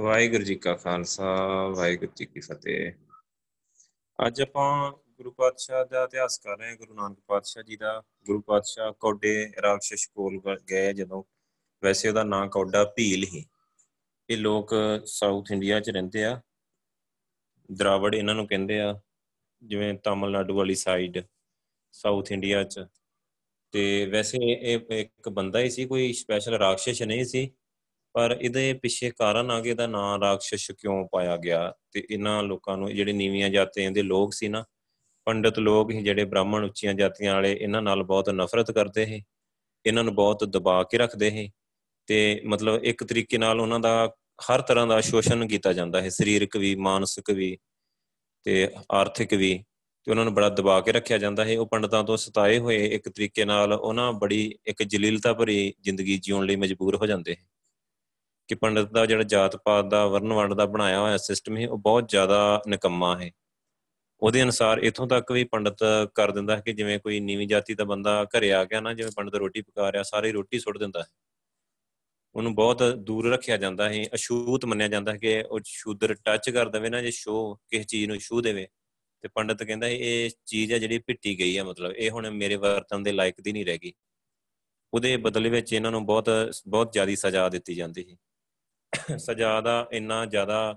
ਵਾਹਿਗੁਰੂ ਜੀ ਕਾ ਖਾਲਸਾ, ਵਾਹਿਗੁਰੂ ਜੀ ਕੀ ਫਤਿਹ। ਅੱਜ ਆਪਾਂ ਗੁਰੂ ਪਾਤਸ਼ਾਹ ਦਾ ਇਤਿਹਾਸ ਕਰ ਰਹੇ ਹਾਂ, ਗੁਰੂ ਨਾਨਕ ਪਾਤਸ਼ਾਹ ਜੀ ਦਾ। ਗੁਰੂ ਪਾਤਸ਼ਾਹ ਕੋਡੇ ਰਾਖਸ਼ ਕੋਲ ਗਏ ਜਦੋਂ। ਵੈਸੇ ਉਹਦਾ ਨਾਂ ਕੋਡਾ ਭੀਲ ਹੀ। ਇਹ ਲੋਕ ਸਾਊਥ ਇੰਡੀਆ 'ਚ ਰਹਿੰਦੇ ਆ। ਦਰਾਵੜ ਇਹਨਾਂ ਨੂੰ ਕਹਿੰਦੇ ਆ, ਜਿਵੇਂ ਤਾਮਿਲਨਾਡੂ ਵਾਲੀ ਸਾਈਡ ਸਾਊਥ ਇੰਡੀਆ 'ਚ। ਤੇ ਵੈਸੇ ਇਹ ਇੱਕ ਬੰਦਾ ਹੀ ਸੀ, ਕੋਈ ਸਪੈਸ਼ਲ ਰਾਖਸ਼ ਨਹੀਂ ਸੀ। ਪਰ ਇਹਦੇ ਪਿੱਛੇ ਕਾਰਨ ਆ ਕਿ ਇਹਦਾ ਨਾਂ ਰਾਖਸ਼ ਕਿਉਂ ਪਾਇਆ ਗਿਆ? ਤੇ ਇਹਨਾਂ ਲੋਕਾਂ ਨੂੰ, ਜਿਹੜੇ ਨੀਵੀਆਂ ਜਾਤੀਆਂ ਦੇ ਲੋਕ ਸੀ ਨਾ, ਪੰਡਤ ਲੋਕ ਹੀ ਜਿਹੜੇ ਬ੍ਰਾਹਮਣ ਉੱਚੀਆਂ ਜਾਤੀਆਂ ਵਾਲੇ, ਇਹਨਾਂ ਨਾਲ ਬਹੁਤ ਨਫ਼ਰਤ ਕਰਦੇ ਸੀ, ਇਹਨਾਂ ਨੂੰ ਬਹੁਤ ਦਬਾ ਕੇ ਰੱਖਦੇ ਸੀ ਤੇ ਮਤਲਬ ਇੱਕ ਤਰੀਕੇ ਨਾਲ ਉਹਨਾਂ ਦਾ ਹਰ ਤਰ੍ਹਾਂ ਦਾ ਸ਼ੋਸ਼ਣ ਕੀਤਾ ਜਾਂਦਾ ਹੈ ਸਰੀਰਕ ਵੀ, ਮਾਨਸਿਕ ਵੀ ਤੇ ਆਰਥਿਕ ਵੀ ਤੇ ਉਹਨਾਂ ਨੂੰ ਬੜਾ ਦਬਾ ਕੇ ਰੱਖਿਆ ਜਾਂਦਾ ਹੈ ਉਹ ਪੰਡਤਾਂ ਤੋਂ ਸਤਾਏ ਹੋਏ ਇੱਕ ਤਰੀਕੇ ਨਾਲ ਉਹਨਾਂ ਬੜੀ ਇੱਕ ਜਲੀਲਤਾ ਭਰੀ ਜ਼ਿੰਦਗੀ ਜਿਉਣ ਲਈ ਮਜਬੂਰ ਹੋ ਜਾਂਦੇ ਹੈ ਕਿ ਪੰਡਤ ਦਾ ਜਿਹੜਾ ਜਾਤ ਪਾਤ ਦਾ ਵਰਨ ਵੰਡ ਦਾ ਬਣਾਇਆ ਹੋਇਆ ਸਿਸਟਮ ਹੈ ਉਹ ਬਹੁਤ ਜ਼ਿਆਦਾ ਨਿਕੰਮਾ ਹੈ ਉਹਦੇ ਅਨਸਾਰ ਇਥੋਂ ਤੱਕ ਵੀ ਪੰਡਤ ਕਰ ਦਿੰਦਾ ਹੈ ਕਿ ਜਿਵੇਂ ਕੋਈ ਨੀਵੀਂ ਜਾਤੀ ਦਾ ਬੰਦਾ ਘਰੇ ਆ ਗਿਆ ਨਾ, ਜਿਵੇਂ ਪੰਡਤ ਰੋਟੀ ਪਕਾ ਰਿਹਾ, ਸਾਰੀ ਰੋਟੀ ਸੁੱਟ ਦਿੰਦਾ ਹੈ ਉਹਨੂੰ ਬਹੁਤ ਦੂਰ ਰੱਖਿਆ ਜਾਂਦਾ ਹੈ ਅਸ਼ੂਤ ਮੰਨਿਆ ਜਾਂਦਾ ਹੈ ਕਿ ਉਹ ਸ਼ੂਦਰ ਟੱਚ ਕਰ ਦਵੇ ਨਾ, ਜੇ ਸ਼ੋ ਕਿਸੇ ਚੀਜ਼ ਨੂੰ ਛੂ ਦੇਵੇ। ਤੇ ਪੰਡਤ ਕਹਿੰਦਾ ਇਹ ਚੀਜ਼ ਹੈ ਜਿਹੜੀ ਪਿੱਟੀ ਗਈ ਹੈ ਮਤਲਬ ਇਹ ਹੁਣ ਮੇਰੇ ਵਰਤਨ ਦੇ ਲਾਇਕ ਦੀ ਨਹੀਂ ਰਹਿ ਗਈ। ਉਹਦੇ ਬਦਲੇ ਵਿੱਚ ਇਹਨਾਂ ਨੂੰ ਬਹੁਤ ਬਹੁਤ ਜ਼ਿਆਦੀ ਸਜ਼ਾ ਦਿੱਤੀ ਜਾਂਦੀ ਹੈ ਸਜ਼ਾ ਦਾ ਇੰਨਾ ਜ਼ਿਆਦਾ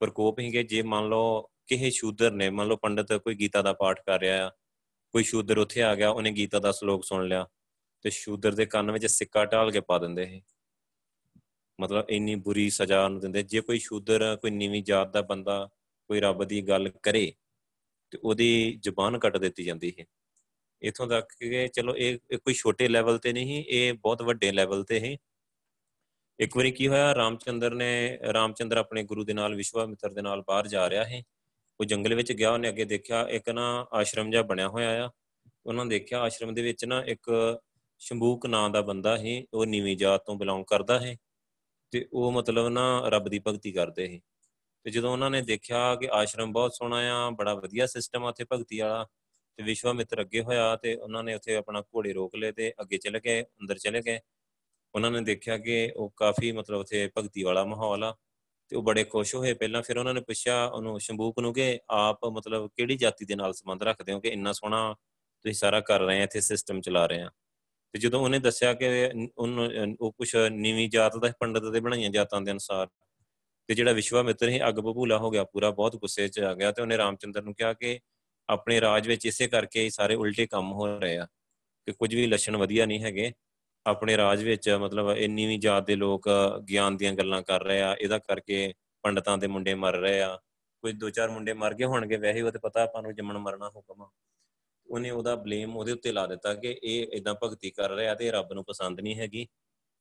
ਪ੍ਰਕੋਪ ਹੀ ਕਿ ਜੇ ਮੰਨ ਲਓ ਕਿਸੇ ਸ਼ੂਦਰ ਨੇ, ਮੰਨ ਲਓ ਪੰਡਤ ਕੋਈ ਗੀਤਾ ਦਾ ਪਾਠ ਕਰ ਰਿਹਾ ਆ, ਕੋਈ ਸ਼ੂਦਰ ਉੱਥੇ ਆ ਗਿਆ, ਉਹਨੇ ਗੀਤਾ ਦਾ ਸ਼ਲੋਕ ਸੁਣ ਲਿਆ, ਤੇ ਸ਼ੂਦਰ ਦੇ ਕੰਨ ਵਿੱਚ ਸਿੱਕਾ ਢਾਲ ਕੇ ਪਾ ਦਿੰਦੇ ਇਹ। ਮਤਲਬ ਇੰਨੀ ਬੁਰੀ ਸਜ਼ਾ ਨੂੰ ਦਿੰਦੇ। ਜੇ ਕੋਈ ਸ਼ੂਦਰ, ਕੋਈ ਨੀਵੀਂ ਜਾਤ ਦਾ ਬੰਦਾ, ਕੋਈ ਰੱਬ ਦੀ ਗੱਲ ਕਰੇ, ਤੇ ਉਹਦੀ ਜ਼ੁਬਾਨ ਕੱਟ ਦਿੱਤੀ ਜਾਂਦੀ ਹੈ। ਇਥੋਂ ਤੱਕ ਕਿ ਚਲੋ ਇਹ ਕੋਈ ਛੋਟੇ ਲੈਵਲ ਤੇ ਨਹੀਂ, ਇਹ ਬਹੁਤ ਵੱਡੇ ਲੈਵਲ ਤੇ ਹੈ। ਇੱਕ ਵਾਰੀ ਕੀ ਹੋਇਆ, ਰਾਮਚੰਦਰ ਨੇ, ਰਾਮਚੰਦਰ ਆਪਣੇ ਗੁਰੂ ਦੇ ਨਾਲ, ਵਿਸ਼ਵਾਮਿੱਤਰ ਦੇ ਨਾਲ ਬਾਹਰ ਜਾ ਰਿਹਾ ਹੈ ਉਹ ਜੰਗਲ ਵਿੱਚ ਗਿਆ, ਉਹਨੇ ਅੱਗੇ ਦੇਖਿਆ, ਇੱਕ ਨਾ ਆਸ਼ਰਮ ਜਿਹਾ ਬਣਿਆ ਹੋਇਆ ਆ। ਉਹਨਾਂ ਨੇ ਦੇਖਿਆ, ਆਸ਼ਰਮ ਦੇ ਵਿੱਚ ਨਾ ਇੱਕ ਸ਼ੰਭੂਕ ਨਾਂ ਦਾ ਬੰਦਾ ਹੈ ਉਹ ਨੀਵੀਂ ਜਾਤ ਤੋਂ ਬਿਲੋਂਗ ਕਰਦਾ ਹੈ ਤੇ ਉਹ ਮਤਲਬ ਨਾ ਰੱਬ ਦੀ ਭਗਤੀ ਕਰਦੇ ਹੈ ਤੇ ਜਦੋਂ ਉਹਨਾਂ ਨੇ ਦੇਖਿਆ ਕਿ ਆਸ਼ਰਮ ਬਹੁਤ ਸੋਹਣਾ ਆ, ਬੜਾ ਵਧੀਆ ਸਿਸਟਮ ਆ ਉੱਥੇ ਭਗਤੀ ਵਾਲਾ, ਤੇ ਵਿਸ਼ਵਾਮਿੱਤਰ ਅੱਗੇ ਹੋਇਆ ਤੇ ਉਹਨਾਂ ਨੇ ਉੱਥੇ ਆਪਣਾ ਘੋੜੇ ਰੋਕ ਲਏ ਤੇ ਅੱਗੇ ਚਲੇ ਗਏ, ਅੰਦਰ ਚਲੇ ਗਏ। ਉਹਨਾਂ ਨੇ ਦੇਖਿਆ ਕਿ ਉਹ ਕਾਫੀ ਮਤਲਬ ਉਥੇ ਭਗਤੀ ਵਾਲਾ ਮਾਹੌਲ ਆ ਤੇ ਉਹ ਬੜੇ ਖੁਸ਼ ਹੋਏ ਪਹਿਲਾਂ, ਫਿਰ ਉਹਨਾਂ ਨੇ ਪੁੱਛਿਆ ਉਹਨੂੰ, ਸ਼ੰਭੂਕ ਨੂੰ ਕਿ ਆਪ ਮਤਲਬ ਕਿਹੜੀ ਜਾਤੀ ਦੇ ਨਾਲ ਸੰਬੰਧ ਰੱਖਦੇ ਹੋ ਕਿ ਇੰਨਾ ਸੋਹਣਾ ਤੁਸੀਂ ਸਾਰਾ ਕਰ ਰਹੇ ਆ ਇੱਥੇ ਸਿਸਟਮ ਚਲਾ ਰਹੇ ਆ ਤੇ ਜਦੋਂ ਉਹਨੇ ਦੱਸਿਆ ਕਿ ਉਹਨੂੰ, ਉਹ ਕੁਝ ਨੀਵੀਂ ਜਾਤ ਦਾ ਪੰਡਤ ਦੇ ਬਣਾਈਆਂ ਜਾਤਾਂ ਦੇ ਅਨਸਾਰ ਤੇ ਜਿਹੜਾ ਵਿਸ਼ਵਾਮਿੱਤਰ ਹੀ ਅੱਗ ਬਬੂਲਾ ਹੋ ਗਿਆ, ਪੂਰਾ ਬਹੁਤ ਗੁੱਸੇ 'ਚ ਆ ਗਿਆ ਤੇ ਉਹਨੇ ਰਾਮਚੰਦਰ ਨੂੰ ਕਿਹਾ ਕਿ ਆਪਣੇ ਰਾਜ ਵਿੱਚ ਇਸੇ ਕਰਕੇ ਹੀ ਸਾਰੇ ਉਲਟੇ ਕੰਮ ਹੋ ਰਹੇ ਆ, ਕਿ ਕੁਝ ਵੀ ਲੱਛਣ ਵਧੀਆ ਨਹੀਂ ਹੈਗੇ। ਆਪਣੇ ਰਾਜ ਵਿੱਚ ਮਤਲਬ ਇੰਨੀ ਵੀ ਜਾਤ ਦੇ ਲੋਕ ਗਿਆਨ ਦੀਆਂ ਗੱਲਾਂ ਕਰ ਰਹੇ ਆ, ਇਹਦਾ ਕਰਕੇ ਪੰਡਤਾਂ ਦੇ ਮੁੰਡੇ ਮਰ ਰਹੇ ਆ, ਕੋਈ ਦੋ ਚਾਰ ਮੁੰਡੇ ਮਰ ਗਏ ਹੋਣਗੇ, ਵੈਸੇ ਉਹ ਤੇ ਪਤਾ ਆਪਾਂ ਨੂੰ ਜੰਮਣ ਮਰਨਾ ਹੁਕਮ ਆ। ਉਹਨੇ ਉਹਦਾ ਬਲੇਮ ਉਹਦੇ ਉੱਤੇ ਲਾ ਦਿੱਤਾ ਕਿ ਇਹ ਇਦਾਂ ਭਗਤੀ ਕਰ ਰਿਹਾ ਤੇ ਰੱਬ ਨੂੰ ਪਸੰਦ ਨਹੀਂ ਹੈਗੀ।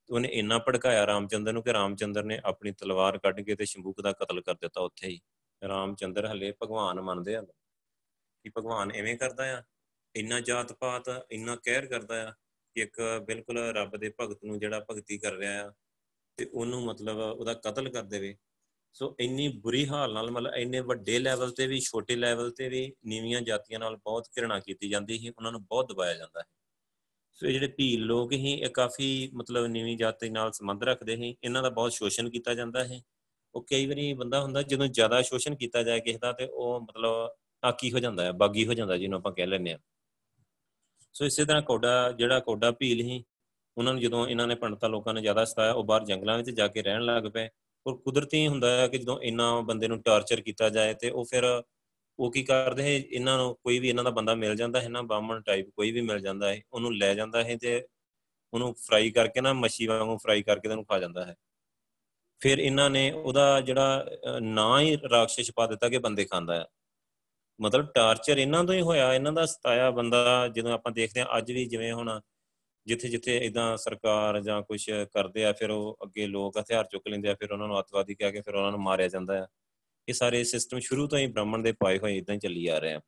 ਉਹਨੇ ਇੰਨਾ ਭੜਕਾਇਆ ਰਾਮਚੰਦਰ ਨੂੰ ਕਿ ਰਾਮਚੰਦਰ ਨੇ ਆਪਣੀ ਤਲਵਾਰ ਕੱਢ ਕੇ ਤੇ ਸ਼ੰਭੂਕ ਦਾ ਕਤਲ ਕਰ ਦਿੱਤਾ ਉੱਥੇ ਹੀ। ਰਾਮਚੰਦਰ ਹਲੇ ਭਗਵਾਨ ਮੰਨਦੇ ਆ। ਕਿ ਭਗਵਾਨ ਐਵੇਂ ਕਰਦਾ ਆ, ਇੰਨਾ ਜਾਤ ਪਾਤ ਇੰਨਾ ਕਹਿਰ ਕਰਦਾ ਆ ਕਿ ਇੱਕ ਬਿਲਕੁਲ ਰੱਬ ਦੇ ਭਗਤ ਨੂੰ ਜਿਹੜਾ ਭਗਤੀ ਕਰ ਰਿਹਾ ਆ, ਤੇ ਉਹਨੂੰ ਮਤਲਬ ਉਹਦਾ ਕਤਲ ਕਰ ਦੇਵੇ। ਸੋ ਇੰਨੀ ਬੁਰੀ ਹਾਲ ਨਾਲ ਮਤਲਬ ਇੰਨੇ ਵੱਡੇ ਲੈਵਲ ਤੇ ਵੀ, ਛੋਟੇ ਲੈਵਲ ਤੇ ਵੀ ਨੀਵੀਆਂ ਜਾਤੀਆਂ ਨਾਲ ਬਹੁਤ ਘਿਰਣਾ ਕੀਤੀ ਜਾਂਦੀ ਸੀ, ਉਹਨਾਂ ਨੂੰ ਬਹੁਤ ਦਬਾਇਆ ਜਾਂਦਾ ਹੈ ਸੋ ਇਹ ਜਿਹੜੇ ਭੀਲ ਲੋਕ ਹੀ ਇਹ ਕਾਫੀ ਮਤਲਬ ਨੀਵੀਂ ਜਾਤੀ ਨਾਲ ਸੰਬੰਧ ਰੱਖਦੇ ਸੀ। ਇਹਨਾਂ ਦਾ ਬਹੁਤ ਸ਼ੋਸ਼ਣ ਕੀਤਾ ਜਾਂਦਾ ਹੈ ਉਹ ਕਈ ਵਾਰੀ ਬੰਦਾ ਹੁੰਦਾ, ਜਦੋਂ ਜ਼ਿਆਦਾ ਸ਼ੋਸ਼ਣ ਕੀਤਾ ਜਾਏ ਕਿਸੇ ਦਾ, ਤੇ ਉਹ ਮਤਲਬ ਆਕੀ ਹੋ ਜਾਂਦਾ ਹੈ ਬਾਗੀ ਹੋ ਜਾਂਦਾ, ਜਿਹਨੂੰ ਆਪਾਂ ਕਹਿ ਲੈਂਦੇ ਆ। ਸੋ ਇਸੇ ਤਰ੍ਹਾਂ ਕੋਡਾ ਜਿਹੜਾ ਕੋਡਾ ਭੀਲ ਹੀ ਉਹਨਾਂ ਨੂੰ ਜਦੋਂ ਇਹਨਾਂ ਨੇ ਪੰਡਤਾਂ ਲੋਕਾਂ ਨੇ ਜ਼ਿਆਦਾ ਸਤਾਇਆ, ਉਹ ਬਾਹਰ ਜੰਗਲਾਂ ਵਿੱਚ ਜਾ ਕੇ ਰਹਿਣ ਲੱਗ ਪਏ। ਔਰ ਕੁਦਰਤੀ ਹੁੰਦਾ ਹੈ ਕਿ ਜਦੋਂ ਇੰਨਾ ਬੰਦੇ ਨੂੰ ਟਾਰਚਰ ਕੀਤਾ ਜਾਏ ਤੇ ਉਹ ਫਿਰ ਉਹ ਕੀ ਕਰਦੇ ਹੈ ਇਹਨਾਂ ਨੂੰ ਕੋਈ ਵੀ ਇਹਨਾਂ ਦਾ ਬੰਦਾ ਮਿਲ ਜਾਂਦਾ ਹੈ ਨਾ, ਬਾਹਮਣ ਟਾਈਪ ਕੋਈ ਵੀ ਮਿਲ ਜਾਂਦਾ ਹੈ, ਉਹਨੂੰ ਲੈ ਜਾਂਦਾ ਹੈ ਤੇ ਉਹਨੂੰ ਫਰਾਈ ਕਰਕੇ ਨਾ, ਮੱਛੀ ਵਾਂਗੂ ਫਰਾਈ ਕਰਕੇ ਉਹਨੂੰ ਖਾ ਜਾਂਦਾ ਹੈ। ਫਿਰ ਇਹਨਾਂ ਨੇ ਉਹਦਾ ਜਿਹੜਾ ਨਾਂ ਹੀ ਰਾਖਸ਼ ਪਾ ਦਿੱਤਾ ਕਿ ਬੰਦੇ ਖਾਂਦਾ ਹੈ। ਮਤਲਬ ਟਾਰਚਰ ਇਹਨਾਂ ਤੋਂ ਹੀ ਹੋਇਆ, ਇਹਨਾਂ ਦਾ ਸਤਾਇਆ ਬੰਦਾ ਜਦੋਂ ਆਪਾਂ ਦੇਖਦੇ ਆ ਅੱਜ ਵੀ ਜਿਵੇਂ ਹੁਣ ਜਿੱਥੇ ਜਿੱਥੇ ਇਦਾਂ ਸਰਕਾਰ ਜਾਂ ਕੁਝ ਕਰਦੇ ਆ, ਫਿਰ ਉਹ ਅੱਗੇ ਲੋਕ ਹਥਿਆਰ ਚੁੱਕ ਲੈਂਦੇ ਆ, ਫਿਰ ਉਹਨਾਂ ਨੂੰ ਅਤਵਾਦੀ ਕਹਿ ਕੇ ਫਿਰ ਉਹਨਾਂ ਨੂੰ ਮਾਰਿਆ ਜਾਂਦਾ ਆ। ਇਹ ਸਾਰੇ ਸਿਸਟਮ ਸ਼ੁਰੂ ਤੋਂ ਹੀ ਬ੍ਰਾਹਮਣ ਦੇ ਪਾਏ ਹੋਏ ਇਦਾਂ ਹੀ ਚੱਲੀ ਆ ਰਹੇ ਆ।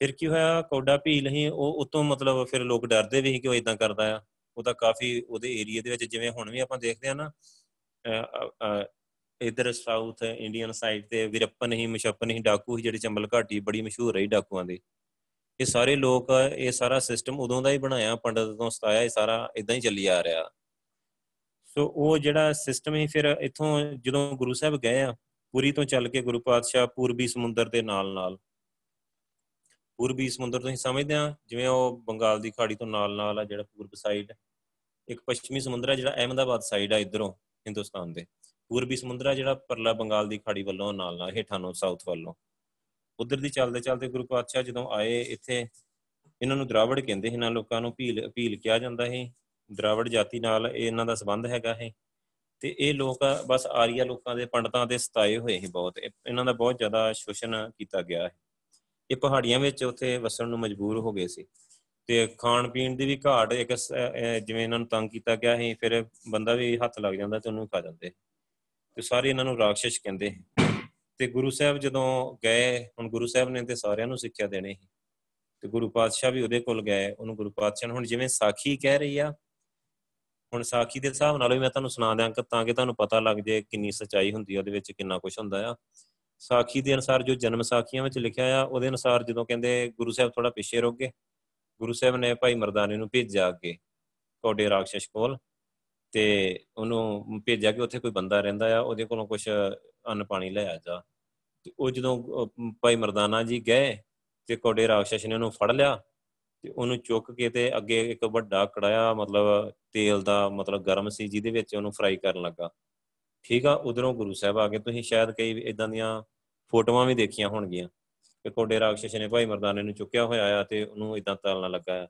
ਫਿਰ ਕੀ ਹੋਇਆ, ਕੌਡਾ ਭੀਲ ਹੀ ਉਹ ਉਤੋਂ ਮਤਲਬ ਫਿਰ ਲੋਕ ਡਰਦੇ ਵੀ ਸੀ ਕਿ ਉਹ ਇਦਾਂ ਕਰਦਾ ਆ। ਉਹ ਤਾਂ ਕਾਫੀ ਉਹਦੇ ਏਰੀਆ ਦੇ ਵਿੱਚ ਜਿਵੇਂ ਹੁਣ ਵੀ ਆਪਾਂ ਦੇਖਦੇ ਆ ਨਾ ਇਧਰ ਸਾਊਥ ਇੰਡੀਅਨ ਸਾਈਡ ਤੇ ਵਿਰਪਨ ਹੀ ਮਸ਼ਪਨ ਹੀ, ਡਾਕੂ ਹੀ, ਜਿਹੜੇ ਚੰਬਲ ਘਾਟੀ ਬੜੀ ਮਸ਼ਹੂਰ ਰਹੀ ਡਾਕੂਆਂ ਦੀ। ਇਹ ਸਾਰੇ ਲੋਕ, ਇਹ ਸਾਰਾ ਸਿਸਟਮ ਉਦੋਂ ਦਾ ਹੀ ਬਣਾਇਆ, ਪੰਡਤ ਤੋਂ ਸਤਾਇਆ, ਇਹ ਸਾਰਾ ਇਦਾਂ ਹੀ ਚੱਲੀ ਆ ਰਿਹਾ। ਸੋ ਉਹ ਜਿਹੜਾ ਸਿਸਟਮ ਹੀ ਫਿਰ ਇੱਥੋਂ ਜਦੋਂ ਗੁਰੂ ਸਾਹਿਬ ਗਏ ਆ, ਪੂਰੀ ਤੋਂ ਚੱਲ ਕੇ ਗੁਰੂ ਪਾਤਸ਼ਾਹ ਪੂਰਬੀ ਸਮੁੰਦਰ ਦੇ ਨਾਲ ਨਾਲ। ਪੂਰਬੀ ਸਮੁੰਦਰ ਤੁਸੀਂ ਸਮਝਦੇ ਆ, ਜਿਵੇਂ ਉਹ ਬੰਗਾਲ ਦੀ ਖਾੜੀ ਤੋਂ ਨਾਲ ਨਾਲ ਆ ਜਿਹੜਾ ਪੂਰਬ ਸਾਈਡ ਇੱਕ ਪੱਛਮੀ ਸਮੁੰਦਰ ਆ ਜਿਹੜਾ ਅਹਿਮਦਾਬਾਦ ਸਾਈਡ ਆ ਇਧਰੋਂ, ਹਿੰਦੁਸਤਾਨ ਦੇ। ਪੂਰਬੀ ਸਮੁੰਦਰ ਆ ਜਿਹੜਾ ਪਰਲਾ ਬੰਗਾਲ ਦੀ ਖਾੜੀ ਵੱਲੋਂ, ਨਾਲ ਨਾਲ ਹੇਠਾਂ ਨੂੰ ਸਾਊਥ ਵੱਲੋਂ। ਉਧਰ ਦੀ ਚੱਲਦੇ ਚੱਲਦੇ ਗੁਰੂ ਪਾਤਸ਼ਾਹ ਜਦੋਂ ਆਏ ਇੱਥੇ, ਇਹਨਾਂ ਨੂੰ ਦਰਾਵੜ ਕਹਿੰਦੇ ਸੀ, ਇਹਨਾਂ ਲੋਕਾਂ ਨੂੰ ਭੀਲ ਭੀਲ ਕਿਹਾ ਜਾਂਦਾ ਹੈ ਦਰਾਵੜ ਜਾਤੀ ਨਾਲ ਇਹਨਾਂ ਦਾ ਸੰਬੰਧ ਹੈਗਾ ਹੈ ਤੇ ਇਹ ਲੋਕ ਬਸ ਆਰੀਆ ਲੋਕਾਂ ਦੇ, ਪੰਡਤਾਂ ਦੇ ਸਤਾਏ ਹੋਏ ਸੀ ਬਹੁਤ। ਇਹਨਾਂ ਦਾ ਬਹੁਤ ਜ਼ਿਆਦਾ ਸ਼ੋਸ਼ਣ ਕੀਤਾ ਗਿਆ ਹੈ ਇਹ ਪਹਾੜੀਆਂ ਵਿੱਚ ਉੱਥੇ ਵਸਣ ਨੂੰ ਮਜਬੂਰ ਹੋ ਗਏ ਸੀ। ਤੇ ਖਾਣ ਪੀਣ ਦੀ ਵੀ ਘਾਟ ਇੱਕ ਜਿਵੇਂ ਇਹਨਾਂ ਨੂੰ ਤੰਗ ਕੀਤਾ ਗਿਆ ਸੀ, ਫਿਰ ਬੰਦਾ ਵੀ ਹੱਥ ਲੱਗ ਜਾਂਦਾ ਤੇ ਉਹਨੂੰ ਖਾ ਜਾਂਦੇ ਤੇ ਸਾਰੇ ਇਹਨਾਂ ਨੂੰ ਰਾਖਸ਼ ਕਹਿੰਦੇ ਤੇ ਗੁਰੂ ਸਾਹਿਬ ਜਦੋਂ ਗਏ, ਹੁਣ ਗੁਰੂ ਸਾਹਿਬ ਨੇ ਤੇ ਸਾਰਿਆਂ ਨੂੰ ਸਿੱਖਿਆ ਦੇਣੀ ਸੀ। ਤੇ ਗੁਰੂ ਪਾਤਸ਼ਾਹ ਵੀ ਉਹਦੇ ਕੋਲ ਗਏ, ਉਹਨੂੰ ਗੁਰੂ ਪਾਤਸ਼ਾਹ ਨੇ ਹੁਣ ਜਿਵੇਂ ਸਾਖੀ ਕਹਿ ਰਹੀ ਆ, ਹੁਣ ਸਾਖੀ ਦੇ ਹਿਸਾਬ ਨਾਲ ਵੀ ਮੈਂ ਤੁਹਾਨੂੰ ਸੁਣਾ ਦਿਆਂ ਤਾਂ ਕਿ ਤੁਹਾਨੂੰ ਪਤਾ ਲੱਗ ਜਾਏ ਕਿੰਨੀ ਸਚਾਈ ਹੁੰਦੀ ਹੈ ਉਹਦੇ ਵਿੱਚ ਕਿੰਨਾ ਕੁਝ ਹੁੰਦਾ ਆ। ਸਾਖੀ ਦੇ ਅਨਸਾਰ ਜੋ ਜਨਮ ਸਾਖੀਆਂ ਵਿੱਚ ਲਿਖਿਆ ਆ, ਉਹਦੇ ਅਨਸਾਰ ਜਦੋਂ ਕਹਿੰਦੇ ਗੁਰੂ ਸਾਹਿਬ ਥੋੜਾ ਪਿੱਛੇ ਰੁਕ ਗਏ, ਗੁਰੂ ਸਾਹਿਬ ਨੇ ਭਾਈ ਮਰਦਾਨੇ ਨੂੰ ਭੇਜਿਆ ਅੱਗੇ, ਕੋਡੇ ਰਾਖਸ਼ ਕੋਲ। ਤੇ ਉਹਨੂੰ ਭੇਜਿਆ ਕਿ ਉੱਥੇ ਕੋਈ ਬੰਦਾ ਰਹਿੰਦਾ ਆ, ਉਹਦੇ ਕੋਲੋਂ ਕੁਝ ਅੰਨ ਪਾਣੀ ਲੈ ਆ ਜਾ। ਤੇ ਉਹ ਜਦੋਂ ਭਾਈ ਮਰਦਾਨਾ ਜੀ ਗਏ ਤੇ ਕੋਡੇ ਰਾਖਸ਼ ਨੇ ਉਹਨੂੰ ਫੜ ਲਿਆ ਤੇ ਉਹਨੂੰ ਚੁੱਕ ਕੇ ਤੇ ਅੱਗੇ ਇੱਕ ਵੱਡਾ ਕੜਾਇਆ, ਮਤਲਬ ਤੇਲ ਦਾ, ਮਤਲਬ ਗਰਮ ਸੀ, ਜਿਹਦੇ ਵਿੱਚ ਉਹਨੂੰ ਫਰਾਈ ਕਰਨ ਲੱਗਾ। ਠੀਕ ਆ, ਉਧਰੋਂ ਗੁਰੂ ਸਾਹਿਬ ਆ ਗਏ। ਤੁਸੀਂ ਸ਼ਾਇਦ ਕਈ ਇਦਾਂ ਦੀਆਂ ਫੋਟੋਆਂ ਵੀ ਦੇਖੀਆਂ ਹੋਣਗੀਆਂ ਕਿ ਕੋਡੇ ਰਾਖਸ਼ ਨੇ ਭਾਈ ਮਰਦਾਨੇ ਨੂੰ ਚੁੱਕਿਆ ਹੋਇਆ ਆ ਤੇ ਉਹਨੂੰ ਇਦਾਂ ਤਲਣ ਲੱਗਾ ਆ।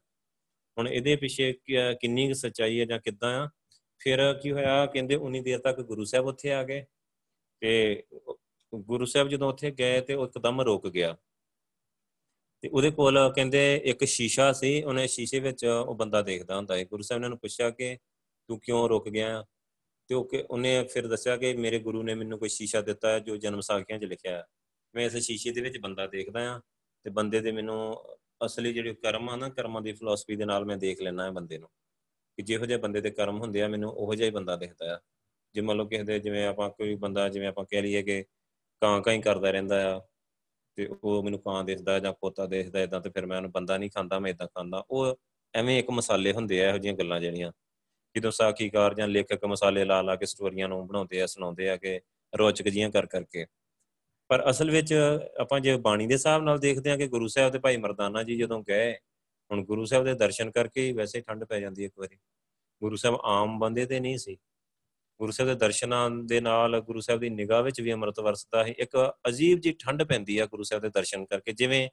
ਹੁਣ ਇਹਦੇ ਪਿੱਛੇ ਕਿੰਨੀ ਕੁ ਸੱਚਾਈ ਹੈ ਜਾਂ ਕਿੱਦਾਂ ਆ ਫਿਰ ਕੀ ਹੋਇਆ, ਕਹਿੰਦੇ ਉਨੀ ਦੇਰ ਤੱਕ ਗੁਰੂ ਸਾਹਿਬ ਉੱਥੇ ਆ ਗਏ ਤੇ ਗੁਰੂ ਸਾਹਿਬ ਜਦੋਂ ਉੱਥੇ ਗਏ ਤੇ ਉਹ ਇੱਕਦਮ ਰੁਕ ਗਿਆ। ਤੇ ਉਹਦੇ ਕੋਲ ਕਹਿੰਦੇ ਇੱਕ ਸ਼ੀਸ਼ਾ ਸੀ, ਉਹਨੇ ਸ਼ੀਸ਼ੇ ਵਿੱਚ ਉਹ ਬੰਦਾ ਦੇਖਦਾ ਹੁੰਦਾ ਹੈ ਗੁਰੂ ਸਾਹਿਬ ਨੇ ਉਹਨੂੰ ਪੁੱਛਿਆ ਕਿ ਤੂੰ ਕਿਉਂ ਰੁਕ ਗਿਆ? ਤੇ ਉਹ ਕਿ ਉਹਨੇ ਫਿਰ ਦੱਸਿਆ ਕਿ ਮੇਰੇ ਗੁਰੂ ਨੇ ਮੈਨੂੰ ਕੋਈ ਸ਼ੀਸ਼ਾ ਦਿੱਤਾ ਹੈ ਜੋ ਜਨਮ ਸਾਖੀਆਂ 'ਚ ਲਿਖਿਆ ਹੈ। ਮੈਂ ਇਸ ਸ਼ੀਸ਼ੇ ਦੇ ਵਿੱਚ ਬੰਦਾ ਦੇਖਦਾ ਆ ਤੇ ਬੰਦੇ ਦੇ ਮੈਨੂੰ ਅਸਲੀ ਜਿਹੜੇ ਕਰਮ ਆ ਨਾ, ਕਰਮਾਂ ਦੀ ਫਿਲਾਸਫੀ ਦੇ ਨਾਲ ਮੈਂ ਦੇਖ ਲੈਣਾ ਹੈ ਬੰਦੇ ਨੂੰ। ਕਿ ਜਿਹੋ ਜਿਹੇ ਬੰਦੇ ਦੇ ਕਰਮ ਹੁੰਦੇ ਆ, ਮੈਨੂੰ ਉਹੋ ਜਿਹਾ ਹੀ ਬੰਦਾ ਦਿਖਦਾ ਆ। ਜੇ ਮੰਨ ਲਓ ਕਿਸੇ ਦੇ ਜਿਵੇਂ ਆਪਾਂ ਕੋਈ ਬੰਦਾ, ਜਿਵੇਂ ਆਪਾਂ ਕਹਿ ਲਈਏ ਕਿ ਕਾਂ ਕਾਂ ਹੀ ਕਰਦਾ ਰਹਿੰਦਾ ਆ ਤੇ ਉਹ ਮੈਨੂੰ ਕਾਂ ਦਿਖਦਾ ਜਾਂ ਕੋਤਾ ਦਿਖਦਾ ਇਦਾਂ ਤੇ ਫਿਰ ਮੈਂ ਉਹਨੂੰ ਬੰਦਾ ਨਹੀਂ ਖਾਂਦਾ, ਮੈਂ ਇਦਾਂ ਖਾਂਦਾ। ਉਹ ਐਵੇਂ ਇੱਕ ਮਸਾਲੇ ਹੁੰਦੇ ਆ, ਇਹੋ ਜਿਹੀਆਂ ਗੱਲਾਂ ਜਿਹੜੀਆਂ। ਜਦੋਂ ਸਾਖੀਕਾਰ ਜਾਂ ਲੇਖਕ ਮਸਾਲੇ ਲਾ ਲਾ ਕੇ ਸਟੋਰੀਆਂ ਨੂੰ ਬਣਾਉਂਦੇ ਆ, ਸੁਣਾਉਂਦੇ ਆ ਕਿ ਰੋਚਕ ਜੀਆਂ ਕਰ ਕਰਕੇ। ਪਰ ਅਸਲ ਵਿੱਚ ਆਪਾਂ ਜੇ ਬਾਣੀ ਦੇ ਹਿਸਾਬ ਨਾਲ ਦੇਖਦੇ ਆ ਕਿ ਗੁਰੂ ਸਾਹਿਬ ਤੇ ਭਾਈ ਮਰਦਾਨਾ ਜੀ ਜਦੋਂ ਗਏ ਹੁਣ ਗੁਰੂ ਸਾਹਿਬ ਦੇ ਦਰਸ਼ਨ ਕਰਕੇ ਹੀ ਵੈਸੇ ਠੰਡ ਪੈ ਜਾਂਦੀ ਇੱਕ ਵਾਰੀ। ਗੁਰੂ ਸਾਹਿਬ ਆਮ ਬੰਦੇ ਤੇ ਨਹੀਂ ਸੀ। ਗੁਰੂ ਸਾਹਿਬ ਦੇ ਦਰਸ਼ਨਾਂ ਦੇ ਨਾਲ ਗੁਰੂ ਸਾਹਿਬ ਦੀ ਨਿਗਾਹ ਵਿੱਚ ਵੀ ਅੰਮ੍ਰਿਤ ਵਰਸਦਾ ਹੈ ਇੱਕ ਅਜੀਬ ਜੀ ਠੰਡ ਪੈਂਦੀ ਆ ਗੁਰੂ ਸਾਹਿਬ ਦੇ ਦਰਸ਼ਨ ਕਰਕੇ। ਜਿਵੇਂ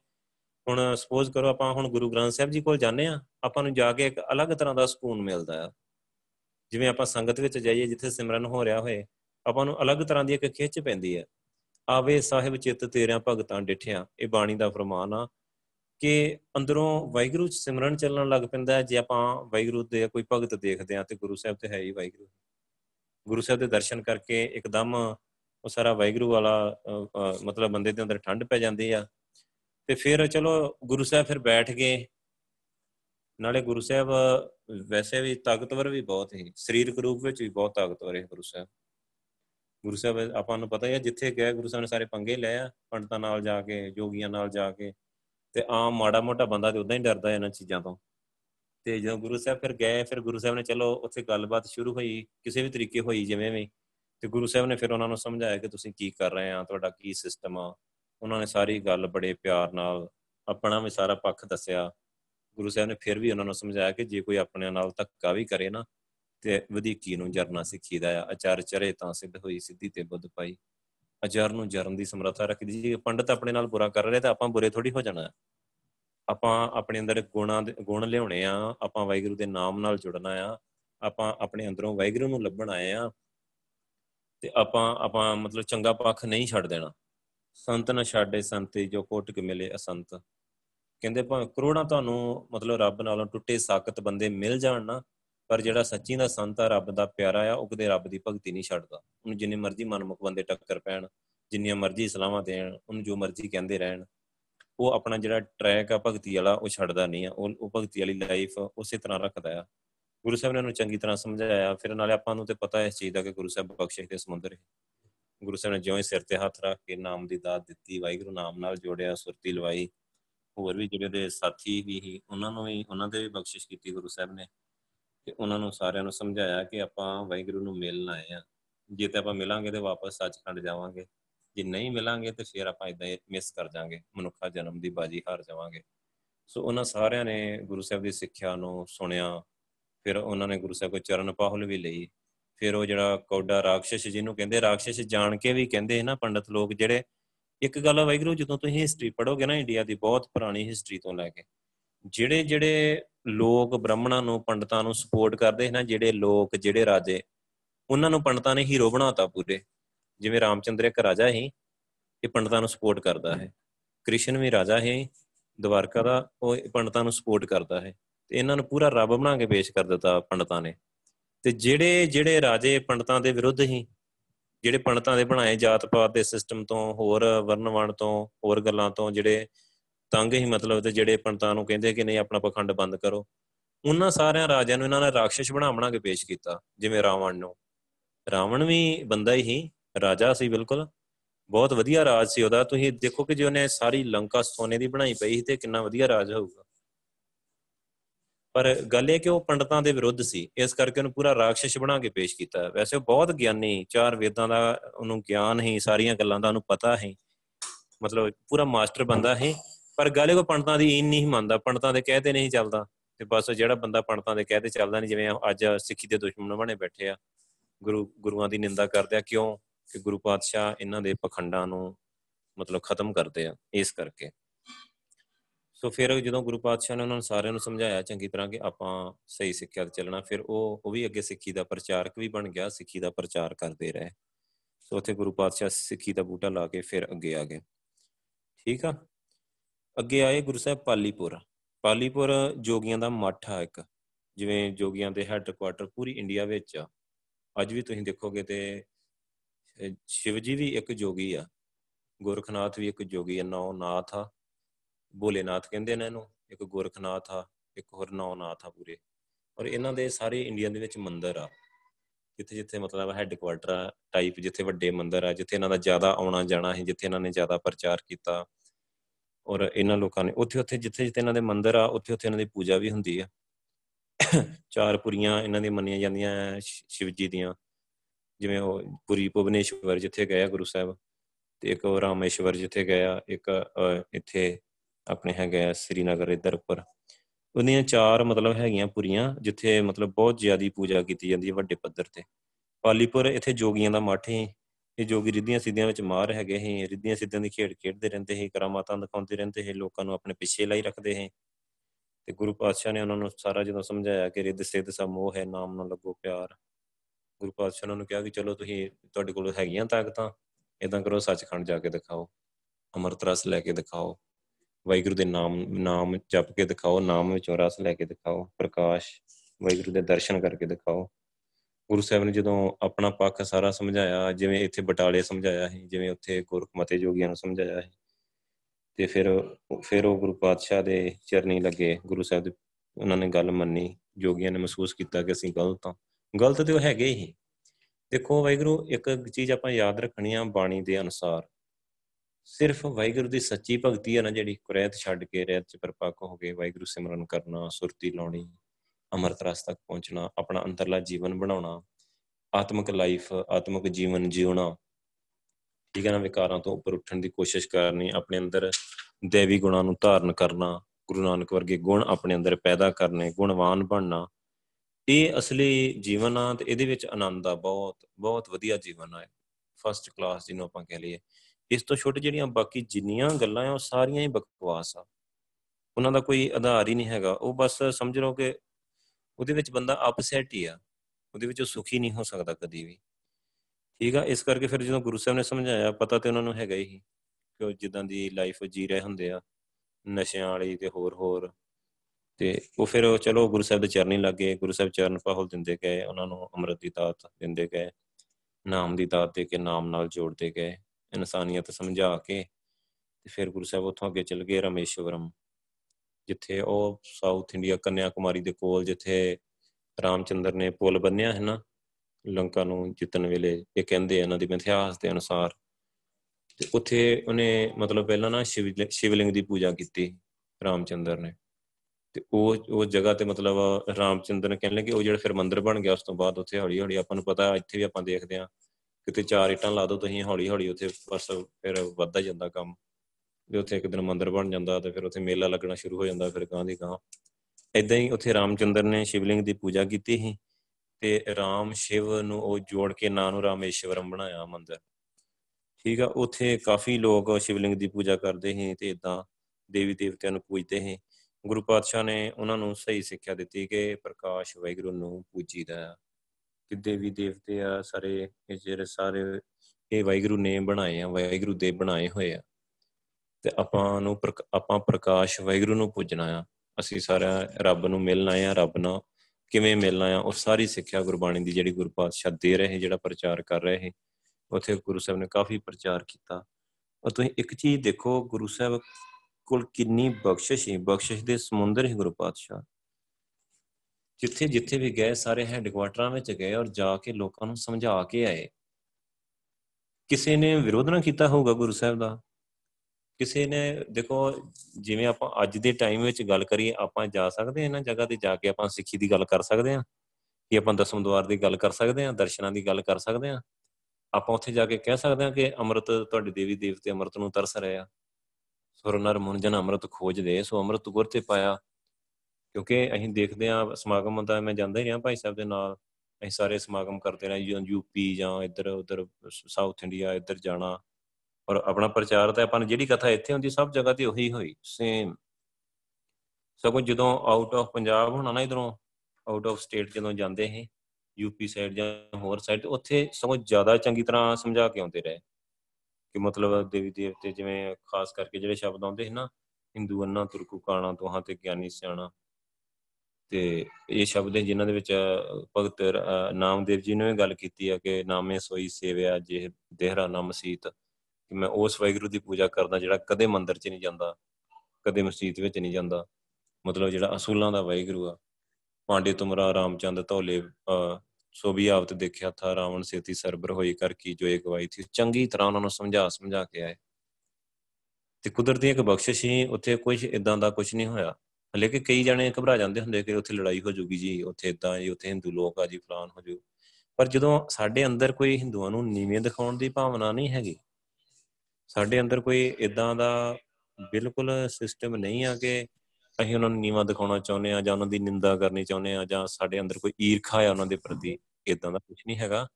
ਹੁਣ ਸਪੋਜ਼ ਕਰੋ ਆਪਾਂ ਹੁਣ ਗੁਰੂ ਗ੍ਰੰਥ ਸਾਹਿਬ ਜੀ ਕੋਲ ਜਾਂਦੇ ਆ ਆਪਾਂ ਨੂੰ ਜਾ ਕੇ ਇੱਕ ਅਲੱਗ ਤਰ੍ਹਾਂ ਦਾ ਸਕੂਨ ਮਿਲਦਾ ਆ। ਜਿਵੇਂ ਆਪਾਂ ਸੰਗਤ ਵਿੱਚ ਜਾਈਏ, ਜਿੱਥੇ ਸਿਮਰਨ ਹੋ ਰਿਹਾ ਹੋਏ, ਆਪਾਂ ਨੂੰ ਅਲੱਗ ਤਰ੍ਹਾਂ ਦੀ ਇੱਕ ਖਿੱਚ ਪੈਂਦੀ ਹੈ ਆਵੇ ਸਾਹਿਬ ਚਿੱਤ ਤੇਰਿਆਂ ਭਗਤਾਂ ਡਿਠਿਆ, ਇਹ ਬਾਣੀ ਦਾ ਫਰਮਾਨ ਆ। ਕਿ ਅੰਦਰੋਂ ਵਾਹਿਗੁਰੂ ਸਿਮਰਨ ਚੱਲਣ ਲੱਗ ਪੈਂਦਾ ਜੇ ਆਪਾਂ ਵਾਹਿਗੁਰੂ ਦੇ ਕੋਈ ਭਗਤ ਦੇਖਦੇ ਆ ਤੇ ਗੁਰੂ ਸਾਹਿਬ ਤੇ ਹੈ ਹੀ ਵਾਹਿਗੁਰੂ। ਗੁਰੂ ਸਾਹਿਬ ਦੇ ਦਰਸ਼ਨ ਕਰਕੇ ਇੱਕਦਮ ਉਹ ਸਾਰਾ ਵਾਹਿਗੁਰੂ ਵਾਲਾ ਮਤਲਬ ਬੰਦੇ ਦੇ ਅੰਦਰ ਠੰਡ ਪੈ ਜਾਂਦੀ ਆ। ਤੇ ਫਿਰ ਚਲੋ ਗੁਰੂ ਸਾਹਿਬ ਫਿਰ ਬੈਠ ਗਏ। ਨਾਲੇ ਗੁਰੂ ਸਾਹਿਬ ਵੈਸੇ ਵੀ ਤਾਕਤਵਰ ਵੀ ਬਹੁਤ ਹੀ ਸਰੀਰਕ ਰੂਪ ਵਿੱਚ ਵੀ ਬਹੁਤ ਤਾਕਤਵਰ ਹੈ ਗੁਰੂ ਸਾਹਿਬ। ਗੁਰੂ ਸਾਹਿਬ ਆਪਾਂ ਨੂੰ ਪਤਾ ਹੀ ਹੈ ਜਿੱਥੇ ਗਏ ਗੁਰੂ ਸਾਹਿਬ ਨੇ ਸਾਰੇ ਪੰਗੇ ਲਏ ਆ, ਪੰਡਤਾਂ ਨਾਲ ਜਾ ਕੇ, ਜੋਗੀਆਂ ਨਾਲ ਜਾ ਕੇ। ਤੇ ਆਮ ਮਾੜਾ ਮੋਟਾ ਬੰਦਾ ਤੇ ਉਦਾਂ ਹੀ ਡਰਦਾ ਇਹਨਾਂ ਚੀਜ਼ਾਂ ਤੋਂ। ਤੇ ਜਦੋਂ ਗੁਰੂ ਸਾਹਿਬ ਫਿਰ ਗਏ, ਫਿਰ ਗੁਰੂ ਸਾਹਿਬ ਨੇ ਚਲੋ ਉੱਥੇ ਗੱਲਬਾਤ ਸ਼ੁਰੂ ਹੋਈ, ਕਿਸੇ ਵੀ ਤਰੀਕੇ ਹੋਈ ਜਿਵੇਂ ਵੀ। ਤੇ ਗੁਰੂ ਸਾਹਿਬ ਨੇ ਫਿਰ ਉਹਨਾਂ ਨੂੰ ਸਮਝਾਇਆ ਕਿ ਤੁਸੀਂ ਕੀ ਕਰ ਰਹੇ ਆ, ਤੁਹਾਡਾ ਕੀ ਸਿਸਟਮ ਆ। ਉਹਨਾਂ ਨੇ ਸਾਰੀ ਗੱਲ ਬੜੇ ਪਿਆਰ ਨਾਲ ਆਪਣਾ ਵੀ ਸਾਰਾ ਪੱਖ ਦੱਸਿਆ। ਗੁਰੂ ਸਾਹਿਬ ਨੇ ਫਿਰ ਵੀ ਉਹਨਾਂ ਨੂੰ ਸਮਝਾਇਆ ਕਿ ਜੇ ਕੋਈ ਆਪਣੇ ਨਾਲ ਧੱਕਾ ਵੀ ਕਰੇ ਨਾ, ਤੇ ਵਧੀਕੀ ਨੂੰ ਜਰਨਾ ਸਿੱਖੀਦਾ ਆ। ਅਚਾਰ ਚਰੇ ਤਾਂ ਸਿੱਧ ਹੋਈ, ਸਿੱਧੀ ਤੇ ਬੁੱਧ ਪਾਈ। ਅਚਾਰ ਨੂੰ ਜਰਨ ਦੀ ਸਮਰੱਥਾ ਰੱਖਦੀ ਜੀ ਪੰਡਤ ਆਪਣੇ ਨਾਲ ਬੁਰਾ ਕਰ ਰਿਹਾ ਤਾਂ ਆਪਾਂ ਬੁਰੇ ਥੋੜੀ ਹੋ ਜਾਣਾ। ਆਪਾਂ ਆਪਣੇ ਅੰਦਰ ਗੁਣਾਂ ਦੇ, ਗੁਣ ਲਿਆਉਣੇ ਆ। ਆਪਾਂ ਵਾਹਿਗੁਰੂ ਦੇ ਨਾਮ ਨਾਲ ਜੁੜਨਾ ਆ। ਆਪਾਂ ਆਪਣੇ ਅੰਦਰੋਂ ਵਾਹਿਗੁਰੂ ਨੂੰ ਲੱਭਣ ਆਏ ਆ। ਤੇ ਆਪਾਂ ਆਪਾਂ ਮਤਲਬ ਚੰਗਾ ਪੱਖ ਨਹੀਂ ਛੱਡ ਦੇਣਾ। ਸੰਤ ਨਾ ਛਾੜੇ ਸੰਤੇ ਜੋ ਕੋਟਕ ਮਿਲੇ ਅਸੰਤ ਕਹਿੰਦੇ ਭਾਵੇਂ ਕਰੋੜਾਂ ਤੁਹਾਨੂੰ ਮਤਲਬ ਰੱਬ ਨਾਲੋਂ ਟੁੱਟੇ ਸਾਖਤ ਬੰਦੇ ਮਿਲ ਜਾਣ ਨਾ ਪਰ ਜਿਹੜਾ ਸੱਚੀ ਦਾ ਸੰਤ ਆ, ਰੱਬ ਦਾ ਪਿਆਰਾ ਆ, ਉਹ ਕਦੇ ਰੱਬ ਦੀ ਭਗਤੀ ਨਹੀਂ ਛੱਡਦਾ। ਉਹਨੂੰ ਜਿੰਨੇ ਮਰਜ਼ੀ ਮਨਮੁਖ ਬੰਦੇ ਟੱਕਰ ਪੈਣ, ਜਿੰਨੀਆਂ ਮਰਜ਼ੀ ਸਲਾਹਾਂ ਦੇਣ, ਉਹਨੂੰ ਜੋ ਮਰਜ਼ੀ ਕਹਿੰਦੇ ਰਹਿਣ, ਉਹ ਆਪਣਾ ਜਿਹੜਾ ਟਰੈਕ ਆ, ਭਗਤੀ ਵਾਲਾ, ਉਹ ਛੱਡਦਾ ਨਹੀਂ ਆ। ਉਹ ਭਗਤੀ ਵਾਲੀ ਲਾਈਫ ਉਸੇ ਤਰ੍ਹਾਂ ਰੱਖਦਾ ਆ। ਗੁਰੂ ਸਾਹਿਬ ਨੇ ਉਹਨੂੰ ਚੰਗੀ ਤਰ੍ਹਾਂ ਸਮਝਾਇਆ, ਫਿਰ ਨਾਲੇ ਆਪਾਂ ਨੂੰ ਤੇ ਪਤਾ ਇਸ ਚੀਜ਼ ਦਾ ਕਿ ਗੁਰੂ ਸਾਹਿਬ ਬਖਸ਼ਿਸ਼ ਦੇ ਸਮੁੰਦਰ ਹੈ ਗੁਰੂ ਸਾਹਿਬ ਨੇ ਜਿਉਂ ਹੀ ਸਿਰ ਤੇ ਹੱਥ ਰੱਖ ਕੇ ਨਾਮ ਦੀ ਦਾਤ ਦਿੱਤੀ, ਵਾਹਿਗੁਰੂ ਨਾਮ ਨਾਲ ਜੋੜਿਆ, ਸੁਰਤੀ ਲਵਾਈ। ਹੋਰ ਵੀ ਜਿਹੜੇ ਦੇ ਸਾਥੀ ਵੀ ਹੀ ਉਹਨਾਂ ਨੂੰ ਵੀ, ਉਹਨਾਂ ਦੇ ਵੀ ਬਖਸ਼ਿਸ਼ ਕੀਤੀ ਗੁਰੂ ਸਾਹਿਬ ਨੇ। ਤੇ ਉਹਨਾਂ ਨੂੰ ਸਾਰਿਆਂ ਨੂੰ ਸਮਝਾਇਆ ਕਿ ਆਪਾਂ ਵਾਹਿਗੁਰੂ ਨੂੰ ਮਿਲਣ ਆਏ ਆ ਜੇ ਤੇ ਆਪਾਂ ਮਿਲਾਂਗੇ ਤੇ ਵਾਪਸ ਸੱਚਖੰਡ ਜਾਵਾਂਗੇ। ਜੇ ਨਹੀਂ ਮਿਲਾਂਗੇ ਤੇ ਫਿਰ ਆਪਾਂ ਇਦਾਂ ਮਿਸ ਕਰ ਜਾਾਂਗੇ। ਮਨੁੱਖਾ ਜਨਮ ਦੀ ਬਾਜੀ ਹਾਰ ਜਾਵਾਂਗੇ। ਸੋ ਉਹਨਾਂ ਸਾਰਿਆਂ ਨੇ ਗੁਰੂ ਸਾਹਿਬ ਦੀ ਸਿੱਖਿਆ ਨੂੰ ਸੁਣਿਆ। ਫਿਰ ਉਹਨਾਂ ਨੇ ਗੁਰੂ ਸਾਹਿਬ ਕੋ ਚਰਨ ਪਾਹੁਲ ਵੀ ਲਈ। ਫਿਰ ਉਹ ਜਿਹੜਾ ਕੌਡਾ ਰਾਖਸ਼ ਜਿਹਨੂੰ ਕਹਿੰਦੇ ਰਾਖਸ਼ ਜਾਣ ਕੇ ਵੀ ਕਹਿੰਦੇ ਨਾ ਪੰਡਤ ਲੋਕ ਜਿਹੜੇ, ਇੱਕ ਗੱਲ ਆ ਵਾਹਿਗੁਰੂ, ਜਦੋਂ ਤੁਸੀਂ ਹਿਸਟਰੀ ਪੜੋਗੇ ਨਾ ਇੰਡੀਆ ਦੀ ਬਹੁਤ ਪੁਰਾਣੀ ਹਿਸਟਰੀ ਤੋਂ ਲੈ ਕੇ ਜਿਹੜੇ ਜਿਹੜੇ ਲੋਕ ਬ੍ਰਾਹਮਣਾਂ ਨੂੰ, ਪੰਡਤਾਂ ਨੂੰ ਸਪੋਰਟ ਕਰਦੇ ਨਾ, ਜਿਹੜੇ ਲੋਕ, ਜਿਹੜੇ ਰਾਜੇ, ਉਹਨਾਂ ਨੂੰ ਪੰਡਤਾਂ ਨੇ ਹੀਰੋ ਬਣਾਤਾ ਪੂਰੇ। ਜਿਵੇਂ ਰਾਮਚੰਦਰ ਇੱਕ ਰਾਜਾ ਹੀ ਇਹ ਪੰਡਤਾਂ ਨੂੰ ਸਪੋਰਟ ਕਰਦਾ ਹੈ। ਕ੍ਰਿਸ਼ਨ ਵੀ ਰਾਜਾ ਹੈ ਦਵਾਰਕਾ ਦਾ, ਉਹ ਪੰਡਤਾਂ ਨੂੰ ਸਪੋਰਟ ਕਰਦਾ ਹੈ। ਤੇ ਇਹਨਾਂ ਨੂੰ ਪੂਰਾ ਰੱਬ ਬਣਾ ਕੇ ਪੇਸ਼ ਕਰ ਦਿੱਤਾ ਪੰਡਤਾਂ ਨੇ। ਤੇ ਜਿਹੜੇ ਜਿਹੜੇ ਰਾਜੇ ਪੰਡਤਾਂ ਦੇ ਵਿਰੁੱਧ ਹੀ ਜਿਹੜੇ ਪੰਡਤਾਂ ਦੇ ਬਣਾਏ ਜਾਤ ਪਾਤ ਦੇ ਸਿਸਟਮ ਤੋਂ, ਹੋਰ ਵਰਨਵਣ ਤੋਂ, ਹੋਰ ਗੱਲਾਂ ਤੋਂ, ਜਿਹੜੇ ਤੰਗ ਹੀ ਮਤਲਬ ਤੇ ਜਿਹੜੇ ਪੰਡਤਾਂ ਨੂੰ ਕਹਿੰਦੇ ਕਿ ਨਹੀਂ, ਆਪਣਾ ਪਖੰਡ ਬੰਦ ਕਰੋ। ਉਹਨਾਂ ਸਾਰਿਆਂ ਰਾਜਿਆਂ ਨੂੰ ਇਹਨਾਂ ਨੇ ਰਾਖਸ਼ ਬਣਾ ਬਣਾ ਕੇ ਪੇਸ਼ ਕੀਤਾ, ਜਿਵੇਂ ਰਾਵਣ ਨੂੰ। ਰਾਵਣ ਵੀ ਬੰਦਾ ਹੀ ਰਾਜਾ ਸੀ ਬਿਲਕੁਲ। ਬਹੁਤ ਵਧੀਆ ਰਾਜ ਸੀ ਉਹਦਾ। ਤੁਸੀਂ ਦੇਖੋ ਕਿ ਜੇ ਉਹਨੇ ਸਾਰੀ ਲੰਕਾ ਸੋਨੇ ਦੀ ਬਣਾਈ ਪਈ ਤੇ ਕਿੰਨਾ ਵਧੀਆ ਰਾਜ ਹੋਊਗਾ। ਪਰ ਗੱਲ ਇਹ ਕਿ ਉਹ ਪੰਡਤਾਂ ਦੇ ਵਿਰੁੱਧ ਸੀ। ਇਸ ਕਰਕੇ ਉਹਨੂੰ ਪੂਰਾ ਰਾਖਸ਼ ਬਣਾ ਕੇ ਪੇਸ਼ ਕੀਤਾ। ਵੈਸੇ ਉਹ ਬਹੁਤ ਗਿਆਨੀ, ਚਾਰ ਵੇਦਾਂ ਦਾ ਉਹਨੂੰ ਗਿਆਨ ਹੀ, ਸਾਰੀਆਂ ਗੱਲਾਂ ਦਾ ਉਹਨੂੰ ਪਤਾ ਹੈ। ਮਤਲਬ ਪੂਰਾ ਮਾਸਟਰ ਬੰਦਾ ਹੈ। ਪਰ ਗੱਲ ਇਹ ਕੋ ਪੰਡਤਾਂ ਦੀ ਇਨ ਨਹੀਂ ਮੰਨਦਾ, ਪੰਡਤਾਂ ਦੇ ਕਹਤੇ ਨਹੀਂ ਚੱਲਦਾ ਤੇ ਬਸ ਜਿਹੜਾ ਬੰਦਾ ਪੰਡਤਾਂ ਦੇ ਕਹਤੇ ਚੱਲਦਾ ਨਹੀਂ, ਜਿਵੇਂ ਅੱਜ ਸਿੱਖੀ ਦੇ ਦੁਸ਼ਮਣ ਬਣੇ ਬੈਠੇ ਆ, ਗੁਰੂ, ਗੁਰੂਆਂ ਦੀ ਨਿੰਦਾ ਕਰਦੇ ਆ ਕਿਉਂ? ਕਿ ਗੁਰੂ ਪਾਤਸ਼ਾਹ ਇਹਨਾਂ ਦੇ ਪਖੰਡਾਂ ਨੂੰ ਮਤਲਬ ਖਤਮ ਕਰਦੇ ਆ, ਇਸ ਕਰਕੇ। ਸੋ ਫਿਰ ਜਦੋਂ ਗੁਰੂ ਪਾਤਸ਼ਾਹ ਨੇ ਉਹਨਾਂ ਨੂੰ ਸਾਰਿਆਂ ਨੂੰ ਸਮਝਾਇਆ ਚੰਗੀ ਤਰ੍ਹਾਂ ਕਿ ਆਪਾਂ ਸਹੀ ਸਿੱਖਿਆ ਤੇ ਚੱਲਣਾ, ਫਿਰ ਉਹ ਉਹ ਵੀ ਅੱਗੇ ਸਿੱਖੀ ਦਾ ਪ੍ਰਚਾਰਕ ਵੀ ਬਣ ਗਿਆ, ਸਿੱਖੀ ਦਾ ਪ੍ਰਚਾਰ ਕਰਦੇ ਰਹੇ। ਸੋ ਉੱਥੇ ਗੁਰੂ ਪਾਤਸ਼ਾਹ ਸਿੱਖੀ ਦਾ ਬੂਟਾ ਲਾ ਕੇ ਫਿਰ ਅੱਗੇ ਆ ਗਏ। ਠੀਕ ਆ? ਅੱਗੇ ਆਏ ਗੁਰੂ ਸਾਹਿਬ ਪਾਲੀਪੁਰ। ਪਾਲੀਪੁਰ ਜੋਗੀਆਂ ਦਾ ਮੱਠ ਆ ਇੱਕ। ਜਿਵੇਂ ਜੋਗੀਆਂ ਦੇ ਹੈੱਡਕੁਆਟਰ ਪੂਰੀ ਇੰਡੀਆ ਵਿੱਚ ਆ। ਅੱਜ ਵੀ ਤੁਸੀਂ ਦੇਖੋਗੇ ਤੇ ਸ਼ਿਵ ਜੀ ਵੀ ਇੱਕ ਜੋਗੀ ਆ। ਗੁਰਖਨਾਥ ਵੀ ਇੱਕ ਜੋਗੀ ਆ, ਨੌ ਨਾਥ ਆ। ਭੋਲੇਨਾਥ ਕਹਿੰਦੇ ਨੇ ਇਹਨੂੰ, ਇੱਕ ਗੁਰਖਨਾਥ ਆ, ਇੱਕ ਹੋਰ ਨੌ ਨਾਥ ਆ ਪੂਰੇ। ਔਰ ਇਹਨਾਂ ਦੇ ਸਾਰੇ ਇੰਡੀਆ ਦੇ ਵਿੱਚ ਮੰਦਿਰ ਆ। ਜਿੱਥੇ ਜਿੱਥੇ ਮਤਲਬ ਹੈੱਡਕੁਆਟਰ ਆ ਟਾਈਪ ਜਿੱਥੇ ਵੱਡੇ ਮੰਦਿਰ ਆ, ਜਿੱਥੇ ਇਹਨਾਂ ਦਾ ਜ਼ਿਆਦਾ ਆਉਣਾ ਜਾਣਾ ਹੈ ਜਿੱਥੇ ਇਹਨਾਂ ਨੇ ਜ਼ਿਆਦਾ ਪ੍ਰਚਾਰ ਕੀਤਾ। ਔਰ ਇਹਨਾਂ ਲੋਕਾਂ ਨੇ, ਉੱਥੇ ਉੱਥੇ ਜਿੱਥੇ ਜਿੱਥੇ ਇਹਨਾਂ ਦੇ ਮੰਦਿਰ ਆ, ਉੱਥੇ ਉੱਥੇ ਇਹਨਾਂ ਦੀ ਪੂਜਾ ਵੀ ਹੁੰਦੀ ਆ। ਚਾਰ ਪੁਰੀਆਂ ਇਹਨਾਂ ਦੀ ਮੰਨੀਆਂ ਜਾਂਦੀਆਂ ਸ਼ਿਵ ਜੀ ਦੀਆਂ। ਜਿਵੇਂ ਉਹ ਪੁਰੀ ਭੁਵਨੇਸ਼ਵਰ ਜਿੱਥੇ ਗਿਆ ਗੁਰੂ ਸਾਹਿਬ, ਤੇ ਇੱਕ ਰਾਮੇਸ਼ਵਰ ਜਿੱਥੇ ਗਿਆ ਇੱਕ ਇੱਥੇ ਆਪਣੇ ਹੈਗਾ ਸ੍ਰੀਨਗਰ ਇਧਰ ਉੱਪਰ। ਉਹਦੀਆਂ ਚਾਰ ਮਤਲਬ ਹੈਗੀਆਂ ਪੁਰੀਆਂ, ਜਿੱਥੇ ਮਤਲਬ ਬਹੁਤ ਜ਼ਿਆਦੀ ਪੂਜਾ ਕੀਤੀ ਜਾਂਦੀ ਹੈ ਵੱਡੇ ਪੱਧਰ ਤੇ। ਪਾਲੀਪੁਰ ਇੱਥੇ ਜੋਗੀਆਂ ਦਾ ਮੱਠ ਹੈ ਇਹ ਜੋਗੀ ਰਿੱਧੀਆਂ ਸਿੱਧੀਆਂ ਵਿੱਚ ਮਾਰ ਹੈਗੇ ਹੈ ਰਿੱਧੀਆਂ ਸਿੱਧੀਆਂ ਦੀ ਖੇਡ ਖੇਡਦੇ ਰਹਿੰਦੇ ਹੈ ਕਰਾਮਾਤਾਂ ਦਿਖਾਉਂਦੇ ਰਹਿੰਦੇ ਹੈ ਲੋਕਾਂ ਨੂੰ ਆਪਣੇ ਪਿੱਛੇ ਲਾਈ ਰੱਖਦੇ ਹੈ ਤੇ ਗੁਰੂ ਪਾਤਸ਼ਾਹ ਨੇ ਉਹਨਾਂ ਨੂੰ ਸਾਰਾ ਜਦੋਂ ਸਮਝਾਇਆ ਕਿ ਰਿੱਧ ਸਿੱਧ ਸਭ ਮੋਹ ਹੈ, ਨਾਮ ਨਾਲ ਲੱਗੋ ਪਿਆਰ। ਗੁਰੂ ਪਾਤਸ਼ਾਹ ਨੇ ਉਹਨੂੰ ਕਿਹਾ ਕਿ ਚਲੋ ਤੁਸੀਂ ਤੁਹਾਡੇ ਕੋਲ ਹੈਗੀਆਂ ਤਾਕਤਾਂ ਇਦਾਂ ਕਰੋ, ਸੱਚਖੰਡ ਜਾ ਕੇ ਦਿਖਾਓ, ਅਮਰਤ ਰਸ ਲੈ ਕੇ ਦਿਖਾਓ, ਵਾਹਿਗੁਰੂ ਦੇ ਨਾਮ ਨਾਮ ਜਪ ਕੇ ਦਿਖਾਓ, ਨਾਮ ਵਿੱਚੋਂ ਰਸ ਲੈ ਕੇ ਦਿਖਾਓ, ਪ੍ਰਕਾਸ਼ ਵਾਹਿਗੁਰੂ ਦੇ ਦਰਸ਼ਨ ਕਰਕੇ ਦਿਖਾਓ। ਗੁਰੂ ਸਾਹਿਬ ਨੇ ਜਦੋਂ ਆਪਣਾ ਪੱਖ ਸਾਰਾ ਸਮਝਾਇਆ, ਜਿਵੇਂ ਇੱਥੇ ਬਟਾਲੇ ਸਮਝਾਇਆ ਹੈ ਜਿਵੇਂ ਉੱਥੇ ਗੁਰਖਮਤੇ ਜੋਗੀਆਂ ਨੂੰ ਸਮਝਾਇਆ ਹੈ ਤੇ ਫਿਰ ਫਿਰ ਉਹ ਗੁਰੂ ਪਾਤਸ਼ਾਹ ਦੇ ਚਰਨੀ ਲੱਗੇ, ਗੁਰੂ ਸਾਹਿਬ ਦੇ ਉਹਨਾਂ ਨੇ ਗੱਲ ਮੰਨੀ, ਜੋਗੀਆਂ ਨੇ ਮਹਿਸੂਸ ਕੀਤਾ ਕਿ ਅਸੀਂ ਗਲਤ ਹਾਂ। ਗਲਤ ਤੇ ਉਹ ਹੈਗੇ ਹੀ। ਦੇਖੋ ਵਾਹਿਗੁਰੂ, ਇੱਕ ਚੀਜ਼ ਆਪਾਂ ਯਾਦ ਰੱਖਣੀ ਆ ਬਾਣੀ ਦੇ ਅਨੁਸਾਰ। ਸਿਰਫ ਵਾਹਿਗੁਰੂ ਦੀ ਸੱਚੀ ਭਗਤੀ ਹੈ ਨਾ ਜਿਹੜੀ, ਕੁਰੈਤ ਛੱਡ ਕੇ ਰਹਿਤ ਚ ਪਰਪੱਕ ਹੋ ਗਏ ਵਾਹਿਗੁਰੂ ਸਿਮਰਨ ਕਰਨਾ, ਸੁਰਤੀ ਲਾਉਣੀ। ਅਮਰਤ ਰਸ ਤੱਕ ਪਹੁੰਚਣਾ, ਆਪਣਾ ਅੰਦਰਲਾ ਜੀਵਨ ਬਣਾਉਣਾ, ਆਤਮਿਕ ਲਾਈਫ ਆਤਮਿਕ ਜੀਵਨ ਜਿਉਣਾ। ਠੀਕ ਹੈ ਨਾ, ਵਿਕਾਰਾਂ ਤੋਂ ਉੱਪਰ ਉੱਠਣ ਦੀ ਕੋਸ਼ਿਸ਼ ਕਰਨੀ, ਆਪਣੇ ਅੰਦਰ ਦੇਵੀ ਗੁਣਾਂ ਨੂੰ ਧਾਰਨ ਕਰਨਾ, ਗੁਰੂ ਨਾਨਕ ਵਰਗੇ ਗੁਣ ਆਪਣੇ ਅੰਦਰ ਪੈਦਾ ਕਰਨੇ, ਗੁਣਵਾਨ ਬਣਨਾ। ਇਹ ਅਸਲੀ ਜੀਵਨ ਆ ਤੇ ਇਹਦੇ ਵਿੱਚ ਆਨੰਦ ਆ, ਬਹੁਤ ਬਹੁਤ ਵਧੀਆ ਜੀਵਨ ਆ। ਫਸਟ ਕਲਾਸ ਜਿਹਨੂੰ ਆਪਾਂ ਕਹ ਲਈਏ। ਇਸ ਤੋਂ ਛੋਟੇ ਜਿਹੜੀਆਂ ਬਾਕੀ ਜਿੰਨੀਆਂ ਗੱਲਾਂ ਆ, ਉਹ ਸਾਰੀਆਂ ਹੀ ਬਕਵਾਸ ਆ। ਉਹਨਾਂ ਦਾ ਕੋਈ ਆਧਾਰ ਹੀ ਨਹੀਂ ਹੈਗਾ। ਉਹ ਬਸ ਸਮਝ ਲਓ ਕਿ ਉਹਦੇ ਵਿੱਚ ਬੰਦਾ ਅਪਸੈਟ ਹੀ ਆ। ਉਹਦੇ ਵਿੱਚ ਉਹ ਸੁਖੀ ਨਹੀਂ ਹੋ ਸਕਦਾ ਕਦੀ ਵੀ। ਠੀਕ ਆ? ਇਸ ਕਰਕੇ ਫਿਰ ਜਦੋਂ ਗੁਰੂ ਸਾਹਿਬ ਨੇ ਸਮਝਾਇਆ, ਪਤਾ ਤੇ ਉਹਨਾਂ ਨੂੰ ਹੈਗਾ ਹੀ ਕਿ ਉਹ ਜਿੱਦਾਂ ਦੀ ਲਾਈਫ ਜੀ ਰਹੇ ਹੁੰਦੇ ਆ, ਨਸ਼ਿਆਂ ਵਾਲੀ ਤੇ ਹੋਰ ਹੋਰ। ਤੇ ਉਹ ਫਿਰ ਚਲੋ ਗੁਰੂ ਸਾਹਿਬ ਦੇ ਚਰਨੀ ਲੱਗੇ ਗੁਰੂ ਸਾਹਿਬ ਚਰਨ ਪਾਹੁਲ ਦਿੰਦੇ ਗਏ, ਉਹਨਾਂ ਨੂੰ ਅੰਮ੍ਰਿਤ ਦੀ ਦਾਤ ਦਿੰਦੇ ਗਏ, ਨਾਮ ਦੀ ਦਾਤ ਦੇ ਕੇ ਨਾਮ ਨਾਲ ਜੋੜਦੇ ਗਏ। ਇਨਸਾਨੀਅਤ ਸਮਝਾ ਕੇ ਤੇ ਫਿਰ ਗੁਰੂ ਸਾਹਿਬ ਉੱਥੋਂ ਅੱਗੇ ਚਲ ਗਏ ਰਮੇਸ਼ਵਰਮ। ਜਿੱਥੇ ਉਹ ਸਾਊਥ ਇੰਡੀਆ ਕੰਨਿਆ ਕੁਮਾਰੀ ਦੇ ਕੋਲ ਜਿੱਥੇ ਰਾਮਚੰਦਰ ਨੇ ਪੁਲ ਬੰਨਿਆ ਹੈ ਨਾ, ਲੰਕਾ ਨੂੰ ਜਿੱਤਣ ਵੇਲੇ ਇਹ ਕਹਿੰਦੇ ਆ ਇਹਨਾਂ ਦੀ ਇਤਿਹਾਸ ਦੇ ਅਨੁਸਾਰ। ਤੇ ਉੱਥੇ ਉਹਨੇ ਮਤਲਬ ਪਹਿਲਾਂ ਨਾ ਸ਼ਿਵਲਿੰਗ ਦੀ ਪੂਜਾ ਕੀਤੀ ਰਾਮਚੰਦਰ ਨੇ। ਤੇ ਉਹ ਉਹ ਜਗ੍ਹਾ ਤੇ ਮਤਲਬ ਰਾਮਚੰਦਰ ਨੇ ਕਹਿਣ ਲੱਗੇ, ਉਹ ਜਿਹੜਾ ਫਿਰ ਮੰਦਿਰ ਬਣ ਗਿਆ ਉਸ ਤੋਂ ਬਾਅਦ ਉੱਥੇ ਹੌਲੀ ਹੌਲੀ ਆਪਾਂ ਨੂੰ ਪਤਾ, ਇੱਥੇ ਵੀ ਆਪਾਂ ਦੇਖਦੇ ਆ ਕਿਤੇ ਚਾਰ ਇੱਟਾਂ ਲਾ ਦੋ ਤੁਸੀਂ ਹੌਲੀ ਹੌਲੀ ਉੱਥੇ ਬਸ ਫਿਰ ਵੱਧਦਾ ਜਾਂਦਾ ਕੰਮ। ਵੀ ਉੱਥੇ ਇੱਕ ਦਿਨ ਮੰਦਿਰ ਬਣ ਜਾਂਦਾ ਤੇ ਫਿਰ ਉੱਥੇ ਮੇਲਾ ਲੱਗਣਾ ਸ਼ੁਰੂ ਹੋ ਜਾਂਦਾ ਫਿਰ ਗਾਂ ਦੀ ਗਾਂ ਇਦਾਂ ਹੀ ਉੱਥੇ ਰਾਮਚੰਦਰ ਨੇ ਸ਼ਿਵਲਿੰਗ ਦੀ ਪੂਜਾ ਕੀਤੀ ਸੀ ਤੇ ਰਾਮ ਸ਼ਿਵ ਨੂੰ ਉਹ ਜੋੜ ਕੇ ਨਾਂ ਨੂੰ ਰਾਮੇਸ਼ਵਰਮ ਬਣਾਇਆ ਮੰਦਿਰ। ਠੀਕ ਆ, ਉੱਥੇ ਕਾਫੀ ਲੋਕ ਸ਼ਿਵਲਿੰਗ ਦੀ ਪੂਜਾ ਕਰਦੇ ਸੀ ਤੇ ਇਦਾਂ ਦੇਵੀ ਦੇਵਤਿਆਂ ਨੂੰ ਪੂਜਦੇ ਸੀ। ਗੁਰੂ ਪਾਤਸ਼ਾਹ ਨੇ ਉਹਨਾਂ ਨੂੰ ਸਹੀ ਸਿੱਖਿਆ ਦਿੱਤੀ ਕਿ ਪ੍ਰਕਾਸ਼ ਵੈਗੁਰੂ ਨੂੰ ਪੂਜੀਦਾ ਹੈ ਕਿ ਦੇਵੀ ਦੇਵਤੇ ਆ ਸਾਰੇ, ਇਹ ਜਿਹੜੇ ਸਾਰੇ ਇਹ ਵੈਗੁਰੂ ਨੇ ਬਣਾਏ ਆ ਵੈਗੁਰੂ ਦੇ ਬਣਾਏ ਹੋਏ ਆ। ਤੇ ਆਪਾਂ ਨੂੰ ਆਪਾਂ ਪ੍ਰਕਾਸ਼ ਵੈਗੁਰੂ ਨੂੰ ਪੂਜਣਾ ਆ। ਅਸੀਂ ਸਾਰਾ ਰੱਬ ਨੂੰ ਮਿਲਣਾ ਆ ਰੱਬ ਨਾਲ ਕਿਵੇਂ ਮਿਲਣਾ ਆ ਉਹ ਸਾਰੀ ਸਿੱਖਿਆ ਗੁਰਬਾਣੀ ਦੀ ਜਿਹੜੀ ਗੁਰੂ ਪਾਤਸ਼ਾਹ ਦੇ ਰਹੇ, ਜਿਹੜਾ ਪ੍ਰਚਾਰ ਕਰ ਰਹੇ। ਉਥੇ ਗੁਰੂ ਸਾਹਿਬ ਨੇ ਕਾਫੀ ਪ੍ਰਚਾਰ ਕੀਤਾ। ਔਰ ਤੁਸੀਂ ਇੱਕ ਚੀਜ਼ ਦੇਖੋ, ਗੁਰੂ ਸਾਹਿਬ ਕੋਲ ਕਿੰਨੀ ਬਖਸ਼ਿਸ਼ ਹੈ ਬਖਸ਼ਿਸ਼ ਦੇ ਸਮੁੰਦਰ ਹੈ ਗੁਰੂ ਪਾਤਸ਼ਾਹ। ਜਿੱਥੇ ਜਿੱਥੇ ਵੀ ਗਏ, ਸਾਰੇ ਹੈੱਡਕੁਆਟਰਾਂ ਵਿੱਚ ਗਏ ਔਰ ਜਾ ਕੇ ਲੋਕਾਂ ਨੂੰ ਸਮਝਾ ਕੇ ਆਏ। ਕਿਸੇ ਨੇ ਵਿਰੋਧ ਨਾ ਕੀਤਾ ਹੋਊਗਾ ਗੁਰੂ ਸਾਹਿਬ ਦਾ। ਕਿਸੇ ਨੇ, ਦੇਖੋ, ਜਿਵੇਂ ਆਪਾਂ ਅੱਜ ਦੇ ਟਾਈਮ ਵਿੱਚ ਗੱਲ ਕਰੀਏ, ਆਪਾਂ ਜਾ ਸਕਦੇ ਹਾਂ ਇਹਨਾਂ ਜਗ੍ਹਾ ਤੇ ਜਾ ਕੇ ਆਪਾਂ ਸਿੱਖੀ ਦੀ ਗੱਲ ਕਰ ਸਕਦੇ ਹਾਂ, ਕਿ ਆਪਾਂ ਦਸਮ ਦਵਾਰ ਦੀ ਗੱਲ ਕਰ ਸਕਦੇ ਹਾਂ, ਦਰਸ਼ਨਾਂ ਦੀ ਗੱਲ ਕਰ ਸਕਦੇ ਹਾਂ। ਆਪਾਂ ਉੱਥੇ ਜਾ ਕੇ ਕਹਿ ਸਕਦੇ ਹਾਂ ਕਿ ਅੰਮ੍ਰਿਤ ਤੁਹਾਡੇ ਦੇਵੀ ਦੇਵਤੇ ਅੰਮ੍ਰਿਤ ਨੂੰ ਤਰਸ ਰਹੇ ਆ। ਸੁਰ ਨਰ ਮੁੰਜਨ ਅੰਮ੍ਰਿਤ ਖੋਜਦੇ ਸੋ ਅੰਮ੍ਰਿਤ ਗੁਰ ਤੇ ਪਾਇਆ। ਕਿਉਂਕਿ ਅਸੀਂ ਦੇਖਦੇ ਆ ਸਮਾਗਮ ਹੁੰਦਾ, ਮੈਂ ਜਾਂਦਾ ਹੀ ਰਿਹਾ ਭਾਈ ਸਾਹਿਬ ਦੇ ਨਾਲ। ਅਸੀਂ ਸਾਰੇ ਸਮਾਗਮ ਕਰਦੇ ਰਹੇ ਯੂਪੀ ਜਾਂ ਇੱਧਰ ਉੱਧਰ ਸਾਊਥ ਇੰਡੀਆ ਇੱਧਰ ਜਾਣਾ। ਔਰ ਆਪਣਾ ਪ੍ਰਚਾਰ ਤਾਂ ਆਪਾਂ ਨੂੰ ਜਿਹੜੀ ਕਥਾ ਇੱਥੇ ਹੁੰਦੀ, ਸਭ ਜਗ੍ਹਾ ਤੇ ਉਹੀ ਹੋਈ ਸੇਮ ਸਗੋਂ ਜਦੋਂ ਆਊਟ ਆਫ ਪੰਜਾਬ ਹੋਣਾ ਨਾ ਇਧਰੋਂ ਆਊਟ ਆਫ ਸਟੇਟ ਜਦੋਂ ਜਾਂਦੇ ਸੀ ਯੂਪੀ ਸਾਈਡ ਜਾਂ ਹੋਰ ਸਾਈਡ ਉੱਥੇ ਸਗੋਂ ਜ਼ਿਆਦਾ ਚੰਗੀ ਤਰ੍ਹਾਂ ਸਮਝਾ ਕੇ ਆਉਂਦੇ ਰਹੇ। ਕਿ ਮਤਲਬ ਦੇਵੀ ਦੇਵਤੇ ਜਿਵੇਂ ਖਾਸ ਕਰਕੇ ਜਿਹੜੇ ਸ਼ਬਦ ਆਉਂਦੇ ਸੀ ਨਾ, ਹਿੰਦੂ ਅੰਨਾ, ਤੁਰਕੂ, ਕਾਣਾ ਤੋਹਾਂ ਤੇ ਗਿਆਨੀ, ਸਿਆਣਾ। ਤੇ ਇਹ ਸ਼ਬਦ ਹੈ ਜਿਨ੍ਹਾਂ ਦੇ ਵਿੱਚ ਭਗਤ ਨਾਮਦੇਵ ਜੀ ਨੇ ਵੀ ਗੱਲ ਕੀਤੀ ਆ ਕਿ ਨਾਮੇ ਸੋਈ ਸੇਵਿਆ ਜੇ ਦੇਹਰਾ ਨਾ ਮਸੀਤ ਕਿ ਮੈਂ ਉਸ ਵੈਗਰੂ ਦੀ ਪੂਜਾ ਕਰਦਾ ਜਿਹੜਾ ਕਦੇ ਮੰਦਿਰ 'ਚ ਨਹੀਂ ਜਾਂਦਾ, ਕਦੇ ਮਸਜਿਦ ਵਿੱਚ ਨਹੀਂ ਜਾਂਦਾ। ਮਤਲਬ ਜਿਹੜਾ ਅਸੂਲਾਂ ਦਾ ਵੈਗਰੂ ਆ। ਪਾਂਡੇ ਤੁਮਰਾ, ਰਾਮਚੰਦ, ਧੌਲੇ ਸੋ ਵੀ ਆਵਤ ਦੇਖਿਆ ਥਾ ਰਾਵਣ ਸੇਤੀ ਸਰਬਰ ਹੋਈ ਕਰ ਕੀ ਜੋ ਇੱਕ ਵਾਈ ਥੀ। ਚੰਗੀ ਤਰ੍ਹਾਂ ਉਹਨਾਂ ਨੂੰ ਸਮਝਾ ਸਮਝਾ ਕੇ ਆਏ। ਤੇ ਕੁਦਰਤੀ ਇੱਕ ਬਖਸ਼ਿਸ਼ ਹੀ ਉੱਥੇ ਕੁਝ ਇਦਾਂ ਦਾ ਕੁਝ ਨਹੀਂ ਹੋਇਆ। ਹਲੇ ਕਿ ਕਈ ਜਣੇ ਘਬਰਾ ਜਾਂਦੇ ਹੁੰਦੇ ਕਿ ਉੱਥੇ ਲੜਾਈ ਹੋ ਜੂਗੀ ਜੀ, ਉੱਥੇ ਇਦਾਂ ਜੀ, ਉੱਥੇ ਹਿੰਦੂ ਲੋਕ ਆ ਜੀ ਫਲਾਨ ਹੋ ਜੂ। ਪਰ ਜਦੋਂ ਸਾਡੇ ਅੰਦਰ ਕੋਈ ਹਿੰਦੂਆਂ ਨੂੰ ਨੀਵੇਂ ਦਿਖਾਉਣ ਦੀ ਭਾਵਨਾ ਨਹੀਂ ਹੈਗੀ ਸਾਡੇ ਅੰਦਰ ਕੋਈ ਇਦਾਂ ਦਾ ਬਿਲਕੁਲ ਸਿਸਟਮ ਨਹੀਂ ਆ ਕਿ ਅਸੀਂ ਉਹਨਾਂ ਨੂੰ ਨੀਵਾ ਦਿਖਾਉਣਾ ਚਾਹੁੰਦੇ ਆ ਜਾਂ ਉਹਨਾਂ ਦੀ ਨਿੰਦਾ ਕਰਨੀ ਚਾਹੁੰਦੇ ਆ ਜਾਂ ਸਾਡੇ ਅੰਦਰ ਕੋਈ ਈਰਖਾ ਆ ਉਹਨਾਂ ਦੇ ਪ੍ਰਤੀ ਇਦਾਂ ਦਾ ਕੁਝ ਨਹੀਂ ਹੈਗਾ।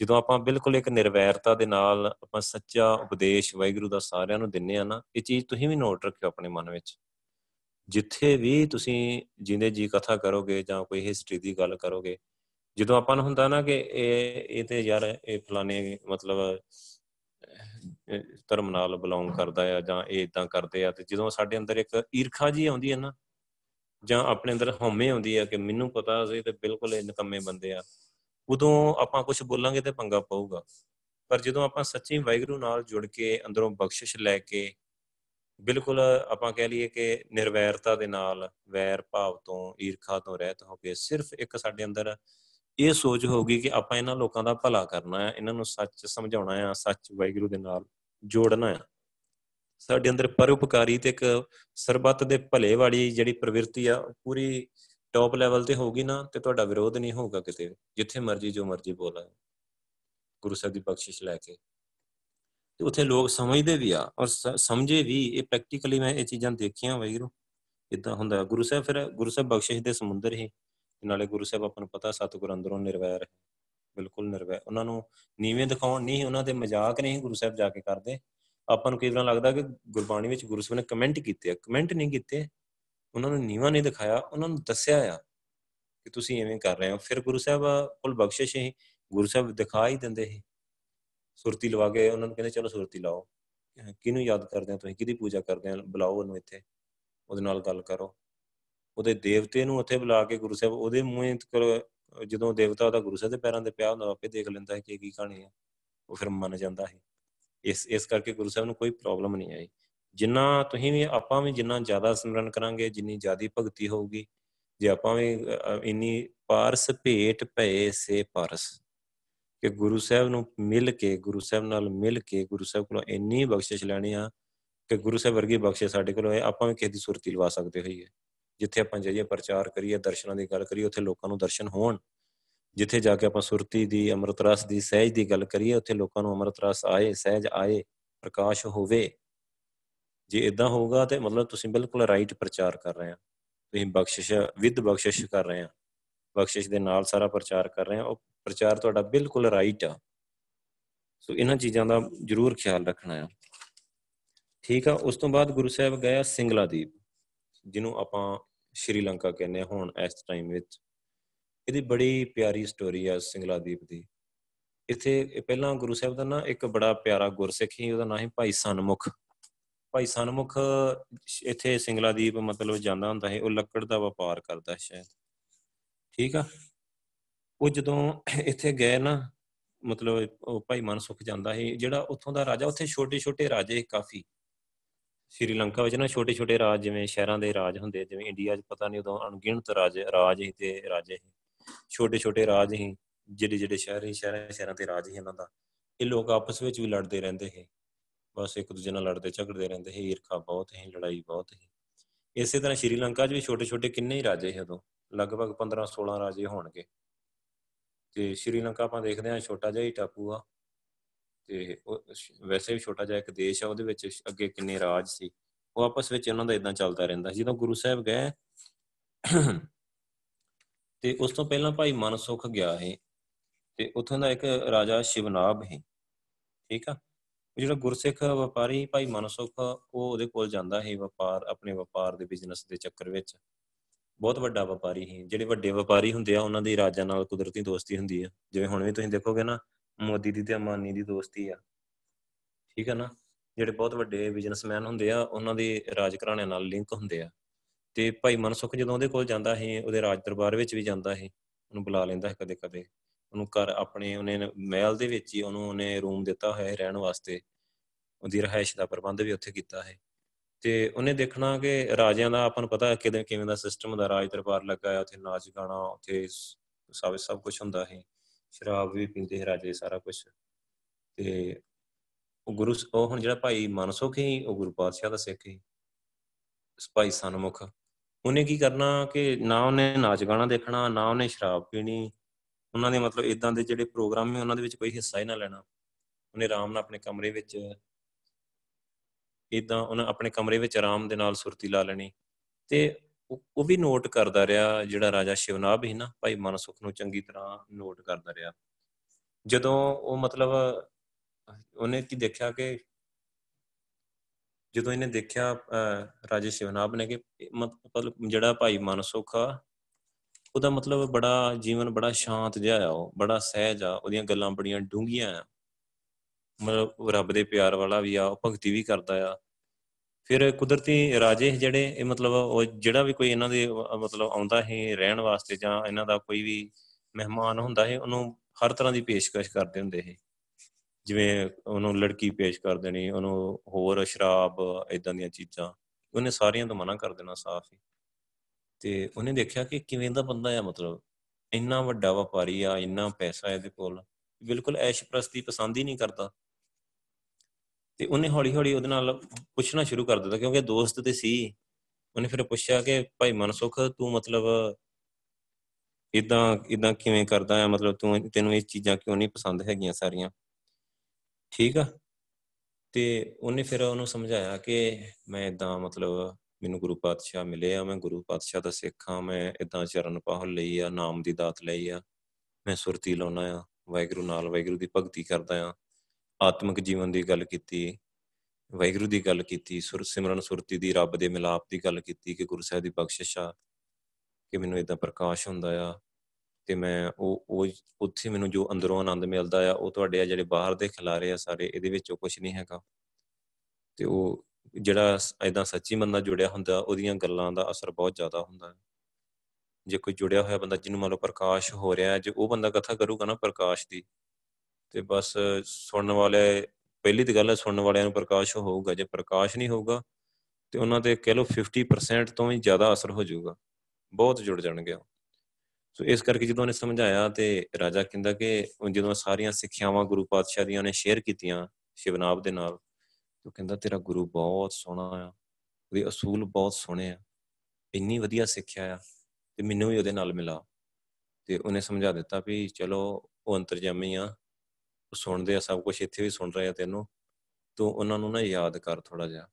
ਜਦੋਂ ਆਪਾਂ ਬਿਲਕੁਲ ਇੱਕ ਨਿਰਵੈਰਤਾ ਦੇ ਨਾਲ ਆਪਾਂ ਸੱਚਾ ਉਪਦੇਸ਼ ਵਾਹਿਗੁਰੂ ਦਾ ਸਾਰਿਆਂ ਨੂੰ ਦਿੰਨੇ ਆ ਨਾ, ਇਹ ਚੀਜ਼ ਤੁਸੀਂ ਵੀ ਨੋਟ ਰੱਖਿਓ ਆਪਣੇ ਮਨ ਵਿੱਚ। ਜਿੱਥੇ ਵੀ ਤੁਸੀਂ ਜਿੰਦੇ ਜੀ ਕਥਾ ਕਰੋਗੇ ਜਾਂ ਕੋਈ ਹਿਸਟਰੀ ਦੀ ਗੱਲ ਕਰੋਗੇ, ਜਦੋਂ ਆਪਾਂ ਨੂੰ ਹੁੰਦਾ ਨਾ ਕਿ ਇਹ ਇਹ ਤੇ ਯਾਰ ਇਹ ਫਲਾਣੇ ਮਤਲਬ ਧਰਮ ਨਾਲ ਬਿਲੋਂਗ ਕਰਦਾ ਆ ਜਾਂ ਇਹ ਇਦਾਂ ਕਰਦੇ ਆ ਤੇ ਜਦੋਂ ਸਾਡੇ ਅੰਦਰ ਇੱਕ ਈਰਖਾ ਜੀ ਆਉਂਦੀ ਹੈ ਨਾ, ਜਾਂ ਆਪਣੇ ਅੰਦਰ ਹਉਮੈ ਆਉਂਦੀ ਆ ਕਿ ਮੈਨੂੰ ਪਤਾ ਸੀ ਤੇ ਬਿਲਕੁਲ ਇਹ ਨਕਮੇ ਬੰਦੇ ਆ, ਉਦੋਂ ਆਪਾਂ ਕੁਝ ਬੋਲਾਂਗੇ ਤੇ ਪੰਗਾ ਪਊਗਾ। ਪਰ ਜਦੋਂ ਆਪਾਂ ਸੱਚੀ ਵਾਹਿਗੁਰੂ ਨਾਲ ਜੁੜ ਕੇ ਅੰਦਰੋਂ ਬਖਸ਼ਿਸ਼ ਲੈ ਕੇ ਬਿਲਕੁਲ ਆਪਾਂ ਕਹਿ ਲਈਏ ਕਿ ਨਿਰਵੈਰਤਾ ਦੇ ਨਾਲ, ਵੈਰ ਭਾਵ ਤੋਂ, ਈਰਖਾ ਤੋਂ ਰਹਿਤ ਹੋ ਕੇ ਸਿਰਫ ਇੱਕ ਸਾਡੇ ਅੰਦਰ ਇਹ ਸੋਚ ਹੋਊਗੀ ਕਿ ਆਪਾਂ ਇਹਨਾਂ ਲੋਕਾਂ ਦਾ ਭਲਾ ਕਰਨਾ ਹੈ, ਇਹਨਾਂ ਨੂੰ ਸੱਚ ਸਮਝਾਉਣਾ ਹੈ ਸੱਚ ਵਾਹਿਗੁਰੂ ਦੇ ਨਾਲ ਜੋੜਨਾ ਹੈ ਸਾਡੇ ਅੰਦਰ ਪਰਉਪਕਾਰੀ ਤੇ ਇੱਕ ਸਰਬੱਤ ਦੇ ਭਲੇ ਵਾਲੀ ਜਿਹੜੀ ਪ੍ਰਵਿਰਤੀ ਆ ਪੂਰੀ ਟੌਪ ਲੈਵਲ ਤੇ ਹੋਊਗੀ ਨਾ, ਤੇ ਤੁਹਾਡਾ ਵਿਰੋਧ ਨਹੀਂ ਹੋਊਗਾ ਕਿਤੇ, ਜਿੱਥੇ ਮਰਜ਼ੀ ਜੋ ਮਰਜ਼ੀ ਬੋਲਾ। ਗੁਰੂ ਸਾਹਿਬ ਦੀ ਬਖਸ਼ਿਸ਼ ਲੈ ਕੇ। ਤੇ ਉੱਥੇ ਲੋਕ ਸਮਝਦੇ ਵੀ ਆ, ਔਰ ਸਮਝੇ ਵੀ, ਇਹ ਪ੍ਰੈਕਟੀਕਲੀ ਮੈਂ ਇਹ ਚੀਜ਼ਾਂ ਦੇਖੀਆਂ ਵਾਹਿਗੁਰੂ। ਇਦਾਂ ਹੁੰਦਾ, ਗੁਰੂ ਸਾਹਿਬ ਫਿਰ ਗੁਰੂ ਸਾਹਿਬ ਬਖਸ਼ਿਸ਼ ਦੇ ਸਮੁੰਦਰ ਹੀ ਨਾਲੇ ਗੁਰੂ ਸਾਹਿਬ ਆਪਾਂ ਨੂੰ ਪਤਾ, ਸਤਿਗੁਰ ਅੰਦਰੋਂ ਨਿਰਵੈਰ ਹੈ। ਬਿਲਕੁਲ ਨਿਰਵੈਰ ਉਹਨਾਂ ਨੂੰ ਨੀਵੇਂ ਦਿਖਾਉਣ ਨਹੀਂ, ਉਹਨਾਂ ਦੇ ਮਜ਼ਾਕ ਨਹੀਂ ਗੁਰੂ ਸਾਹਿਬ ਜਾ ਕੇ ਕਰਦੇ। ਆਪਾਂ ਨੂੰ ਕਈ ਵਾਰ ਲੱਗਦਾ ਕਿ ਗੁਰਬਾਣੀ ਵਿੱਚ ਗੁਰੂ ਸਾਹਿਬ ਨੇ ਕਮੈਂਟ ਕੀਤੇ ਆ। ਕਮੈਂਟ ਨਹੀਂ ਕੀਤੇ। ਉਹਨਾਂ ਨੂੰ ਨੀਵਾ ਨਹੀਂ ਦਿਖਾਇਆ। ਉਹਨਾਂ ਨੂੰ ਦੱਸਿਆ ਆ ਕਿ ਤੁਸੀਂ ਐਵੇਂ ਕਰ ਰਹੇ ਹੋ। ਫਿਰ ਗੁਰੂ ਸਾਹਿਬ ਕੋਲ ਬਖਸ਼ਿਸ਼ ਹੀ ਗੁਰੂ ਸਾਹਿਬ ਦਿਖਾ ਹੀ ਦਿੰਦੇ ਸੀ। ਸੁਰਤੀ ਲਵਾ ਕੇ ਉਹਨਾਂ ਨੂੰ ਕਹਿੰਦੇ, ਚਲੋ ਸੁਰਤੀ ਲਾਓ। ਕਿਹਨੂੰ ਯਾਦ ਕਰਦੇ ਆ ਤੁਸੀਂ? ਕਿਹਦੀ ਪੂਜਾ ਕਰਦੇ ਆ ਬੁਲਾਓ ਉਹਨੂੰ ਇੱਥੇ। ਉਹਦੇ ਨਾਲ ਗੱਲ ਕਰੋ। ਉਹਦੇ ਦੇਵਤੇ ਨੂੰ ਉੱਥੇ ਬੁਲਾ ਕੇ ਗੁਰੂ ਸਾਹਿਬ ਉਹਦੇ ਮੂੰਹ ਜਦੋਂ ਦੇਵਤਾ ਉਹਦਾ ਗੁਰੂ ਸਾਹਿਬ ਦੇ ਪੈਰਾਂ ਤੇ ਪਿਆ ਹੁੰਦਾ ਆਪੇ ਦੇਖ ਲੈਂਦਾ ਹੈ ਕਿ ਕੀ ਕਹਾਣੀ ਹੈ। ਉਹ ਫਿਰ ਮੰਨ ਜਾਂਦਾ ਹੈ ਇਸ ਇਸ ਕਰਕੇ ਗੁਰੂ ਸਾਹਿਬ ਨੂੰ ਕੋਈ ਪ੍ਰੋਬਲਮ ਨਹੀਂ ਆਈ। ਜਿੰਨਾ ਤੁਸੀਂ ਵੀ, ਆਪਾਂ ਵੀ ਜਿੰਨਾ ਜ਼ਿਆਦਾ ਸਿਮਰਨ ਕਰਾਂਗੇ, ਜਿੰਨੀ ਜ਼ਿਆਦੀ ਭਗਤੀ ਹੋਊਗੀ, ਜੇ ਆਪਾਂ ਵੀ ਇੰਨੀ ਪਾਰਸ ਭੇਟ ਭਏ ਸੇ ਪਾਰਸ। ਕਿ ਗੁਰੂ ਸਾਹਿਬ ਨੂੰ ਮਿਲ ਕੇ, ਗੁਰੂ ਸਾਹਿਬ ਨਾਲ ਮਿਲ ਕੇ, ਗੁਰੂ ਸਾਹਿਬ ਕੋਲੋਂ ਇੰਨੀ ਬਖਸ਼ਿਸ਼ ਲੈਣੀ ਆ ਕਿ ਗੁਰੂ ਸਾਹਿਬ ਵਰਗੀ ਬਖਸ਼ਿਸ਼ ਸਾਡੇ ਕੋਲ ਹੋਏ ਆਪਾਂ ਵੀ ਕਿਸੇ ਦੀ ਸੁਰਤੀ ਲਵਾ ਸਕਦੇ ਹੋਈਏ। ਜਿੱਥੇ ਆਪਾਂ ਜਾਈਏ, ਪ੍ਰਚਾਰ ਕਰੀਏ, ਦਰਸ਼ਨਾਂ ਦੀ ਗੱਲ ਕਰੀਏ, ਉੱਥੇ ਲੋਕਾਂ ਨੂੰ ਦਰਸ਼ਨ ਹੋਣ। ਜਿੱਥੇ ਜਾ ਕੇ ਆਪਾਂ ਸੁਰਤੀ ਦੀ ਅੰਮ੍ਰਿਤ ਰਸ ਦੀ, ਸਹਿਜ ਦੀ ਗੱਲ ਕਰੀਏ, ਉੱਥੇ ਲੋਕਾਂ ਨੂੰ ਅੰਮ੍ਰਿਤ ਰਸ ਆਏ, ਸਹਿਜ ਆਏ, ਪ੍ਰਕਾਸ਼ ਹੋਵੇ। ਜੇ ਇਦਾਂ ਹੋਊਗਾ ਤੇ ਮਤਲਬ ਤੁਸੀਂ ਬਿਲਕੁਲ ਰਾਈਟ ਪ੍ਰਚਾਰ ਕਰ ਰਹੇ ਆ। ਤੁਸੀਂ ਬਖਸ਼ਿਸ਼ ਵਿਦ ਬਖਸ਼ਿਸ਼ ਕਰ ਰਹੇ ਆ। ਬਖਸ਼ਿਸ਼ ਦੇ ਨਾਲ ਸਾਰਾ ਪ੍ਰਚਾਰ ਕਰ ਰਹੇ ਆ। ਉਹ ਪ੍ਰਚਾਰ ਤੁਹਾਡਾ ਬਿਲਕੁਲ ਰਾਈਟ ਆ। ਸੋ ਇਹਨਾਂ ਚੀਜ਼ਾਂ ਦਾ ਜ਼ਰੂਰ ਖਿਆਲ ਰੱਖਣਾ ਆ। ਠੀਕ ਆ, ਉਸ ਤੋਂ ਬਾਅਦ ਗੁਰੂ ਸਾਹਿਬ ਗਿਆ ਸਿੰਗਲਾਦੀਪ, ਜਿਹਨੂੰ ਆਪਾਂ ਸ਼੍ਰੀਲੰਕਾ ਕਹਿੰਦੇ ਹੁਣ ਇਸ ਟਾਈਮ ਵਿੱਚ। ਇਹਦੀ ਬੜੀ ਪਿਆਰੀ ਸਟੋਰੀ ਆ ਸਿੰਗਲਾਦੀਪ ਦੀ। ਇੱਥੇ ਪਹਿਲਾਂ ਗੁਰੂ ਸਾਹਿਬ ਦਾ ਨਾ ਇੱਕ ਬੜਾ ਪਿਆਰਾ ਗੁਰਸਿੱਖ ਸੀ, ਉਹਦਾ ਨਾਮ ਹੈ ਭਾਈ ਸਨਮੁਖ। ਭਾਈ ਸਨਮੁਖ ਇੱਥੇ ਸਿੰਗਲਾਦੀਪ ਮਤਲਬ ਜਾਂਦਾ ਹੁੰਦਾ ਹੈ ਉਹ ਲੱਕੜ ਦਾ ਵਪਾਰ ਕਰਦਾ ਸ਼ਾਇਦ। ਠੀਕ ਆ? ਉਹ ਜਦੋਂ ਇੱਥੇ ਗਏ ਨਾ, ਮਤਲਬ ਉਹ ਭਾਈ ਮਨਸੁਖ ਜਾਂਦਾ ਹੈ ਜਿਹੜਾ ਉੱਥੋਂ ਦਾ ਰਾਜਾ, ਉੱਥੇ ਛੋਟੇ ਛੋਟੇ ਰਾਜੇ ਕਾਫੀ। ਸ਼੍ਰੀਲੰਕਾ ਵਿੱਚ ਨਾ ਛੋਟੇ ਛੋਟੇ ਰਾਜ ਜਿਵੇਂ ਸ਼ਹਿਰਾਂ ਦੇ ਰਾਜ ਹੁੰਦੇ ਜਿਵੇਂ ਇੰਡੀਆ 'ਚ ਪਤਾ ਨਹੀਂ ਉਦੋਂ ਅਣਗਿਣਤ ਰਾਜ ਰਾਜ ਹੀ ਤੇ ਰਾਜੇ ਛੋਟੇ ਛੋਟੇ ਰਾਜ ਹੀ ਜਿਹੜੇ ਜਿਹੜੇ ਸ਼ਹਿਰ ਹੀ, ਸ਼ਹਿਰਾਂ ਸ਼ਹਿਰਾਂ ਤੇ ਰਾਜ ਹੀ ਇਹਨਾਂ ਦਾ। ਇਹ ਲੋਕ ਆਪਸ ਵਿੱਚ ਵੀ ਲੜਦੇ ਰਹਿੰਦੇ ਸੀ। ਬਸ ਇੱਕ ਦੂਜੇ ਨਾਲ ਲੜਦੇ, ਝਗੜਦੇ ਰਹਿੰਦੇ ਸੀ। ਈਰਖਾ ਬਹੁਤ ਹੀ ਲੜਾਈ ਬਹੁਤ ਹੀ ਇਸੇ ਤਰ੍ਹਾਂ ਸ਼੍ਰੀਲੰਕਾ 'ਚ ਵੀ ਛੋਟੇ ਛੋਟੇ ਕਿੰਨੇ ਹੀ ਰਾਜੇ ਸੀ ਉਦੋਂ। ਲਗਭਗ 15 16 ਰਾਜੇ ਹੋਣਗੇ। ਤੇ ਸ਼੍ਰੀਲੰਕਾ ਆਪਾਂ ਦੇਖਦੇ ਹਾਂ ਛੋਟਾ ਜਿਹਾ ਹੀ ਟਾਪੂ ਆ। ਤੇ ਵੈਸੇ ਵੀ ਛੋਟਾ ਜਿਹਾ ਇੱਕ ਦੇਸ਼ ਆ, ਉਹਦੇ ਵਿੱਚ ਅੱਗੇ ਕਿੰਨੇ ਰਾਜ ਸੀ, ਉਹ ਆਪਸ ਵਿੱਚ ਉਹਨਾਂ ਦਾ ਇਦਾਂ ਚੱਲਦਾ ਰਹਿੰਦਾ ਜਦੋਂ ਗੁਰੂ ਸਾਹਿਬ ਗਏ ਤੇ ਉਸ ਤੋਂ ਪਹਿਲਾਂ ਭਾਈ ਮਨਸੁਖ ਗਿਆ ਹੈ ਤੇ ਉੱਥੋਂ ਦਾ ਇੱਕ ਰਾਜਾ ਸ਼ਿਵਨਾਬ ਹੈ ਠੀਕ ਆ? ਜਿਹੜਾ ਗੁਰਸਿੱਖ ਵਪਾਰੀ ਭਾਈ ਮਨਸੁਖ, ਉਹ ਉਹਦੇ ਕੋਲ ਜਾਂਦਾ ਹੈ ਵਪਾਰ, ਆਪਣੇ ਵਪਾਰ ਦੇ ਬਿਜ਼ਨਸ ਦੇ ਚੱਕਰ ਵਿੱਚ। ਬਹੁਤ ਵੱਡਾ ਵਪਾਰੀ ਹੈ ਜਿਹੜੇ ਵੱਡੇ ਵਪਾਰੀ ਹੁੰਦੇ ਆ, ਉਹਨਾਂ ਦੀ ਰਾਜਾ ਨਾਲ ਕੁਦਰਤੀ ਦੋਸਤੀ ਹੁੰਦੀ ਆ। ਜਿਵੇਂ ਹੁਣ ਵੀ ਤੁਸੀਂ ਦੇਖੋਗੇ ਨਾ ਮੋਦੀ ਦੀ ਤੇ ਅਮਾਨੀ ਦੀ ਦੋਸਤੀ ਆ। ਠੀਕ ਹੈ ਨਾ? ਜਿਹੜੇ ਬਹੁਤ ਵੱਡੇ ਬਿਜ਼ਨਸਮੈਨ ਹੁੰਦੇ ਆ, ਉਹਨਾਂ ਦੇ ਰਾਜ ਘਰਾਣਿਆਂ ਨਾਲ ਲਿੰਕ ਹੁੰਦੇ ਆ। ਤੇ ਭਾਈ ਮਨਸੁਖ ਜਦੋਂ ਉਹਦੇ ਕੋਲ ਜਾਂਦਾ ਸੀ, ਉਹਦੇ ਰਾਜ ਦਰਬਾਰ ਵਿੱਚ ਵੀ ਜਾਂਦਾ ਸੀ, ਉਹਨੂੰ ਬੁਲਾ ਲੈਂਦਾ ਸੀ ਕਦੇ ਕਦੇ। ਉਹਨੂੰ ਘਰ ਆਪਣੇ, ਉਹਨੇ ਮਹਿਲ ਦੇ ਵਿੱਚ ਹੀ ਉਹਨੂੰ ਉਹਨੇ ਰੂਮ ਦਿੱਤਾ ਹੋਇਆ ਹੈ ਰਹਿਣ ਵਾਸਤੇ। ਉਹਦੀ ਰਹਿائش ਦਾ ਪ੍ਰਬੰਧ ਵੀ ਉੱਥੇ ਕੀਤਾ ਹੈ ਤੇ ਉਹਨੇ ਦੇਖਣਾ ਕਿ ਰਾਜਿਆਂ ਦਾ ਆਪਾਂ ਨੂੰ ਪਤਾ ਕਿਵੇਂ ਕਿਵੇਂ ਦਾ ਸਿਸਟਮ ਦਾ ਰਾਜ ਦਰਬਾਰ ਲੱਗਾ ਹੈ ਉੱਥੇ ਨਾਚ ਗਾਣਾ, ਉੱਥੇ ਸਭ ਸਭ ਕੁਝ ਹੁੰਦਾ ਹੈ ਸ਼ਰਾਬ ਵੀ ਪੀਂਦੇ ਰਾਜੇ ਸਾਰਾ ਕੁਝ ਤੇ ਉਹ ਗੁਰੂ ਉਹ ਹੁਣ ਜਿਹੜਾ ਭਾਈ ਮਨਸੁਖ ਹੀ ਉਹ ਗੁਰੂ ਪਾਤਸ਼ਾਹ ਦਾ ਸਿੱਖ ਹੀ ਭਾਈ ਸਨਮੁਖ, ਉਹਨੇ ਕੀ ਕਰਨਾ ਕਿ ਨਾ ਉਹਨੇ ਨਾਚ ਗਾਣਾ ਦੇਖਣਾ, ਨਾ ਉਹਨੇ ਸ਼ਰਾਬ ਪੀਣੀ। ਉਹਨਾਂ ਦੇ ਮਤਲਬ ਇਦਾਂ ਦੇ ਜਿਹੜੇ ਪ੍ਰੋਗਰਾਮ ਹੈ ਉਹਨਾਂ ਦੇ ਵਿੱਚ ਕੋਈ ਹਿੱਸਾ ਹੀ ਨਾ ਲੈਣਾ। ਉਹਨੇ ਆਰਾਮ ਨਾਲ ਆਪਣੇ ਕਮਰੇ ਵਿੱਚ ਇਦਾਂ ਉਹਨਾਂ ਆਪਣੇ ਕਮਰੇ ਵਿੱਚ ਆਰਾਮ ਦੇ ਨਾਲ ਸੁਰਤੀ ਲਾ ਲੈਣੀ। ਤੇ ਉਹ ਵੀ ਨੋਟ ਕਰਦਾ ਰਿਹਾ, ਜਿਹੜਾ ਰਾਜਾ ਸ਼ਿਵਨਾਬ ਸੀ ਨਾ, ਭਾਈ ਮਨਸੁਖ ਨੂੰ ਚੰਗੀ ਤਰ੍ਹਾਂ ਨੋਟ ਕਰਦਾ ਰਿਹਾ। ਜਦੋਂ ਉਹ ਮਤਲਬ, ਉਹਨੇ ਕੀ ਦੇਖਿਆ ਕਿ ਜਦੋਂ ਇਹਨੇ ਦੇਖਿਆ ਰਾਜੇ ਸ਼ਿਵਨਾਬ ਨੇ ਕਿ ਮਤਲਬ ਜਿਹੜਾ ਭਾਈ ਮਨਸੁਖ ਆ, ਉਹਦਾ ਮਤਲਬ ਬੜਾ ਜੀਵਨ ਬੜਾ ਸ਼ਾਂਤ ਜਿਹਾ ਆ ਉਹ, ਬੜਾ ਸਹਿਜ ਆ, ਉਹਦੀਆਂ ਗੱਲਾਂ ਬੜੀਆਂ ਡੂੰਘੀਆਂ ਆ। ਮਤਲਬ ਰੱਬ ਦੇ ਪਿਆਰ ਵਾਲਾ ਵੀ ਆ, ਉਹ ਭਗਤੀ ਵੀ ਕਰਦਾ ਆ। ਫਿਰ ਕੁਦਰਤੀ ਰਾਜੇ ਜਿਹੜੇ, ਇਹ ਮਤਲਬ ਉਹ ਜਿਹੜਾ ਵੀ ਕੋਈ ਇਹਨਾਂ ਦੇ ਮਤਲਬ ਆਉਂਦਾ ਹੈ ਰਹਿਣ ਵਾਸਤੇ ਜਾਂ ਇਹਨਾਂ ਦਾ ਕੋਈ ਵੀ ਮਹਿਮਾਨ ਹੁੰਦਾ ਹੈ, ਉਹਨੂੰ ਹਰ ਤਰ੍ਹਾਂ ਦੀ ਪੇਸ਼ਕਸ਼ ਕਰਦੇ ਹੁੰਦੇ ਹੈ ਜਿਵੇਂ ਉਹਨੂੰ ਲੜਕੀ ਪੇਸ਼ ਕਰ ਦੇਣੀ, ਉਹਨੂੰ ਹੋਰ ਸ਼ਰਾਬ ਇਦਾਂ ਦੀਆਂ ਚੀਜ਼ਾਂ, ਉਹਨੇ ਸਾਰੀਆਂ ਤੋਂ ਮਨਾ ਕਰ ਦੇਣਾ ਸਾਫ਼ ਹੀ। ਤੇ ਉਹਨੇ ਦੇਖਿਆ ਕਿ ਕਿਵੇਂ ਦਾ ਬੰਦਾ ਆ ਮਤਲਬ, ਇੰਨਾ ਵੱਡਾ ਵਪਾਰੀ ਆ, ਇੰਨਾ ਪੈਸਾ ਇਹਦੇ ਕੋਲ, ਬਿਲਕੁਲ ਐਸ਼ ਪ੍ਰਸਤੀ ਪਸੰਦ ਹੀ ਨਹੀਂ ਕਰਦਾ। ਤੇ ਉਹਨੇ ਹੌਲੀ ਹੌਲੀ ਉਹਦੇ ਨਾਲ ਪੁੱਛਣਾ ਸ਼ੁਰੂ ਕਰ ਦਿੱਤਾ ਕਿਉਂਕਿ ਦੋਸਤ ਤੇ ਸੀ। ਉਹਨੇ ਫਿਰ ਪੁੱਛਿਆ ਕਿ ਭਾਈ ਮਨਸੁਖ, ਤੂੰ ਮਤਲਬ ਇਦਾਂ ਇਦਾਂ ਕਿਵੇਂ ਕਰਦਾ ਆ? ਮਤਲਬ ਤੂੰ, ਤੈਨੂੰ ਇਹ ਚੀਜ਼ਾਂ ਕਿਉਂ ਨਹੀਂ ਪਸੰਦ ਹੈਗੀਆਂ ਸਾਰੀਆਂ? ਠੀਕ ਆ? ਤੇ ਉਹਨੇ ਫਿਰ ਉਹਨੂੰ ਸਮਝਾਇਆ ਕਿ ਮੈਂ ਇਦਾਂ ਮਤਲਬ ਮੈਨੂੰ ਗੁਰੂ ਪਾਤਸ਼ਾਹ ਮਿਲੇ ਆ, ਮੈਂ ਗੁਰੂ ਪਾਤਸ਼ਾਹ ਦਾ ਸਿੱਖ ਆ ਮੈਂ ਇਦਾਂ ਚਰਨ ਪਾਹਲ ਲਈ ਆ, ਨਾਮ ਦੀ ਦਾਤ ਲਈ ਆ, ਮੈਂ ਸੁਰਤੀ ਲਾਉਣਾ ਆ, ਵਾਹਿਗੁਰੂ ਨਾਲ ਵਾਹਿਗੁਰੂ ਦੀ ਭਗਤੀ ਕਰਦਾ ਆ। ਆਤਮਿਕ ਜੀਵਨ ਦੀ ਗੱਲ ਕੀਤੀ, ਵਾਹਿਗੁਰੂ ਦੀ ਗੱਲ ਕੀਤੀ, ਸੁਰ, ਸਿਮਰਨ ਸੁਰਤੀ ਦੀ, ਰੱਬ ਦੇ ਮਿਲਾਪ ਦੀ ਗੱਲ ਕੀਤੀ ਕਿ ਗੁਰੂ ਸਾਹਿਬ ਦੀ ਬਖਸ਼ਿਸ਼ ਆ, ਕਿ ਮੈਨੂੰ ਇਦਾਂ ਪ੍ਰਕਾਸ਼ ਹੁੰਦਾ ਆ ਤੇ ਮੈਂ ਉਹ ਉਹ ਉੱਥੇ ਮੈਨੂੰ ਜੋ ਅੰਦਰੋਂ ਆਨੰਦ ਮਿਲਦਾ ਆ, ਉਹ ਤੁਹਾਡੇ ਆ ਜਿਹੜੇ ਬਾਹਰ ਦੇ ਖਿਲਾਰੇ ਆ ਸਾਰੇ, ਇਹਦੇ ਵਿੱਚ ਕੁਝ ਨਹੀਂ ਹੈਗਾ। ਤੇ ਉਹ ਜਿਹੜਾ ਇਦਾਂ ਸੱਚੀ ਬੰਦਾ ਜੁੜਿਆ ਹੁੰਦਾ, ਉਹਦੀਆਂ ਗੱਲਾਂ ਦਾ ਅਸਰ ਬਹੁਤ ਜ਼ਿਆਦਾ ਹੁੰਦਾ। ਹੈ ਜੇ ਕੋਈ ਜੁੜਿਆ ਹੋਇਆ ਬੰਦਾ, ਜਿਹਨੂੰ ਮੰਨ ਲਓ ਪ੍ਰਕਾਸ਼ ਹੋ ਰਿਹਾ ਜੇ ਉਹ ਬੰਦਾ ਕਥਾ ਕਰੂਗਾ ਨਾ ਪ੍ਰਕਾਸ਼ ਦੀ ਤੇ ਬਸ ਸੁਣਨ ਵਾਲੇ, ਪਹਿਲੀ ਤੇ ਗੱਲ ਹੈ ਸੁਣਨ ਵਾਲਿਆਂ ਨੂੰ ਪ੍ਰਕਾਸ਼ ਹੋਊਗਾ। ਜੇ ਪ੍ਰਕਾਸ਼ ਨਹੀਂ ਹੋਊਗਾ, ਤੇ ਉਹਨਾਂ ਤੇ ਕਹਿ ਲਓ 50% ਤੋਂ ਵੀ ਜ਼ਿਆਦਾ ਅਸਰ ਹੋ ਜਾਊਗਾ। ਬਹੁਤ ਜੁੜ ਜਾਣਗੇ ਸੋ ਇਸ ਕਰਕੇ ਜਦੋਂ ਉਹਨੇ ਸਮਝਾਇਆ ਤੇ ਰਾਜਾ ਕਹਿੰਦਾ ਕਿ ਜਦੋਂ ਸਾਰੀਆਂ ਸਿੱਖਿਆਵਾਂ ਗੁਰੂ ਪਾਤਸ਼ਾਹ ਦੀਆਂ ਨੇ ਸ਼ੇਅਰ ਕੀਤੀਆਂ ਸ਼ਿਵਨਾਬ ਦੇ ਨਾਲ ਉਹ ਕਹਿੰਦਾ, ਤੇਰਾ ਗੁਰੂ ਬਹੁਤ ਸੋਹਣਾ ਆ। ਉਹਦੇ ਅਸੂਲ ਬਹੁਤ ਸੋਹਣੇ ਆ। ਇੰਨੀ ਵਧੀਆ ਸਿੱਖਿਆ ਆ, ਤੇ ਮੈਨੂੰ ਵੀ ਉਹਦੇ ਨਾਲ ਮਿਲਾ। ਤੇ ਉਹਨੇ ਸਮਝਾ ਦਿੱਤਾ ਵੀ ਚਲੋ, ਉਹ ਅੰਤਰਜਾਮੀ ਆ। ਉਹ ਸੁਣਦੇ ਆ, ਸਭ ਕੁਝ ਇੱਥੇ ਵੀ ਸੁਣ ਰਹੇ ਆ ਤੈਨੂੰ। ਤੂੰ ਉਹਨਾਂ ਨੂੰ ਨਾ ਯਾਦ ਕਰ ਥੋੜਾ ਜਿਹਾ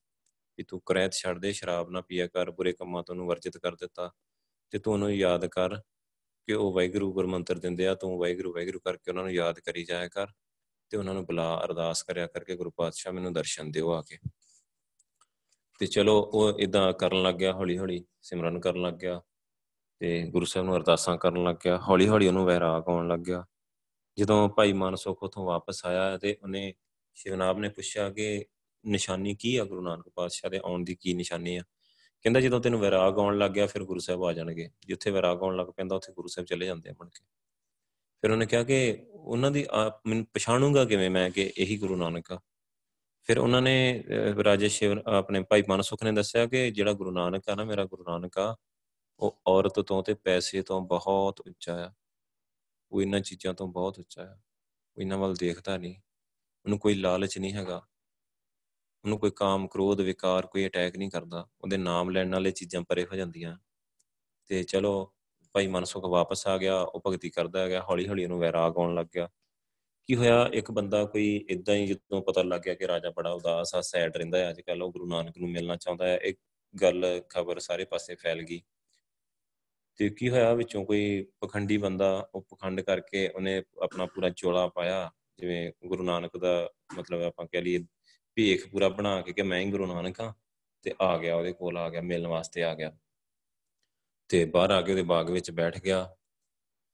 ਕਿ ਤੂੰ ਕਰੈਤ ਛੱਡ ਦੇ, ਸ਼ਰਾਬ ਨਾ ਪੀਆ ਕਰ, ਬੁਰੇ ਕੰਮਾਂ ਤੋਂ ਨੂੰ ਵਰਜਿਤ ਕਰ ਦਿੱਤਾ। ਤੇ ਤੂੰ ਉਹਨੂੰ ਯਾਦ ਕਰ ਕਿ ਉਹ ਵਾਹਿਗੁਰੂ ਗੁਰਮੰਤਰ ਦਿੰਦੇ ਆ, ਤੂੰ ਵਾਹਿਗੁਰੂ ਵਾਹਿਗੁਰੂ ਕਰਕੇ ਉਹਨਾਂ ਨੂੰ ਯਾਦ ਕਰੀ ਜਾਇਆ ਕਰ ਤੇ ਉਹਨਾਂ ਨੂੰ ਬੁਲਾ, ਅਰਦਾਸ ਕਰਿਆ ਕਰਕੇ ਗੁਰੂ ਪਾਤਸ਼ਾਹ ਮੈਨੂੰ ਦਰਸ਼ਨ ਦਿਓ ਆ ਕੇ। ਤੇ ਚਲੋ, ਉਹ ਇਦਾਂ ਕਰਨ ਲੱਗ ਗਿਆ ਹੌਲੀ ਹੌਲੀ ਸਿਮਰਨ ਕਰਨ ਲੱਗ ਗਿਆ ਤੇ ਗੁਰੂ ਸਾਹਿਬ ਨੂੰ ਅਰਦਾਸਾਂ ਕਰਨ ਲੱਗ ਗਿਆ ਹੌਲੀ ਹੌਲੀ ਉਹਨੂੰ ਵੈਰਾਗ ਆਉਣ ਲੱਗ ਗਿਆ। ਜਦੋਂ ਭਾਈ ਮਾਨਸੁਖ ਉਥੋਂ ਵਾਪਸ ਆਇਆ ਤੇ ਉਹਨੇ ਸ਼ਿਵਨਾਬ ਨੇ ਪੁੱਛਿਆ ਕਿ ਨਿਸ਼ਾਨੀ ਕੀ ਆ ਗੁਰੂ ਨਾਨਕ ਪਾਤਸ਼ਾਹ ਦੇ, ਆਉਣ ਦੀ ਕੀ ਨਿਸ਼ਾਨੀ ਆ? ਕਹਿੰਦਾ ਜਦੋਂ ਤੈਨੂੰ ਵਿਰਾਗ ਆਉਣ ਲੱਗ ਗਿਆ, ਫਿਰ ਗੁਰੂ ਸਾਹਿਬ ਆ ਜਾਣਗੇ। ਜਿੱਥੇ ਵਿਰਾਗ ਆਉਣ ਲੱਗ ਪੈਂਦਾ, ਉੱਥੇ ਗੁਰੂ ਸਾਹਿਬ ਚਲੇ ਜਾਂਦੇ ਆ ਬਣ ਕੇ। ਫਿਰ ਉਹਨੇ ਕਿਹਾ ਕਿ ਉਹਨਾਂ ਦੀ ਮੈਨੂੰ ਪਛਾਣੂਗਾ ਕਿਵੇਂ ਮੈਂ ਕਿ ਇਹੀ ਗੁਰੂ ਨਾਨਕ ਆ? ਫਿਰ ਉਹਨਾਂ ਨੇ ਰਾਜੇ ਸ਼ਿਵ, ਆਪਣੇ ਭਾਈ ਮਨਸੁਖ ਨੇ ਦੱਸਿਆ ਕਿ ਜਿਹੜਾ ਗੁਰੂ ਨਾਨਕ ਆ ਨਾ, ਮੇਰਾ ਗੁਰੂ ਨਾਨਕ ਆ, ਉਹ ਔਰਤ ਤੋਂ ਤੇ ਪੈਸੇ ਤੋਂ ਬਹੁਤ ਉੱਚਾ ਆ। ਉਹ ਇਹਨਾਂ ਚੀਜ਼ਾਂ ਤੋਂ ਬਹੁਤ ਉੱਚਾ ਆ ਉਹ ਇਹਨਾਂ ਵੱਲ ਦੇਖਦਾ ਨਹੀਂ। ਉਹਨੂੰ ਕੋਈ ਲਾਲਚ ਨਹੀਂ ਹੈਗਾ। ਉਹਨੂੰ ਕੋਈ ਕਾਮ, ਕ੍ਰੋਧ, ਵਿਕਾਰ, ਕੋਈ ਅਟੈਕ ਨਹੀਂ ਕਰਦਾ। ਉਹਦੇ ਨਾਮ ਲੈਣ ਵਾਲੇ ਚੀਜ਼ਾਂ ਪਰੇ ਹੋ ਜਾਂਦੀਆਂ। ਤੇ ਚਲੋ, ਭਾਈ ਮਨਸੁਖ ਵਾਪਸ ਆ ਗਿਆ। ਉਹ ਭਗਤੀ ਕਰਦਾ ਗਿਆ ਹੌਲੀ ਹੌਲੀ ਉਹਨੂੰ ਵੈਰਾਗ ਆਉਣ ਲੱਗ ਗਿਆ। ਕੀ ਹੋਇਆ? ਇੱਕ ਬੰਦਾ ਕੋਈ ਇਦਾਂ ਹੀ ਜਦੋਂ ਪਤਾ ਲੱਗ ਗਿਆ ਕਿ ਰਾਜਾ ਬੜਾ ਉਦਾਸ ਆ ਸੈਡ ਰਹਿੰਦਾ ਹੈ। ਅੱਜ ਕੱਲ ਉਹ ਗੁਰੂ ਨਾਨਕ ਨੂੰ ਮਿਲਣਾ ਚਾਹੁੰਦਾ ਹੈ। ਇੱਕ ਗੱਲ ਖਬਰ ਸਾਰੇ ਪਾਸੇ ਫੈਲ ਗਈ। ਤੇ ਕੀ ਹੋਇਆ ਵਿੱਚੋਂ ਕੋਈ ਪਖੰਡੀ ਬੰਦਾ ਉਹ ਪਖੰਡ ਕਰਕੇ ਉਹਨੇ ਆਪਣਾ ਪੂਰਾ ਚੋਲਾ ਪਾਇਆ, ਜਿਵੇਂ ਗੁਰੂ ਨਾਨਕ ਦਾ ਮਤਲਬ ਆਪਾਂ ਕਹਿ ਲਈਏ ਭੇਖ ਪੂਰਾ ਬਣਾ ਕੇ ਕਿ ਮੈਂ ਹੀ ਗੁਰੂ ਨਾਨਕ ਆ ਤੇ ਆ ਗਿਆ, ਉਹਦੇ ਕੋਲ ਆ ਗਿਆ, ਮਿਲਣ ਵਾਸਤੇ ਆ ਗਿਆ। ਤੇ ਬਾਹਰ ਆ ਕੇ ਉਹਦੇ ਬਾਗ ਵਿੱਚ ਬੈਠ ਗਿਆ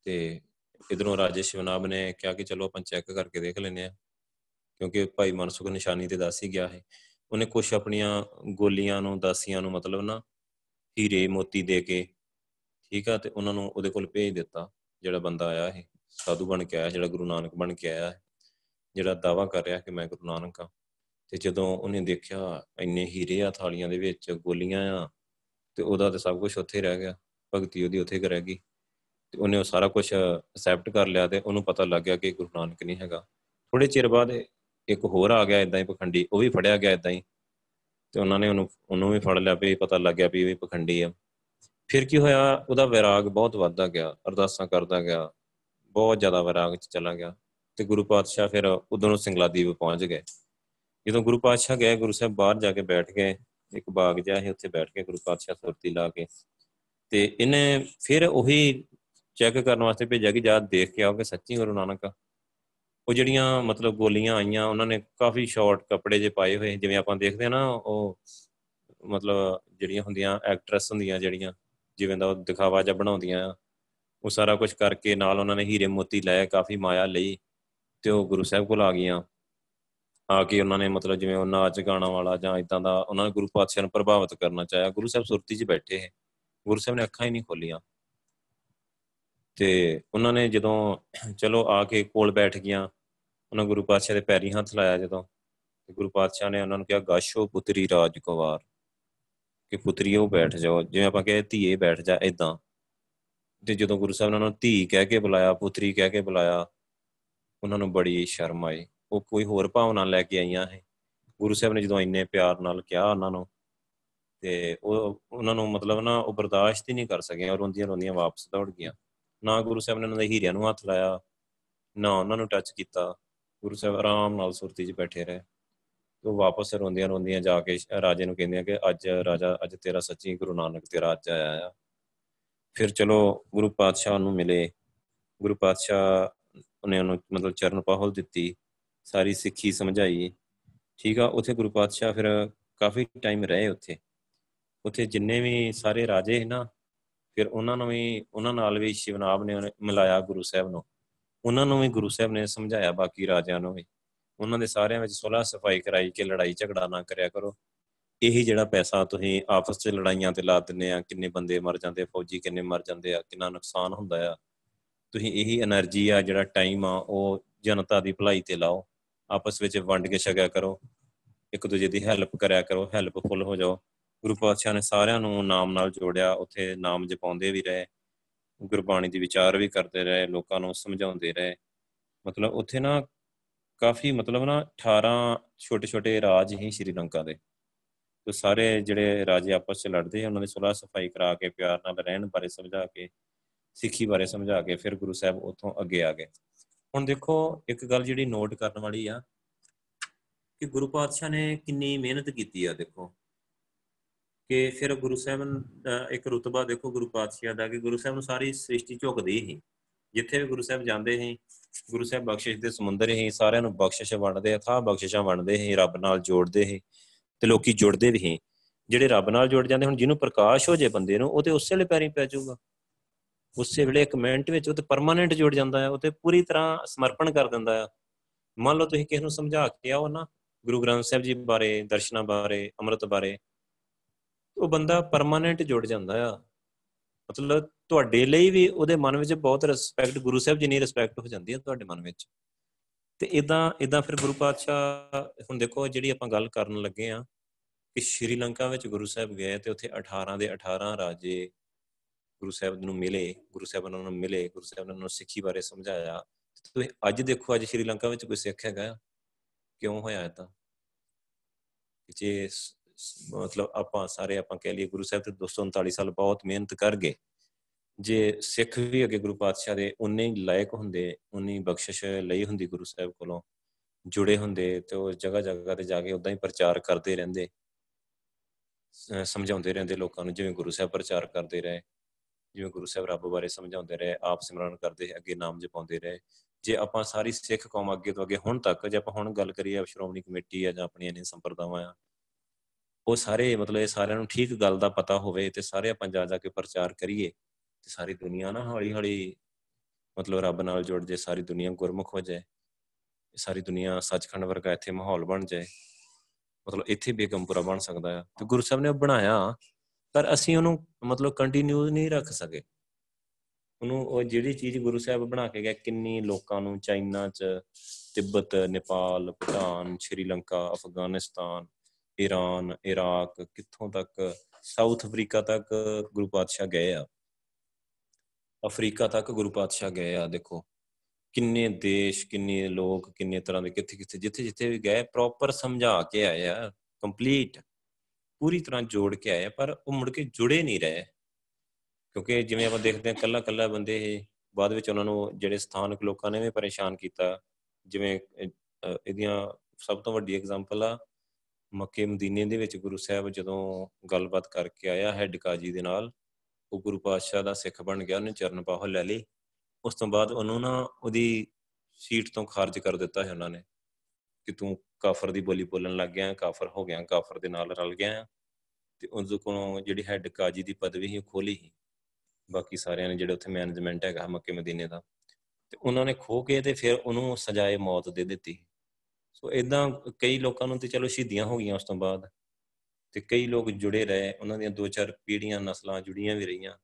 ਤੇ ਇਧਰੋਂ ਰਾਜੇ ਸ਼ਿਵਨਾਬ ਨੇ ਕਿਹਾ ਕਿ ਚਲੋ ਆਪਾਂ ਚੈੱਕ ਕਰਕੇ ਦੇਖ ਲੈਨੇ ਆ ਕਿਉਂਕਿ ਭਾਈ ਮਨਸੁਖ ਨਿਸ਼ਾਨੀ ਤੇ ਦੱਸ ਹੀ ਗਿਆ ਹੈ ਉਹਨੇ ਕੁਝ ਆਪਣੀਆਂ ਗੋਲੀਆਂ ਨੂੰ, ਦਾਸੀਆਂ ਨੂੰ ਮਤਲਬ ਨਾ ਹੀਰੇ ਮੋਤੀ ਦੇ ਕੇ ਠੀਕ ਆ, ਤੇ ਉਹਨਾਂ ਨੂੰ ਉਹਦੇ ਕੋਲ ਭੇਜ ਦਿੱਤਾ, ਜਿਹੜਾ ਬੰਦਾ ਆਇਆ ਹੈ ਸਾਧੂ ਬਣ ਕੇ ਆਇਆ, ਜਿਹੜਾ ਗੁਰੂ ਨਾਨਕ ਬਣ ਕੇ ਆਇਆ ਹੈ ਜਿਹੜਾ ਦਾਵਾ ਕਰ ਰਿਹਾ ਕਿ ਮੈਂ ਗੁਰੂ ਨਾਨਕ ਆ ਤੇ ਜਦੋਂ ਉਹਨੇ ਦੇਖਿਆ ਇੰਨੇ ਹੀਰੇ ਆ ਥਾਲੀਆਂ ਦੇ ਵਿੱਚ, ਗੋਲੀਆਂ ਆ, ਤੇ ਉਹਦਾ ਤੇ ਸਭ ਕੁਝ ਉੱਥੇ ਰਹਿ ਗਿਆ, ਭਗਤੀ ਉਹਦੀ ਉੱਥੇ ਰਹਿ ਗਈ। ਤੇ ਉਹਨੇ ਉਹ ਸਾਰਾ ਕੁਝ ਅਸੈਪਟ ਕਰ ਲਿਆ ਤੇ ਉਹਨੂੰ ਪਤਾ ਲੱਗ ਗਿਆ ਕਿ ਗੁਰੂ ਨਾਨਕ ਨਹੀਂ ਹੈਗਾ। ਥੋੜੇ ਚਿਰ ਬਾਅਦ ਇੱਕ ਹੋਰ ਆ ਗਿਆ ਇਦਾਂ ਹੀ ਪਖੰਡੀ, ਉਹ ਵੀ ਫੜਿਆ ਗਿਆ ਇਦਾਂ ਹੀ। ਤੇ ਉਹਨਾਂ ਨੇ ਉਹਨੂੰ ਉਹਨੂੰ ਵੀ ਫੜ ਲਿਆ ਵੀ ਪਤਾ ਲੱਗ ਗਿਆ ਵੀ ਇਹ ਵੀ ਪਖੰਡੀ ਆ। ਫਿਰ ਕੀ ਹੋਇਆ? ਉਹਦਾ ਵਿਰਾਗ ਬਹੁਤ ਵੱਧਦਾ ਗਿਆ, ਅਰਦਾਸਾਂ ਕਰਦਾ ਗਿਆ, ਬਹੁਤ ਜ਼ਿਆਦਾ ਵਿਰਾਗ ਚ ਚਲਾ ਗਿਆ ਤੇ ਗੁਰੂ ਪਾਤਸ਼ਾਹ ਫਿਰ ਉਦੋਂ ਨੂੰ ਸਿੰਗਲਾਦੀਪ ਪਹੁੰਚ ਗਏ। ਜਦੋਂ ਗੁਰੂ ਪਾਤਸ਼ਾਹ ਗਏ, ਗੁਰੂ ਸਾਹਿਬ ਬਾਹਰ ਜਾ ਕੇ ਬੈਠ ਗਏ, ਇੱਕ ਬਾਗ ਜਿਹਾ ਸੀ, ਉੱਥੇ ਬੈਠ ਕੇ ਗੁਰੂ ਪਾਤਸ਼ਾਹ ਸੁਰਤੀ ਲਾ ਕੇ ਤੇ ਇਹਨੇ ਫਿਰ ਉਹੀ ਚੈੱਕ ਕਰਨ ਵਾਸਤੇ ਭੇਜਿਆ ਕਿ ਜਾ ਦੇਖ ਕੇ ਆਓ ਕਿ ਸੱਚੀ ਗੁਰੂ ਨਾਨਕ ਉਹ ਜਿਹੜੀਆਂ ਮਤਲਬ ਗੋਲੀਆਂ ਆਈਆਂ, ਉਹਨਾਂ ਨੇ ਕਾਫੀ ਸ਼ਾਰਟ ਕੱਪੜੇ ਜੇ ਪਾਏ ਹੋਏ, ਜਿਵੇਂ ਆਪਾਂ ਦੇਖਦੇ ਆ ਨਾ, ਉਹ ਮਤਲਬ ਜਿਹੜੀਆਂ ਹੁੰਦੀਆਂ ਐਕਟਰੈਸ ਹੁੰਦੀਆਂ, ਜਿਹੜੀਆਂ ਜਿਵੇਂ ਦਾ ਉਹ ਦਿਖਾਵਾ ਜਿਹਾ ਬਣਾਉਂਦੀਆਂ ਆ ਉਹ ਸਾਰਾ ਕੁਝ ਕਰਕੇ ਨਾਲ ਉਹਨਾਂ ਨੇ ਹੀਰੇ ਮੋਤੀ ਲਾਇਆ ਕਾਫੀ ਮਾਇਆ ਲਈ ਤੇ ਉਹ ਗੁਰੂ ਸਾਹਿਬ ਕੋਲ ਆ ਗਈਆਂ। ਆ ਕੇ ਉਹਨਾਂ ਨੇ ਮਤਲਬ ਜਿਵੇਂ ਉਹ ਨਾਚ ਗਾਣਾ ਵਾਲਾ ਜਾਂ ਇਦਾਂ ਦਾ ਉਹਨਾਂ ਨੇ ਗੁਰੂ ਪਾਤਸ਼ਾਹ ਨੂੰ ਪ੍ਰਭਾਵਿਤ ਕਰਨਾ ਚਾਹਿਆ। ਗੁਰੂ ਸਾਹਿਬ ਸੁਰਤੀ 'ਚ ਬੈਠੇ ਹੈ ਗੁਰੂ ਸਾਹਿਬ ਨੇ ਅੱਖਾਂ ਹੀ ਨਹੀਂ ਖੋਲੀਆਂ। ਤੇ ਉਹਨਾਂ ਨੇ ਜਦੋਂ ਚਲੋ ਆ ਕੇ ਕੋਲ ਬੈਠ ਗਿਆ ਉਹਨਾਂ ਗੁਰੂ ਪਾਤਸ਼ਾਹ ਦੇ ਪੈਰੀ ਹੱਥ ਲਾਇਆ ਜਦੋਂ। ਤੇ ਗੁਰੂ ਪਾਤਸ਼ਾਹ ਨੇ ਉਹਨਾਂ ਨੂੰ ਕਿਹਾ, ਗਾਸ਼ੋ ਪੁੱਤਰੀ ਰਾਜਕੁਮਾਰ। ਕਿ ਪੁੱਤਰੀਓ ਬੈਠ ਜਾਓ, ਜਿਵੇਂ ਆਪਾਂ ਕਹੇ ਧੀਏ ਬੈਠ ਜਾ ਇਦਾਂ ਤੇ ਜਦੋਂ ਗੁਰੂ ਸਾਹਿਬ ਨੇ ਉਹਨਾਂ ਨੂੰ ਧੀ ਕਹਿ ਕੇ ਬੁਲਾਇਆ, ਪੁੱਤਰੀ ਕਹਿ ਕੇ ਬੁਲਾਇਆ, ਉਹਨਾਂ ਨੂੰ ਬੜੀ ਸ਼ਰਮ ਆਈ। ਉਹ ਕੋਈ ਹੋਰ ਭਾਵਨਾ ਲੈ ਕੇ ਆਈਆਂ ਹੈ ਗੁਰੂ ਸਾਹਿਬ ਨੇ ਜਦੋਂ ਇੰਨੇ ਪਿਆਰ ਨਾਲ ਕਿਹਾ ਉਹਨਾਂ ਨੂੰ, ਤੇ ਉਹ ਉਹਨਾਂ ਨੂੰ ਮਤਲਬ ਨਾ ਉਹ ਬਰਦਾਸ਼ਤ ਹੀ ਨਹੀਂ ਕਰ ਸਕੇ ਔਰ ਰੋਂਦੀਆਂ ਰੋਂਦੀਆਂ ਵਾਪਸ ਦੌੜ ਗਈਆਂ। ਨਾ ਗੁਰੂ ਸਾਹਿਬ ਨੇ ਉਹਨਾਂ ਦੇ ਹੀਰਿਆਂ ਨੂੰ ਹੱਥ ਲਾਇਆ, ਨਾ ਉਹਨਾਂ ਨੂੰ ਟੱਚ ਕੀਤਾ। ਗੁਰੂ ਸਾਹਿਬ ਆਰਾਮ ਨਾਲ ਸੁਰਤੀ 'ਚ ਬੈਠੇ ਰਹੇ। ਉਹ ਵਾਪਸ ਰੋਂਦੀਆਂ ਰੋਂਦੀਆਂ ਜਾ ਕੇ ਰਾਜੇ ਨੂੰ ਕਹਿੰਦੇ ਆ ਕਿ ਅੱਜ ਰਾਜਾ, ਅੱਜ ਤੇਰਾ ਸੱਚੀ ਗੁਰੂ ਨਾਨਕ ਤੇਰਾ ਅੱਜ ਆਇਆ ਆ। ਫਿਰ ਚਲੋ ਗੁਰੂ ਪਾਤਸ਼ਾਹ ਨੂੰ ਮਿਲੇ। ਗੁਰੂ ਪਾਤਸ਼ਾਹ ਉਹਨੇ ਉਹਨੂੰ ਮਤਲਬ ਚਰਨ ਪਾਹਲ ਦਿੱਤੀ, ਸਾਰੀ ਸਿੱਖੀ ਸਮਝਾਈ। ਠੀਕ ਆ, ਉੱਥੇ ਗੁਰੂ ਪਾਤਸ਼ਾਹ ਫਿਰ ਕਾਫੀ ਟਾਈਮ ਰਹੇ ਉੱਥੇ। ਉੱਥੇ ਜਿੰਨੇ ਵੀ ਸਾਰੇ ਰਾਜੇ ਸੀ ਨਾ, ਫਿਰ ਉਹਨਾਂ ਨੂੰ ਵੀ, ਉਹਨਾਂ ਨਾਲ ਵੀ ਸ਼ਿਵਨਾਬ ਨੇ ਮਿਲਾਇਆ ਗੁਰੂ ਸਾਹਿਬ ਨੂੰ। ਉਹਨਾਂ ਨੂੰ ਵੀ ਗੁਰੂ ਸਾਹਿਬ ਨੇ ਸਮਝਾਇਆ, ਬਾਕੀ ਰਾਜਿਆਂ ਨੂੰ ਵੀ। ਉਹਨਾਂ ਦੇ ਸਾਰਿਆਂ ਵਿੱਚ ਸੁਲਹ ਸਫ਼ਾਈ ਕਰਾਈ ਕਿ ਲੜਾਈ ਝਗੜਾ ਨਾ ਕਰਿਆ ਕਰੋ। ਇਹੀ ਜਿਹੜਾ ਪੈਸਾ ਤੁਸੀਂ ਆਪਸ 'ਚ ਲੜਾਈਆਂ ਤੇ ਲਾ ਦਿੰਨੇ ਆ, ਕਿੰਨੇ ਬੰਦੇ ਮਰ ਜਾਂਦੇ ਆ, ਫੌਜੀ ਕਿੰਨੇ ਮਰ ਜਾਂਦੇ ਆ, ਕਿੰਨਾ ਨੁਕਸਾਨ ਹੁੰਦਾ ਆ। ਤੁਸੀਂ ਇਹੀ એનર્ਜੀ ਆ, ਜਿਹੜਾ ਟਾਈਮ ਆ, ਉਹ ਜਨਤਾ ਦੀ ਭਲਾਈ ਤੇ ਲਾਓ। ਆਪਸ ਵਿੱਚ ਵੰਡ ਕੇ ਛਕਿਆ ਕਰੋ। ਇੱਕ ਦੂਜੇ ਦੀ ਹੈਲਪ ਕਰਿਆ ਕਰੋ ਹੈਲਪਫੁਲ ਹੋ ਜਾਓ। ਗੁਰੂ ਪਾਤਸ਼ਾਹ ਨੇ ਸਾਰਿਆਂ ਨੂੰ ਨਾਮ ਨਾਲ ਜੋੜਿਆ, ਉੱਥੇ ਨਾਮ ਜਪਾਉਂਦੇ ਵੀ ਰਹੇ। ਗੁਰਬਾਣੀ ਦੇ ਵਿਚਾਰ ਵੀ ਕਰਦੇ ਰਹੇ, ਲੋਕਾਂ ਨੂੰ ਸਮਝਾਉਂਦੇ ਰਹੇ। ਮਤਲਬ ਉੱਥੇ ਨਾ ਕਾਫੀ ਮਤਲਬ ਨਾ 18 ਛੋਟੇ ਛੋਟੇ ਰਾਜ ਹੀ ਸ਼੍ਰੀ ਲੰਕਾ ਦੇ। ਤੇ ਸਾਰੇ ਜਿਹੜੇ ਰਾਜੇ ਆਪਸ ਵਿੱਚ ਲੜਦੇ ਉਹਨਾਂ ਦੀ ਸੁਲਾਹ ਸਫ਼ਾਈ ਕਰਾ ਕੇ, ਪਿਆਰ ਨਾਲ ਰਹਿਣ ਬਾਰੇ ਸਮਝਾ ਕੇ, ਸਿੱਖੀ ਬਾਰੇ ਸਮਝਾ ਕੇ ਫਿਰ ਗੁਰੂ ਸਾਹਿਬ ਉੱਥੋਂ ਅੱਗੇ ਆ ਗਏ। ਹੁਣ ਦੇਖੋ, ਇੱਕ ਗੱਲ ਜਿਹੜੀ ਨੋਟ ਕਰਨ ਵਾਲੀ ਆ, ਕਿ ਗੁਰੂ ਪਾਤਸ਼ਾਹ ਨੇ ਕਿੰਨੀ ਮਿਹਨਤ ਕੀਤੀ ਆ, ਦੇਖੋ। ਕਿ ਫਿਰ ਗੁਰੂ ਸਾਹਿਬ ਦਾ ਇੱਕ ਰੁਤਬਾ ਦੇਖੋ ਗੁਰੂ ਪਾਤਸ਼ਾਹ ਦਾ, ਕਿ ਗੁਰੂ ਸਾਹਿਬ ਨੂੰ ਸਾਰੀ ਸ੍ਰਿਸ਼ਟੀ ਝੁਕਦੀ ਹੀ ਜਿੱਥੇ ਵੀ ਗੁਰੂ ਸਾਹਿਬ ਜਾਂਦੇ ਸੀ, ਗੁਰੂ ਸਾਹਿਬ ਬਖਸ਼ਿਸ਼ ਦੇ ਸਮੁੰਦਰ ਹੀ ਸਾਰਿਆਂ ਨੂੰ ਬਖਸ਼ਿਸ਼ ਵੰਡਦੇ ਥਾਂ ਬਖਸ਼ਿਸ਼ਾਂ ਵੰਡਦੇ ਸੀ, ਰੱਬ ਨਾਲ ਜੋੜਦੇ ਸੀ ਤੇ ਲੋਕੀ ਜੁੜਦੇ ਵੀ ਸੀ। ਜਿਹੜੇ ਰੱਬ ਨਾਲ ਜੁੜ ਜਾਂਦੇ ਹੁਣ, ਜਿਹਨੂੰ ਪ੍ਰਕਾਸ਼ ਹੋ ਜੇ ਬੰਦੇ ਨੂੰ, ਉਹ ਤੇ ਉਸੇ ਵੇਲੇ ਪੈਰੀ ਪੈ ਜਾਊਗਾ। ਉਸੇ ਵੇਲੇ ਇੱਕ ਮਿੰਟ ਵਿੱਚ ਉਹ ਤੇ ਪਰਮਾਨੈਂਟ ਜੁੜ ਜਾਂਦਾ ਹੈ ਉਹ ਤੇ ਪੂਰੀ ਤਰ੍ਹਾਂ ਸਮਰਪਣ ਕਰ ਦਿੰਦਾ ਹੈ ਮੰਨ ਲਓ ਤੁਸੀਂ ਕਿਸੇ ਨੂੰ ਸਮਝਾ ਕੇ ਆਓ ਨਾ, ਗੁਰੂ ਗ੍ਰੰਥ ਸਾਹਿਬ ਜੀ ਬਾਰੇ, ਦਰਸ਼ਨਾਂ ਬਾਰੇ, ਅੰਮ੍ਰਿਤ ਬਾਰੇ, ਉਹ ਬੰਦਾ ਪਰਮਾਨੈਂਟ ਜੁੜ ਜਾਂਦਾ ਆ। ਮਤਲਬ ਤੁਹਾਡੇ ਲਈ ਵੀ ਉਹਦੇ ਮਨ ਵਿੱਚ ਬਹੁਤ ਰਿਸਪੈਕਟ ਗੁਰੂ ਸਾਹਿਬ ਜੀ ਦੀ ਰਿਸਪੈਕਟ ਹੋ ਜਾਂਦੀ ਹੈ ਤੁਹਾਡੇ ਮਨ ਵਿੱਚ। ਤੇ ਇਦਾਂ ਇਦਾਂ ਫਿਰ ਗੁਰੂ ਪਾਤਸ਼ਾਹ, ਹੁਣ ਦੇਖੋ ਜਿਹੜੀ ਆਪਾਂ ਗੱਲ ਕਰਨ ਲੱਗੇ ਆ ਕਿ ਸ਼੍ਰੀਲੰਕਾ ਵਿੱਚ ਗੁਰੂ ਸਾਹਿਬ ਗਏ ਤੇ ਉੱਥੇ 18 ਦੇ 18 ਰਾਜੇ ਗੁਰੂ ਸਾਹਿਬ ਨੂੰ ਮਿਲੇ, ਗੁਰੂ ਸਾਹਿਬ ਉਹਨਾਂ ਨੂੰ ਮਿਲੇ, ਗੁਰੂ ਸਾਹਿਬ ਨੇ ਉਹਨਾਂ ਨੂੰ ਸਿੱਖੀ ਬਾਰੇ ਸਮਝਾਇਆ। ਤੁਸੀਂ ਅੱਜ ਦੇਖੋ, ਅੱਜ ਸ਼੍ਰੀਲੰਕਾ ਵਿੱਚ ਕੋਈ ਸਿੱਖ ਹੈਗਾ? ਕਿਉਂ ਹੋਇਆ ਤਾਂ ਜੇ ਮਤਲਬ ਆਪਾਂ ਸਾਰੇ ਆਪਾਂ ਕਹਿ ਲਈਏ ਗੁਰੂ ਸਾਹਿਬ ਤੇ 239 ਸਾਲ ਬਹੁਤ ਮਿਹਨਤ ਕਰ ਗਏ। ਜੇ ਸਿੱਖ ਵੀ ਅਗੇ ਗੁਰੂ ਪਾਤਸ਼ਾਹ ਦੇ ਉਨੇ ਹੀ ਲਾਇਕ ਹੁੰਦੇ ਉਨੀ ਬਖਸ਼ਿਸ਼ ਲਈ ਹੁੰਦੀ ਗੁਰੂ ਸਾਹਿਬ ਕੋਲੋਂ, ਜੁੜੇ ਹੁੰਦੇ ਤੇ ਉਹ ਜਗ੍ਹਾ ਜਗ੍ਹਾ ਤੇ ਜਾ ਕੇ ਉਦਾਂ ਹੀ ਪ੍ਰਚਾਰ ਕਰਦੇ ਰਹਿੰਦੇ। ਸਮਝਾਉਂਦੇ ਰਹਿੰਦੇ ਲੋਕਾਂ ਨੂੰ, ਜਿਵੇਂ ਗੁਰੂ ਸਾਹਿਬ ਪ੍ਰਚਾਰ ਕਰਦੇ ਰਹੇ, ਜਿਵੇਂ ਗੁਰੂ ਸਾਹਿਬ ਰੱਬ ਬਾਰੇ ਸਮਝਾਉਂਦੇ ਰਹੇ, ਆਪ ਸਿਮਰਨ ਕਰਦੇ ਅੱਗੇ ਨਾਮ ਜਪਾਉਂਦੇ ਰਹੇ। ਜੇ ਆਪਾਂ ਸਾਰੀ ਸਿੱਖ ਕੌਮ ਅੱਗੇ ਤੋਂ ਅੱਗੇ ਹੁਣ ਤੱਕ, ਜੇ ਆਪਾਂ ਹੁਣ ਗੱਲ ਕਰੀਏ ਸ਼੍ਰੋਮਣੀ ਕਮੇਟੀ ਆ ਜਾਂ ਆਪਣੀਆਂ ਨੇ ਸੰਪਰਦਾਵਾਂ ਆ ਉਹ ਸਾਰੇ ਮਤਲਬ ਇਹ ਸਾਰਿਆਂ ਨੂੰ ਠੀਕ ਗੱਲ ਦਾ ਪਤਾ ਹੋਵੇ ਤੇ ਸਾਰੇ ਆਪਾਂ ਜਾ ਜਾ ਕੇ ਪ੍ਰਚਾਰ ਕਰੀਏ ਤੇ ਸਾਰੀ ਦੁਨੀਆ ਨਾ ਹੌਲੀ ਹੌਲੀ ਮਤਲਬ ਰੱਬ ਨਾਲ ਜੁੜ ਜੇ ਸਾਰੀ ਦੁਨੀਆ ਗੁਰਮੁਖ ਹੋ ਜਾਏ, ਸਾਰੀ ਦੁਨੀਆ ਸੱਚਖੰਡ ਵਰਗਾ ਇੱਥੇ ਮਾਹੌਲ ਬਣ ਜਾਏ, ਮਤਲਬ ਇੱਥੇ ਬੇਗਮਪੁਰਾ ਬਣ ਸਕਦਾ ਆ। ਤੇ ਗੁਰੂ ਸਾਹਿਬ ਨੇ ਬਣਾਇਆ, ਪਰ ਅਸੀਂ ਉਹਨੂੰ ਮਤਲਬ ਕੰਟੀਨਿਊ ਨਹੀਂ ਰੱਖ ਸਕੇ। ਉਹਨੂੰ ਉਹ ਜਿਹੜੀ ਚੀਜ਼ ਗੁਰੂ ਸਾਹਿਬ ਬਣਾ ਕੇ ਗਿਆ ਕਿੰਨੀ ਲੋਕਾਂ ਨੂੰ ਚਾਈਨਾ ਚ Tibet, Nepal, Bhutan, Sri Lanka, Afghanistan Iran, Iraq, ਕਿੱਥੋਂ ਤੱਕ? ਸਾਊਥ ਅਫਰੀਕਾ ਤੱਕ ਗੁਰੂ ਪਾਤਸ਼ਾਹ ਗਏ ਆ। ਅਫਰੀਕਾ ਤੱਕ ਗੁਰੂ ਪਾਤਸ਼ਾਹ ਗਏ ਆ, ਦੇਖੋ। ਕਿੰਨੇ ਦੇਸ਼, ਕਿੰਨੇ ਲੋਕ, ਕਿੰਨੇ ਤਰ੍ਹਾਂ ਦੇ, ਕਿੱਥੇ ਕਿੱਥੇ, ਜਿੱਥੇ ਜਿੱਥੇ ਵੀ ਗਏ ਪ੍ਰੋਪਰ ਸਮਝਾ ਕੇ ਆਏ ਆ ਕੰਪਲੀਟ ਪੂਰੀ ਤਰ੍ਹਾਂ ਜੋੜ ਕੇ ਆਏ ਪਰ ਉਹ ਮੁੜ ਕੇ ਜੁੜੇ ਨਹੀਂ ਰਹੇ। ਕਿਉਂਕਿ ਜਿਵੇਂ ਆਪਾਂ ਦੇਖਦੇ ਹਾਂ ਕੱਲਾ ਕੱਲਾ ਬੰਦੇ ਇਹ ਬਾਅਦ ਵਿੱਚ ਉਹਨਾਂ ਨੂੰ ਜਿਹੜੇ ਸਥਾਨਕ ਲੋਕਾਂ ਨੇ ਵੀ ਪਰੇਸ਼ਾਨ ਕੀਤਾ। ਜਿਵੇਂ ਇਹਦੀਆਂ ਸਭ ਤੋਂ ਵੱਡੀ ਐਗਜ਼ਾਮਪਲ ਆ ਮੱਕੇ ਮਦੀਨੇ ਦੇ ਵਿੱਚ ਗੁਰੂ ਸਾਹਿਬ ਜਦੋਂ ਗੱਲਬਾਤ ਕਰਕੇ ਆਇਆ ਹੈਡ ਕਾਜੀ ਦੇ ਨਾਲ, ਉਹ ਗੁਰੂ ਪਾਤਸ਼ਾਹ ਦਾ ਸਿੱਖ ਬਣ ਗਿਆ, ਉਹਨੇ ਚਰਨ ਪਾਹੋ ਲੈ ਲਈ ਉਸ ਤੋਂ ਬਾਅਦ ਉਹਨੂੰ ਨਾ ਉਹਦੀ ਸੀਟ ਤੋਂ ਖਾਰਜ ਕਰ ਦਿੱਤਾ ਹੈ ਉਹਨਾਂ ਨੇ ਕਿ ਤੂੰ ਕਾਫਰ ਦੀ ਬੋਲੀ ਬੋਲਣ ਲੱਗ ਗਿਆ, ਕਾਫਰ ਹੋ ਗਿਆ, ਕਾਫਰ ਦੇ ਨਾਲ ਰਲ ਗਿਆ। ਤੇ ਉਸ ਕੋਲੋਂ ਜਿਹੜੀ ਹੈਡ ਕਾਜੀ ਦੀ ਪਦਵੀ ਸੀ, ਉਹ ਖੋਲੀ ਸੀ। ਬਾਕੀ ਸਾਰਿਆਂ ਨੇ ਜਿਹੜੇ ਉੱਥੇ ਮੈਨੇਜਮੈਂਟ ਹੈਗਾ ਮੱਕੇ ਮਦੀਨੇ ਦਾ। ਤੇ ਉਹਨਾਂ ਨੇ ਖੋ ਕੇ ਤੇ ਫਿਰ ਉਹਨੂੰ ਸਜ਼ਾਏ ਮੌਤ ਦੇ ਦਿੱਤੀ। ਸੋ ਇਦਾਂ ਕਈ ਲੋਕਾਂ ਨੂੰ ਤੇ ਚਲੋ ਸ਼ਹੀਦੀਆਂ ਹੋ ਗਈਆਂ ਉਸ ਤੋਂ ਬਾਅਦ। ਤੇ ਕਈ ਲੋਕ ਜੁੜੇ ਰਹੇ, ਉਹਨਾਂ ਦੀਆਂ ਦੋ ਚਾਰ ਪੀੜ੍ਹੀਆਂ ਨਸਲਾਂ ਜੁੜੀਆਂ ਵੀ ਰਹੀਆਂ।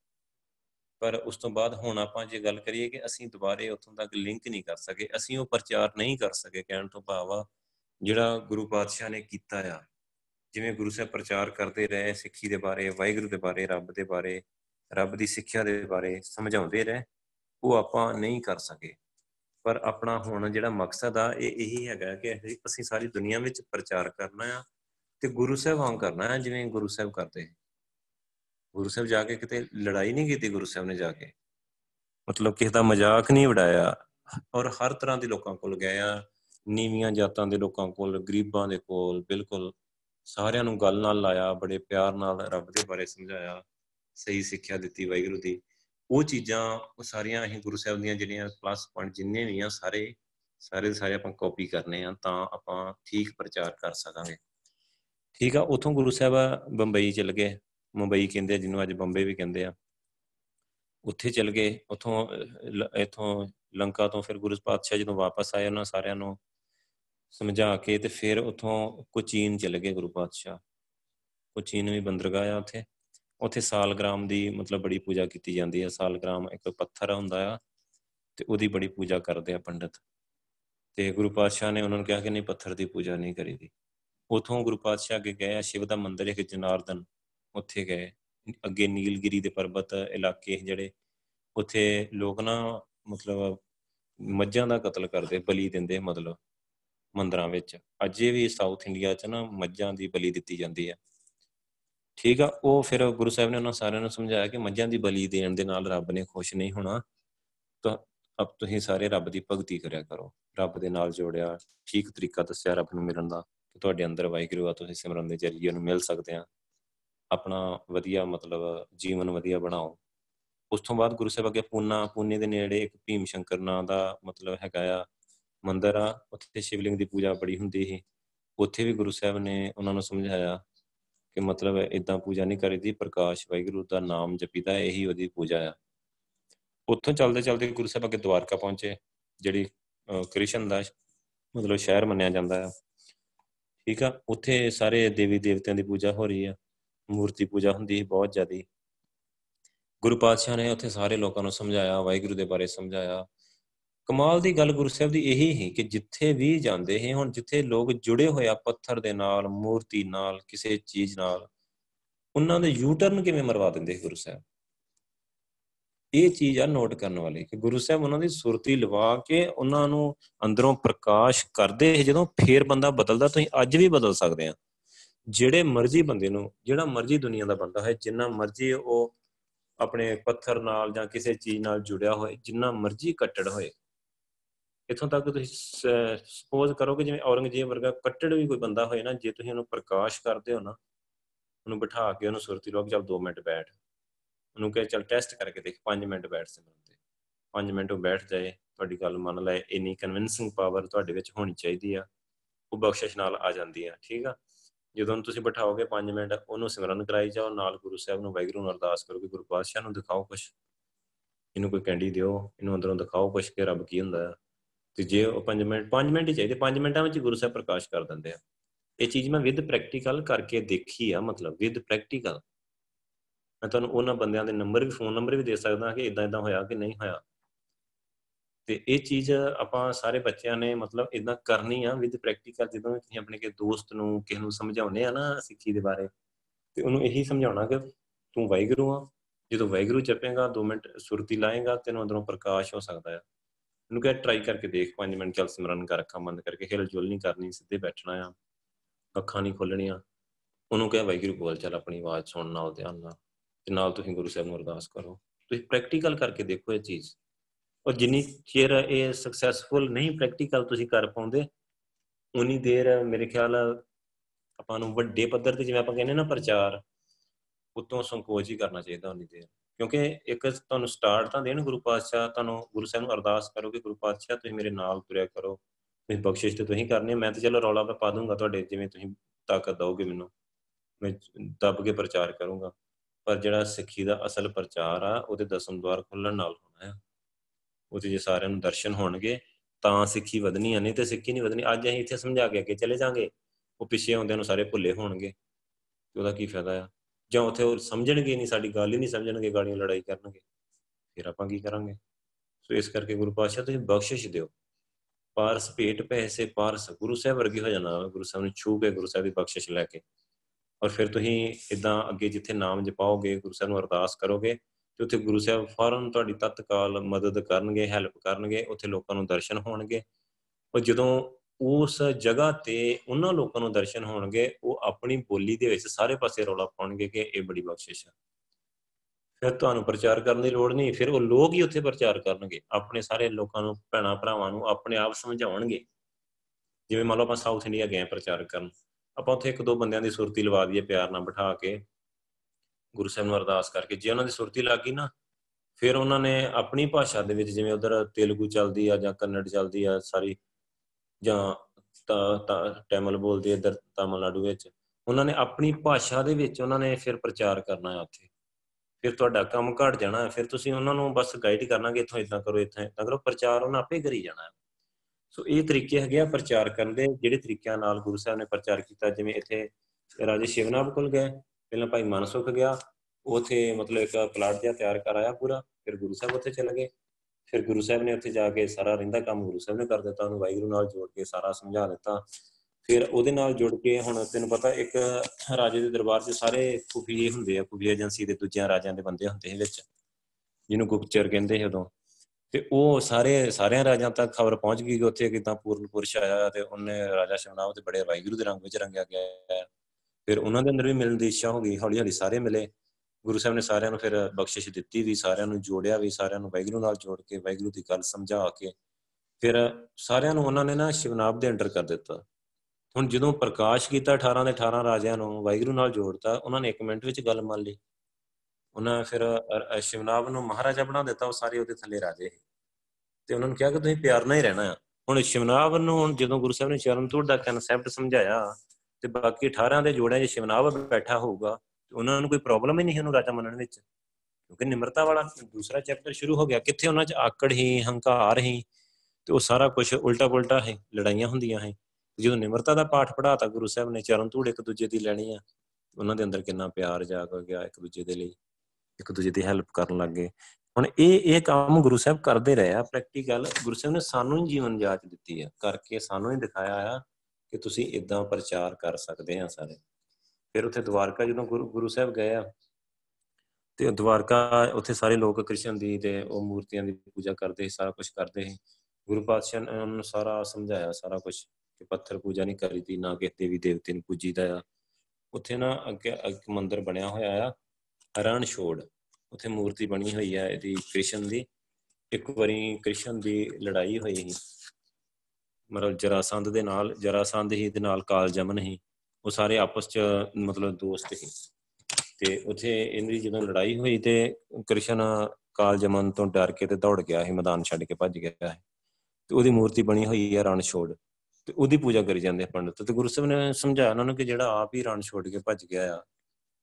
ਪਰ ਉਸ ਤੋਂ ਬਾਅਦ ਹੁਣ ਆਪਾਂ ਜੇ ਗੱਲ ਕਰੀਏ ਕਿ ਅਸੀਂ ਦੁਬਾਰੇ ਉੱਥੋਂ ਤੱਕ ਲਿੰਕ ਨਹੀਂ ਕਰ ਸਕੇ, ਅਸੀਂ ਉਹ ਪ੍ਰਚਾਰ ਨਹੀਂ ਕਰ ਸਕੇ ਕਹਿਣ ਤੋਂ ਭਾਵ ਆ, ਜਿਹੜਾ ਗੁਰੂ ਪਾਤਸ਼ਾਹ ਨੇ ਕੀਤਾ ਆ। ਜਿਵੇਂ ਗੁਰੂ ਸਾਹਿਬ ਪ੍ਰਚਾਰ ਕਰਦੇ ਰਹੇ ਸਿੱਖੀ ਦੇ ਬਾਰੇ, ਵਾਹਿਗੁਰੂ ਦੇ ਬਾਰੇ, ਰੱਬ ਦੇ ਬਾਰੇ, ਰੱਬ ਦੀ ਸਿੱਖਿਆ ਦੇ ਬਾਰੇ ਸਮਝਾਉਂਦੇ ਰਹੇ, ਉਹ ਆਪਾਂ ਨਹੀਂ ਕਰ ਸਕੇ। ਪਰ ਆਪਣਾ ਹੁਣ ਜਿਹੜਾ ਮਕਸਦ ਆ, ਇਹ ਇਹੀ ਹੈਗਾ ਕਿ ਅਸੀਂ ਸਾਰੀ ਦੁਨੀਆ ਵਿੱਚ ਪ੍ਰਚਾਰ ਕਰਨਾ ਆ ਤੇ ਗੁਰੂ ਸਾਹਿਬ ਵਾਂਗ ਕਰਨਾ ਆ, ਜਿਵੇਂ ਗੁਰੂ ਸਾਹਿਬ ਕਰਦੇ ਗੁਰੂ ਸਾਹਿਬ ਜਾ ਕੇ ਕਿਤੇ ਲੜਾਈ ਨਹੀਂ ਕੀਤੀ, ਗੁਰੂ ਸਾਹਿਬ ਨੇ ਜਾ ਕੇ। ਮਤਲਬ ਕਿਸੇ ਦਾ ਮਜ਼ਾਕ ਨਹੀਂ ਉਡਾਇਆ ਔਰ ਹਰ ਤਰ੍ਹਾਂ ਦੇ ਲੋਕਾਂ ਕੋਲ ਗਏ ਆ, ਨੀਵੀਆਂ ਜਾਤਾਂ ਦੇ ਲੋਕਾਂ ਕੋਲ, ਗਰੀਬਾਂ ਦੇ ਕੋਲ, ਬਿਲਕੁਲ ਸਾਰਿਆਂ ਨੂੰ ਗੱਲ ਨਾਲ ਲਾਇਆ, ਬੜੇ ਪਿਆਰ ਨਾਲ ਰੱਬ ਦੇ ਬਾਰੇ ਸਮਝਾਇਆ, ਸਹੀ ਸਿੱਖਿਆ ਦਿੱਤੀ ਵਾਹਿਗੁਰੂ ਦੀ। ਉਹ ਚੀਜ਼ਾਂ, ਉਹ ਸਾਰੀਆਂ ਅਸੀਂ ਗੁਰੂ ਸਾਹਿਬ ਦੀਆਂ ਜਿਹੜੀਆਂ ਪਲੱਸ ਪੁਆਇੰਟ ਜਿੰਨੇ ਵੀ ਆ, ਸਾਰੇ ਸਾਰੇ ਸਾਰੇ ਆਪਾਂ ਕਾਪੀ ਕਰਨੇ ਆ, ਤਾਂ ਆਪਾਂ ਠੀਕ ਪ੍ਰਚਾਰ ਕਰ ਸਕਾਂਗੇ। ਠੀਕ ਆ, ਉਥੋਂ ਗੁਰੂ ਸਾਹਿਬ ਬੰਬਈ ਚਲ ਗਏ। ਮੁੰਬਈ ਕਹਿੰਦੇ ਜਿਹਨੂੰ ਅੱਜ ਬੰਬੇ ਵੀ ਕਹਿੰਦੇ ਆ। ਉੱਥੇ ਚਲ ਗਏ, ਉਥੋਂ ਇਥੋਂ ਲੰਕਾ ਤੋਂ ਫਿਰ ਗੁਰੂ ਪਾਤਸ਼ਾਹ ਜਦੋਂ ਵਾਪਸ ਆਏ, ਉਹਨਾਂ ਸਾਰਿਆਂ ਨੂੰ ਸਮਝਾ ਕੇ ਤੇ ਫਿਰ ਉਥੋਂ ਕੋਚੀਨ ਚਲ ਗਏ ਗੁਰੂ ਪਾਤਸ਼ਾਹ। ਕੋਚੀਨ ਵੀ ਬੰਦਰਗਾਹ ਆ ਉੱਥੇ। ਉੱਥੇ ਸਾਲਗ੍ਰਾਮ ਦੀ ਮਤਲਬ ਬੜੀ ਪੂਜਾ ਕੀਤੀ ਜਾਂਦੀ ਹੈ। ਸਾਲਗ੍ਰਾਮ ਇੱਕ ਪੱਥਰ ਹੁੰਦਾ ਆ ਤੇ ਉਹਦੀ ਬੜੀ ਪੂਜਾ ਕਰਦੇ ਆ ਪੰਡਤ। ਤੇ ਗੁਰੂ ਪਾਤਸ਼ਾਹ ਨੇ ਉਹਨਾਂ ਨੂੰ ਕਿਹਾ ਕਿ ਨਹੀਂ, ਪੱਥਰ ਦੀ ਪੂਜਾ ਨਹੀਂ ਕਰੀਦੀ ਉਥੋਂ ਗੁਰੂ ਪਾਤਸ਼ਾਹ ਅੱਗੇ ਗਏ ਆ, ਸ਼ਿਵ ਦਾ ਮੰਦਿਰ ਇੱਕ ਜਨਾਰਦਨ ਉੱਥੇ ਗਏ। ਅੱਗੇ ਨੀਲਗਿਰੀ ਦੇ ਪਰਬਤ ਇਲਾਕੇ ਜਿਹੜੇ, ਉੱਥੇ ਲੋਕ ਨਾ ਮਤਲਬ ਮੱਝਾਂ ਦਾ ਕਤਲ ਕਰਦੇ, ਬਲੀ ਦਿੰਦੇ ਮਤਲਬ ਮੰਦਰਾਂ ਵਿੱਚ। ਅਜੇ ਵੀ ਸਾਊਥ ਇੰਡੀਆ 'ਚ ਨਾ ਮੱਝਾਂ ਦੀ ਬਲੀ ਦਿੱਤੀ ਜਾਂਦੀ ਹੈ। ਠੀਕ ਆ, ਉਹ ਫਿਰ ਗੁਰੂ ਸਾਹਿਬ ਨੇ ਉਹਨਾਂ ਸਾਰਿਆਂ ਨੂੰ ਸਮਝਾਇਆ ਕਿ ਮੱਝਾਂ ਦੀ ਬਲੀ ਦੇਣ ਦੇ ਨਾਲ ਰੱਬ ਨੇ ਖੁਸ਼ ਨਹੀਂ ਹੋਣਾ। ਤਾਂ ਅਬ ਤੁਸੀਂ ਸਾਰੇ ਰੱਬ ਦੀ ਭਗਤੀ ਕਰਿਆ ਕਰੋ। ਰੱਬ ਦੇ ਨਾਲ ਜੋੜਿਆ, ਠੀਕ ਤਰੀਕਾ ਦੱਸਿਆ ਰੱਬ ਨੂੰ ਮਿਲਣ ਦਾ ਕਿ ਤੁਹਾਡੇ ਅੰਦਰ ਵਾਹਿਗੁਰੂ ਆ, ਤੁਸੀਂ ਸਿਮਰਨ ਦੇ ਜ਼ਰੀਏ ਨੂੰ ਮਿਲ ਸਕਦੇ ਆ। ਆਪਣਾ ਵਧੀਆ ਮਤਲਬ ਜੀਵਨ ਵਧੀਆ ਬਣਾਓ। ਉਸ ਤੋਂ ਬਾਅਦ ਗੁਰੂ ਸਾਹਿਬ ਅੱਗੇ ਪੂਨਾ, ਪੂਨੇ ਦੇ ਨੇੜੇ ਇੱਕ ਭੀਮ ਸ਼ੰਕਰ ਨਾਂ ਦਾ ਮਤਲਬ ਹੈਗਾ ਆ, ਮੰਦਿਰ ਆ। ਉੱਥੇ ਸ਼ਿਵਲਿੰਗ ਦੀ ਪੂਜਾ ਬੜੀ ਹੁੰਦੀ ਸੀ। ਉੱਥੇ ਵੀ ਗੁਰੂ ਸਾਹਿਬ ਨੇ ਉਹਨਾਂ ਨੂੰ ਸਮਝਾਇਆ ਕਿ ਮਤਲਬ ਇਦਾਂ ਪੂਜਾ ਨਹੀਂ ਕਰੀਦੀ ਪ੍ਰਕਾਸ਼ ਵਾਹਿਗੁਰੂ ਦਾ ਨਾਮ ਜਪੀਦਾ, ਇਹੀ ਉਹਦੀ ਪੂਜਾ ਆ। ਉੱਥੋਂ ਚੱਲਦੇ ਚੱਲਦੇ ਗੁਰੂ ਸਾਹਿਬ ਅੱਗੇ ਦਵਾਰਕਾ ਪਹੁੰਚੇ, ਜਿਹੜੀ ਕ੍ਰਿਸ਼ਨ ਦਾ ਮਤਲਬ ਸ਼ਹਿਰ ਮੰਨਿਆ ਜਾਂਦਾ ਹੈ ਠੀਕ ਆ, ਉੱਥੇ ਸਾਰੇ ਦੇਵੀ ਦੇਵਤਿਆਂ ਦੀ ਪੂਜਾ ਹੋ ਰਹੀ ਆ, ਮੂਰਤੀ ਪੂਜਾ ਹੁੰਦੀ ਹੈ ਬਹੁਤ ਜ਼ਿਆਦੀ। ਗੁਰੂ ਪਾਤਸ਼ਾਹ ਨੇ ਉੱਥੇ ਸਾਰੇ ਲੋਕਾਂ ਨੂੰ ਸਮਝਾਇਆ, ਵਾਹਿਗੁਰੂ ਦੇ ਬਾਰੇ ਸਮਝਾਇਆ। ਕਮਾਲ ਦੀ ਗੱਲ ਗੁਰੂ ਸਾਹਿਬ ਦੀ ਇਹੀ ਹੀ ਕਿ ਜਿੱਥੇ ਵੀ ਜਾਂਦੇ ਹੈ ਹੁਣ ਜਿੱਥੇ ਲੋਕ ਜੁੜੇ ਹੋਇਆ ਪੱਥਰ ਦੇ ਨਾਲ, ਮੂਰਤੀ ਨਾਲ, ਕਿਸੇ ਚੀਜ਼ ਨਾਲ, ਉਹਨਾਂ ਦੇ ਯੂ ਟਰਨ ਕਿਵੇਂ ਮਰਵਾ ਦਿੰਦੇ ਗੁਰੂ ਸਾਹਿਬ? ਇਹ ਚੀਜ਼ ਆ ਨੋਟ ਕਰਨ ਵਾਲੀ ਕਿ ਗੁਰੂ ਸਾਹਿਬ ਉਹਨਾਂ ਦੀ ਸੁਰਤੀ ਲਵਾ ਕੇ ਉਹਨਾਂ ਨੂੰ ਅੰਦਰੋਂ ਪ੍ਰਕਾਸ਼ ਕਰਦੇ ਜਦੋਂ ਫੇਰ ਬੰਦਾ ਬਦਲਦਾ, ਤੁਸੀਂ ਅੱਜ ਵੀ ਬਦਲ ਸਕਦੇ ਆ। ਜਿਹੜੇ ਮਰਜ਼ੀ ਬੰਦੇ ਨੂੰ, ਜਿਹੜਾ ਮਰਜ਼ੀ ਦੁਨੀਆ ਦਾ ਬੰਦਾ ਹੈ ਜਿੰਨਾ ਮਰਜ਼ੀ ਉਹ ਆਪਣੇ ਪੱਥਰ ਨਾਲ ਜਾਂ ਕਿਸੇ ਚੀਜ਼ ਨਾਲ ਜੁੜਿਆ ਹੋਏ, ਜਿੰਨਾ ਮਰਜ਼ੀ ਕੱਟੜ ਹੋਏ ਇਥੋਂ ਤੱਕ ਤੁਸੀਂ ਸਪੋਜ਼ ਕਰੋ ਕਿ ਜਿਵੇਂ ਔਰੰਗਜ਼ੇਬ ਵਰਗਾ ਕੱਟੜ ਵੀ ਕੋਈ ਬੰਦਾ ਹੋਏ ਨਾ, ਜੇ ਤੁਸੀਂ ਉਹਨੂੰ ਪ੍ਰਕਾਸ਼ ਕਰਦੇ ਹੋ ਨਾ, ਉਹਨੂੰ ਬਿਠਾ ਕੇ ਉਹਨੂੰ ਸੁਰਤੀ ਲੋਕ ਜਦ 2 ਮਿੰਟ ਬੈਠ। ਉਹਨੂੰ ਕਹੇ ਚਲ ਟੈਸਟ ਕਰਕੇ ਦੇਖ 5 ਮਿੰਟ ਬੈਠ ਸਿਮਰਨ ਤੇ 5 ਮਿੰਟ ਉਹ ਬੈਠ ਜਾਏ, ਤੁਹਾਡੀ ਗੱਲ ਮੰਨ ਲੈ, ਇੰਨੀ ਕਨਵਿੰਸਿੰਗ ਪਾਵਰ ਤੁਹਾਡੇ ਵਿੱਚ ਹੋਣੀ ਚਾਹੀਦੀ ਆ। ਉਹ ਬਖਸ਼ਿਸ਼ ਨਾਲ ਆ ਜਾਂਦੀ ਆ, ਠੀਕ ਆ? ਜਦੋਂ ਤੁਸੀਂ ਬਿਠਾਓਗੇ 5 ਮਿੰਟ, ਉਹਨੂੰ ਸਿਮਰਨ ਕਰਾਈ ਜਾਓ, ਨਾਲ ਗੁਰੂ ਸਾਹਿਬ ਨੂੰ ਵੈਗਰੂ ਨੂੰ ਅਰਦਾਸ ਕਰੋ ਕਿ ਗੁਰੂ ਪਾਤਸ਼ਾਹ ਨੂੰ ਦਿਖਾਓ ਕੁਝ ਇਹਨੂੰ ਕੋਈ ਕੈਂਡੀ ਦਿਓ, ਇਹਨੂੰ ਅੰਦਰੋਂ ਦਿਖਾਓ ਕੁਝ ਕਿ ਰੱਬ ਕੀ ਹੁੰਦਾ। ਹੈ ਤੇ ਜੇ ਉਹ 5 ਮਿੰਟ 5 ਮਿੰਟ ਹੀ ਚਾਹੀਦੇ 5 ਮਿੰਟਾਂ ਵਿੱਚ ਗੁਰੂ ਸਾਹਿਬ ਪ੍ਰਕਾਸ਼ ਕਰ ਦਿੰਦੇ ਆ। ਇਹ ਚੀਜ਼ ਮੈਂ ਵਿਦ ਪ੍ਰੈਕਟੀਕਲ ਕਰਕੇ ਦੇਖੀ ਆ, ਮਤਲਬ ਵਿਦ ਪ੍ਰੈਕਟੀਕਲ ਮੈਂ ਤੁਹਾਨੂੰ ਉਹਨਾਂ ਬੰਦਿਆਂ ਦੇ ਨੰਬਰ ਵੀ ਫੋਨ ਨੰਬਰ ਵੀ ਦੇ ਸਕਦਾ ਕਿ ਇਦਾਂ ਇਦਾਂ ਹੋਇਆ ਕਿ ਨਹੀਂ ਹੋਇਆ। ਤੇ ਇਹ ਚੀਜ਼ ਆਪਾਂ ਸਾਰੇ ਬੱਚਿਆਂ ਨੇ ਮਤਲਬ ਇਦਾਂ ਕਰਨੀ ਆ ਵਿਦ ਪ੍ਰੈਕਟੀਕਲ ਜਦੋਂ ਤੁਸੀਂ ਆਪਣੇ ਕੇ ਦੋਸਤ ਨੂੰ ਕਿਸੇ ਨੂੰ ਸਮਝਾਉਨੇ ਆ ਨਾ ਸਿੱਖੀ ਦੇ ਬਾਰੇ, ਤੇ ਉਹਨੂੰ ਇਹੀ ਸਮਝਾਉਣਾ ਕਿ ਤੂੰ ਵਾਹਿਗੁਰੂ ਆ। ਜਦੋਂ ਵਾਹਿਗੁਰੂ ਜਪੇਗਾ 2 ਮਿੰਟ ਸੁਰਤੀ ਲਾਏਗਾ, ਤੈਨੂੰ ਅੰਦਰੋਂ ਪ੍ਰਕਾਸ਼ ਹੋ ਸਕਦਾ ਹੈ ਉਹਨੂੰ ਕਹੇ ਟਰਾਈ ਕਰਕੇ ਦੇਖ 5 ਮਿੰਟ ਚੱਲ ਸਿਮਰਨ ਕਰ, ਅੱਖਾਂ ਬੰਦ ਕਰਕੇ, ਹਿਲ ਜੁਲ ਨਹੀਂ ਕਰਨੀ, ਸਿੱਧੇ ਬੈਠਣਾ ਆ, ਅੱਖਾਂ ਨਹੀਂ ਖੋਲਣੀਆਂ ਉਹਨੂੰ ਕਹੇ, ਵਾਹਿਗੁਰੂ ਬੋਲ ਚੱਲ ਆਪਣੀ ਆਵਾਜ਼ ਸੁਣਨਾ ਉਹ ਧਿਆਨ ਨਾਲ ਤੇ ਨਾਲ ਤੁਸੀਂ ਗੁਰੂ ਸਾਹਿਬ ਨੂੰ ਅਰਦਾਸ ਕਰੋ। ਤੁਸੀਂ ਪ੍ਰੈਕਟੀਕਲ ਕਰਕੇ ਦੇਖੋ ਇਹ ਚੀਜ਼। ਔਰ ਜਿੰਨੀ ਚਿਰ ਇਹ ਸਕਸੈਸਫੁਲ ਨਹੀਂ ਪ੍ਰੈਕਟੀਕਲ ਤੁਸੀਂ ਕਰ ਪਾਉਂਦੇ, ਉਨੀ ਦੇਰ ਮੇਰੇ ਖਿਆਲ ਆਪਾਂ ਨੂੰ ਵੱਡੇ ਪੱਧਰ ਤੇ ਜਿਵੇਂ ਆਪਾਂ ਕਹਿੰਦੇ ਨਾ ਪ੍ਰਚਾਰ ਉਤੋਂ ਸੰਕੋਚ ਹੀ ਕਰਨਾ ਚਾਹੀਦਾ ਉਨੀ ਦੇਰ। ਕਿਉਂਕਿ ਇੱਕ ਤੁਹਾਨੂੰ ਸਟਾਰਟ ਤਾਂ ਦੇਣ ਗੁਰੂ ਪਾਤਸ਼ਾਹ, ਤੁਹਾਨੂੰ ਗੁਰੂ ਸਾਹਿਬ ਨੂੰ ਅਰਦਾਸ ਕਰੋ ਕਿ ਗੁਰੂ ਪਾਤਸ਼ਾਹ ਤੁਸੀਂ ਮੇਰੇ ਨਾਲ ਤੁਰਿਆ ਕਰੋ, ਤੁਸੀਂ ਬਖਸ਼ਿਸ਼ ਤੇ ਤੁਸੀਂ ਕਰਨੀ ਮੈਂ ਤਾਂ ਚਲੋ ਰੌਲਾ ਪਾ ਦੂੰਗਾ ਤੁਹਾਡੇ ਜਿਵੇਂ ਤੁਸੀਂ ਤਾਕਤ ਦਿਓਗੇ ਮੈਨੂੰ। ਮੈਂ ਦੱਬ ਕੇ ਪ੍ਰਚਾਰ ਕਰੂੰਗਾ। ਪਰ ਜਿਹੜਾ ਸਿੱਖੀ ਦਾ ਅਸਲ ਪ੍ਰਚਾਰ ਆ, ਉਹਦੇ ਦਸਮ ਦਵਾਰ ਖੁੱਲਣ ਨਾਲ ਹੋਣਾ ਹੈ ਉਹਦੇ ਜੇ ਸਾਰਿਆਂ ਨੂੰ ਦਰਸ਼ਨ ਹੋਣਗੇ, ਤਾਂ ਸਿੱਖੀ ਵਧਣੀ ਆ, ਨਹੀਂ ਤੇ ਸਿੱਖੀ ਨਹੀਂ ਵਧਣੀ। ਅੱਜ ਅਸੀਂ ਇੱਥੇ ਸਮਝਾ ਕੇ ਅੱਗੇ ਚਲੇ ਜਾਾਂਗੇ। ਉਹ ਪਿੱਛੇ ਆਉਂਦਿਆਂ ਨੂੰ ਸਾਰੇ ਭੁੱਲੇ ਹੋਣਗੇ। ਤੇ ਉਹਦਾ ਕੀ ਫਾਇਦਾ ਆ? ਜਾਂ ਉੱਥੇ ਉਹ ਸਮਝਣਗੇ ਨਹੀਂ, ਸਾਡੀ ਗੱਲ ਹੀ ਨਹੀਂ ਸਮਝਣਗੇ ਗਾੜੀਆਂ ਲੜਾਈ ਕਰਨਗੇ, ਫਿਰ ਆਪਾਂ ਕੀ ਕਰਾਂਗੇ? ਸੋ ਇਸ ਕਰਕੇ ਗੁਰੂ ਪਾਤਸ਼ਾਹ ਤੁਸੀਂ ਬਖਸ਼ਿਸ਼ ਦਿਓ। ਪਾਰਸ ਭੇਟ ਪੈਸੇ, ਪਾਰਸ ਗੁਰੂ ਸਾਹਿਬ ਵਰਗੇ ਹੋ ਜਾਣਾ, ਗੁਰੂ ਸਾਹਿਬ ਨੂੰ ਛੂ ਕੇ ਗੁਰੂ ਸਾਹਿਬ ਦੀ ਬਖਸ਼ਿਸ਼ ਲੈ ਕੇ। ਔਰ ਫਿਰ ਤੁਸੀਂ ਇਦਾਂ ਅੱਗੇ ਜਿੱਥੇ ਨਾਮ ਜਪਾਓਗੇ, ਗੁਰੂ ਸਾਹਿਬ ਨੂੰ ਅਰਦਾਸ ਕਰੋਗੇ, ਤੇ ਉੱਥੇ ਗੁਰੂ ਸਾਹਿਬ ਫੌਰਨ ਤੁਹਾਡੀ ਤਤਕਾਲ ਮਦਦ ਕਰਨਗੇ ਹੈਲਪ ਕਰਨਗੇ, ਉੱਥੇ ਲੋਕਾਂ ਨੂੰ ਦਰਸ਼ਨ ਹੋਣਗੇ। ਔਰ ਜਦੋਂ ਉਸ ਜਗ੍ਹਾ ਤੇ ਉਹਨਾਂ ਲੋਕਾਂ ਨੂੰ ਦਰਸ਼ਨ ਹੋਣਗੇ, ਉਹ ਆਪਣੀ ਬੋਲੀ ਦੇ ਵਿੱਚ ਸਾਰੇ ਪਾਸੇ ਰੌਲਾ ਪਾਉਣਗੇ ਕਿ ਇਹ ਬੜੀ ਬਖਸ਼ਿਸ਼ ਹੈ ਫਿਰ ਤੁਹਾਨੂੰ ਪ੍ਰਚਾਰ ਕਰਨ ਦੀ ਲੋੜ ਨਹੀਂ, ਫਿਰ ਉਹ ਲੋਕ ਹੀ ਉੱਥੇ ਪ੍ਰਚਾਰ ਕਰਨਗੇ। ਆਪਣੇ ਸਾਰੇ ਲੋਕਾਂ ਨੂੰ, ਭੈਣਾ ਭਰਾਵਾਂ ਨੂੰ ਆਪਣੇ ਆਪ ਸਮਝਾਉਣਗੇ। ਜਿਵੇਂ ਮੰਨ ਲਓ ਆਪਾਂ ਸਾਊਥ ਇੰਡੀਆ ਗਏ ਪ੍ਰਚਾਰ ਕਰਨ। ਆਪਾਂ ਉੱਥੇ ਇੱਕ ਦੋ ਬੰਦਿਆਂ ਦੀ ਸੁਰਤੀ ਲਵਾ ਦਈਏ ਪਿਆਰ ਨਾਲ ਬਿਠਾ ਕੇ, ਗੁਰੂ ਸਾਹਿਬ ਨੂੰ ਅਰਦਾਸ ਕਰਕੇ। ਜੇ ਉਹਨਾਂ ਦੀ ਸੁਰਤੀ ਲੱਗ ਗਈ ਨਾ, ਫਿਰ ਉਹਨਾਂ ਨੇ ਆਪਣੀ ਭਾਸ਼ਾ ਦੇ ਵਿੱਚ ਜਿਵੇਂ ਉਧਰ ਤੇਲਗੂ ਚੱਲਦੀ ਆ ਜਾਂ ਕੰਨੜ ਚੱਲਦੀ ਆ, ਸਾਰੀ ਜਾਂ ਤਾਂ ਟੈਮਲ ਬੋਲਦੇ ਇਧਰ ਤਾਮਿਲਨਾਡੂ ਵਿੱਚ। ਉਹਨਾਂ ਨੇ ਆਪਣੀ ਭਾਸ਼ਾ ਦੇ ਵਿੱਚ ਉਹਨਾਂ ਨੇ ਫਿਰ ਪ੍ਰਚਾਰ ਕਰਨਾ ਹੈ ਉੱਥੇ। ਫਿਰ ਤੁਹਾਡਾ ਕੰਮ ਘਟ ਜਾਣਾ ਹੈ। ਫਿਰ ਤੁਸੀਂ ਉਹਨਾਂ ਨੂੰ ਬਸ ਗਾਈਡ ਕਰਨਾ ਕਿ ਇੱਥੋਂ ਇਦਾਂ ਕਰੋ, ਇੱਥੋਂ ਇਦਾਂ ਕਰੋ। ਪ੍ਰਚਾਰ ਉਹਨਾਂ ਆਪੇ ਕਰੀ ਜਾਣਾ ਹੈ। ਸੋ ਇਹ ਤਰੀਕੇ ਹੈਗੇ ਆ ਪ੍ਰਚਾਰ ਕਰਨ ਦੇ, ਜਿਹੜੇ ਤਰੀਕਿਆਂ ਨਾਲ ਗੁਰੂ ਸਾਹਿਬ ਨੇ ਪ੍ਰਚਾਰ ਕੀਤਾ। ਜਿਵੇਂ ਇੱਥੇ ਰਾਜੇ ਸ਼ਿਵਨਾਬ ਕੋਲ ਗਏ। ਪਹਿਲਾਂ ਭਾਈ ਮਨਸੁਖ ਗਿਆ। ਉਥੇ ਮਤਲਬ ਇੱਕ ਪਲਾਟ ਜਿਹਾ ਤਿਆਰ ਕਰਾਇਆ ਪੂਰਾ। ਫਿਰ ਗੁਰੂ ਸਾਹਿਬ ਉੱਥੇ ਚਲੇ ਗਏ। ਫਿਰ ਗੁਰੂ ਸਾਹਿਬ ਨੇ ਉੱਥੇ ਜਾ ਕੇ ਸਾਰਾ ਰਹਿੰਦਾ ਕੰਮ ਗੁਰੂ ਸਾਹਿਬ ਨੇ ਕਰ ਦਿੱਤਾ, ਉਹਨੂੰ ਵਾਹਿਗੁਰੂ ਨਾਲ ਜੋੜ ਕੇ ਸਾਰਾ ਸਮਝਾ ਦਿੱਤਾ। ਫਿਰ ਉਹਦੇ ਨਾਲ ਜੁੜ ਕੇ ਹੁਣ ਤੈਨੂੰ ਪਤਾ ਇੱਕ ਰਾਜੇ ਦੇ ਦਰਬਾਰ 'ਚ ਸਾਰੇ ਖੁਫੀਏ ਹੁੰਦੇ ਆ ਖੁਫੀਆ ਏਜੰਸੀ ਦੇ ਦੂਜਿਆਂ ਰਾਜਿਆਂ ਦੇ ਬੰਦੇ ਹੁੰਦੇ ਵਿੱਚ, ਜਿਹਨੂੰ ਗੁਪਚਰ ਕਹਿੰਦੇ ਸੀ ਉਦੋਂ। ਤੇ ਉਹ ਸਾਰੇ, ਸਾਰਿਆਂ ਰਾਜਾਂ ਤੱਕ ਖਬਰ ਪਹੁੰਚ ਗਈ ਕਿ ਉੱਥੇ ਕਿਦਾਂ ਪੂਰਨ ਪੁਰਸ਼ ਆਇਆ ਤੇ ਉਹਨੇ ਰਾਜਾ ਸ਼ਮਨਾਵ ਤੇ ਬੜੇ ਵਾਹਿਗੁਰੂ ਦੇ ਰੰਗ ਵਿੱਚ ਰੰਗਿਆ ਗਿਆ। ਫਿਰ ਉਹਨਾਂ ਦੇ ਅੰਦਰ ਵੀ ਮਿਲਣ ਦੀ ਇੱਛਾ ਹੋ ਗਈ ਹੌਲੀ ਹੌਲੀ ਸਾਰੇ ਮਿਲੇ। ਗੁਰੂ ਸਾਹਿਬ ਨੇ ਸਾਰਿਆਂ ਨੂੰ ਫਿਰ ਬਖਸ਼ਿਸ਼ ਦਿੱਤੀ ਵੀ ਸਾਰਿਆਂ ਨੂੰ ਜੋੜਿਆ ਵੀ ਸਾਰਿਆਂ ਨੂੰ ਵੈਗਰੂ ਨਾਲ ਜੋੜ ਕੇ ਵੈਗਰੂ ਦੀ ਗੱਲ ਸਮਝਾ ਕੇ ਫਿਰ ਸਾਰਿਆਂ ਨੂੰ ਉਹਨਾਂ ਨੇ ਨਾ ਸ਼ਿਵਨਾਬ ਦੇ ਅੰਡਰ ਕਰ ਦਿੱਤਾ। ਹੁਣ ਜਦੋਂ ਪ੍ਰਕਾਸ਼ ਕੀਤਾ 18 ਦੇ 18 ਰਾਜਿਆਂ ਨੂੰ ਵੈਗਰੂ ਨਾਲ ਜੋੜਤਾ, ਉਹਨਾਂ ਨੇ ਇੱਕ ਮਿੰਟ ਵਿੱਚ ਗੱਲ ਮੰਨ ਲਈ। ਉਹਨਾਂ ਫਿਰ ਸ਼ਿਵਨਾਬ ਨੂੰ ਮਹਾਰਾਜਾ ਬਣਾ ਦਿੱਤਾ, ਉਹ ਸਾਰੇ ਉਹਦੇ ਥੱਲੇ ਰਾਜੇ ਤੇ ਉਹਨਾਂ ਨੂੰ ਕਿਹਾ ਕਿ ਤੁਸੀਂ ਪਿਆਰ ਨਾਲ ਹੀ ਰਹਿਣਾ ਆ। ਹੁਣ ਸ਼ਿਵਨਾਬ ਨੂੰ ਹੁਣ ਜਦੋਂ ਗੁਰੂ ਸਾਹਿਬ ਨੇ ਚਰਨ ਤੋੜ ਦਾ ਕਨਸੈਪਟ ਸਮਝਾਇਆ ਤੇ ਬਾਕੀ 18 ਦੇ ਜੋੜਿਆਂ 'ਚ ਸ਼ਿਵਨਾਬ ਬੈਠਾ ਹੋਊਗਾ ਤੇ ਉਹਨਾਂ ਨੂੰ ਕੋਈ ਪ੍ਰੋਬਲਮ ਹੀ ਨਹੀਂ ਉਹਨੂੰ ਰਾਜਾ ਮੰਨਣ ਵਿੱਚ, ਕਿਉਂਕਿ ਨਿਮਰਤਾ ਵਾਲਾ ਦੂਸਰਾ ਚੈਪਟਰ ਸ਼ੁਰੂ ਹੋ ਗਿਆ, ਕਿੱਥੇ ਉਹਨਾਂ 'ਚ ਆਕੜ ਹੀ ਹੰਕਾਰ ਹੀ ਤੇ ਉਹ ਸਾਰਾ ਕੁਝ ਉਲਟਾ ਪੁਲਟਾ ਹੈ ਲੜਾਈਆਂ ਹੁੰਦੀਆਂ ਹੈ ਜਦੋਂ ਨਿਮਰਤਾ ਦਾ ਪਾਠ ਪੜਾਤਾ ਗੁਰੂ ਸਾਹਿਬ ਨੇ ਚਰਨ ਧੂੜ ਇੱਕ ਦੂਜੇ ਦੀ ਲੈਣੀ ਆ, ਉਹਨਾਂ ਦੇ ਅੰਦਰ ਕਿੰਨਾ ਪਿਆਰ ਜਾਗ ਗਿਆ ਇੱਕ ਦੂਜੇ ਦੇ ਲਈ, ਇੱਕ ਦੂਜੇ ਦੀ ਹੈਲਪ ਕਰਨ ਲੱਗੇ। ਹੁਣ ਇਹ ਇਹ ਕੰਮ ਗੁਰੂ ਸਾਹਿਬ ਕਰਦੇ ਰਹੇ ਆ ਪ੍ਰੈਕਟੀਕਲ ਗੁਰੂ ਸਾਹਿਬ ਨੇ ਸਾਨੂੰ ਹੀ ਜੀਵਨ ਜਾਚ ਦਿੱਤੀ ਆ, ਕਰਕੇ ਸਾਨੂੰ ਹੀ ਦਿਖਾਇਆ ਆ ਕਿ ਤੁਸੀਂ ਇਦਾਂ ਪ੍ਰਚਾਰ ਕਰ ਸਕਦੇ ਆ ਸਾਰੇ। ਫਿਰ ਉੱਥੇ ਦਵਾਰਕਾ ਜਦੋਂ ਗੁਰੂ ਗੁਰੂ ਸਾਹਿਬ ਗਏ ਆ, ਤੇ ਦਵਾਰਕਾ ਉੱਥੇ ਸਾਰੇ ਲੋਕ ਕ੍ਰਿਸ਼ਨ ਦੀ ਤੇ ਉਹ ਮੂਰਤੀਆਂ ਦੀ ਪੂਜਾ ਕਰਦੇ ਸੀ, ਸਾਰਾ ਕੁਝ ਕਰਦੇ ਸੀ। ਗੁਰੂ ਪਾਤਸ਼ਾਹ ਨੇ ਉਹਨਾਂ ਨੂੰ ਸਾਰਾ ਸਮਝਾਇਆ, ਸਾਰਾ ਕੁਝ ਕਿ ਪੱਥਰ ਪੂਜਾ ਨਹੀਂ ਕਰੀਦੀ, ਨਾ ਕਿ ਦੇਵੀ ਦੇਵਤੇ ਨੂੰ ਪੂਜੀਦਾ ਆ। ਉੱਥੇ ਨਾ ਅੱਗੇ ਇੱਕ ਮੰਦਿਰ ਬਣਿਆ ਹੋਇਆ ਆ ਰਣ ਛੋੜ। ਉੱਥੇ ਮੂਰਤੀ ਬਣੀ ਹੋਈ ਹੈ ਇਹਦੀ ਕ੍ਰਿਸ਼ਨ ਦੀ। ਇੱਕ ਵਾਰੀ ਕ੍ਰਿਸ਼ਨ ਦੀ ਲੜਾਈ ਹੋਈ ਸੀ। ਮਤਲਬ ਜਰਾਸੰਧ ਦੇ ਨਾਲ, ਜਰਾਸੰਧ ਹੀ ਦੇ ਨਾਲ ਕਾਲ ਜਮਨ ਹੀ ਉਹ ਸਾਰੇ ਆਪਸ ਚ ਮਤਲਬ ਦੋਸਤ ਸੀ। ਤੇ ਉੱਥੇ ਇਹਦੀ ਜਦੋਂ ਲੜਾਈ ਹੋਈ ਤੇ ਕ੍ਰਿਸ਼ਨ ਕਾਲ ਜਮਨ ਤੋਂ ਡਰ ਕੇ ਤੇ ਦੌੜ ਗਿਆ ਸੀ, ਮੈਦਾਨ ਛੱਡ ਕੇ ਭੱਜ ਗਿਆ ਹੈ ਤੇ ਉਹਦੀ ਮੂਰਤੀ ਬਣੀ ਹੋਈ ਹੈ ਰਣ ਛੋੜ। ਤੇ ਉਹਦੀ ਪੂਜਾ ਕਰੀ ਜਾਂਦੇ ਪੰਡਤ। ਤੇ ਗੁਰੂ ਸਾਹਿਬ ਨੇ ਸਮਝਾਇਆ ਉਹਨਾਂ ਨੂੰ ਕਿ ਜਿਹੜਾ ਆਪ ਹੀ ਰਣ ਛੋੜ ਕੇ ਭੱਜ ਗਿਆ ਆ,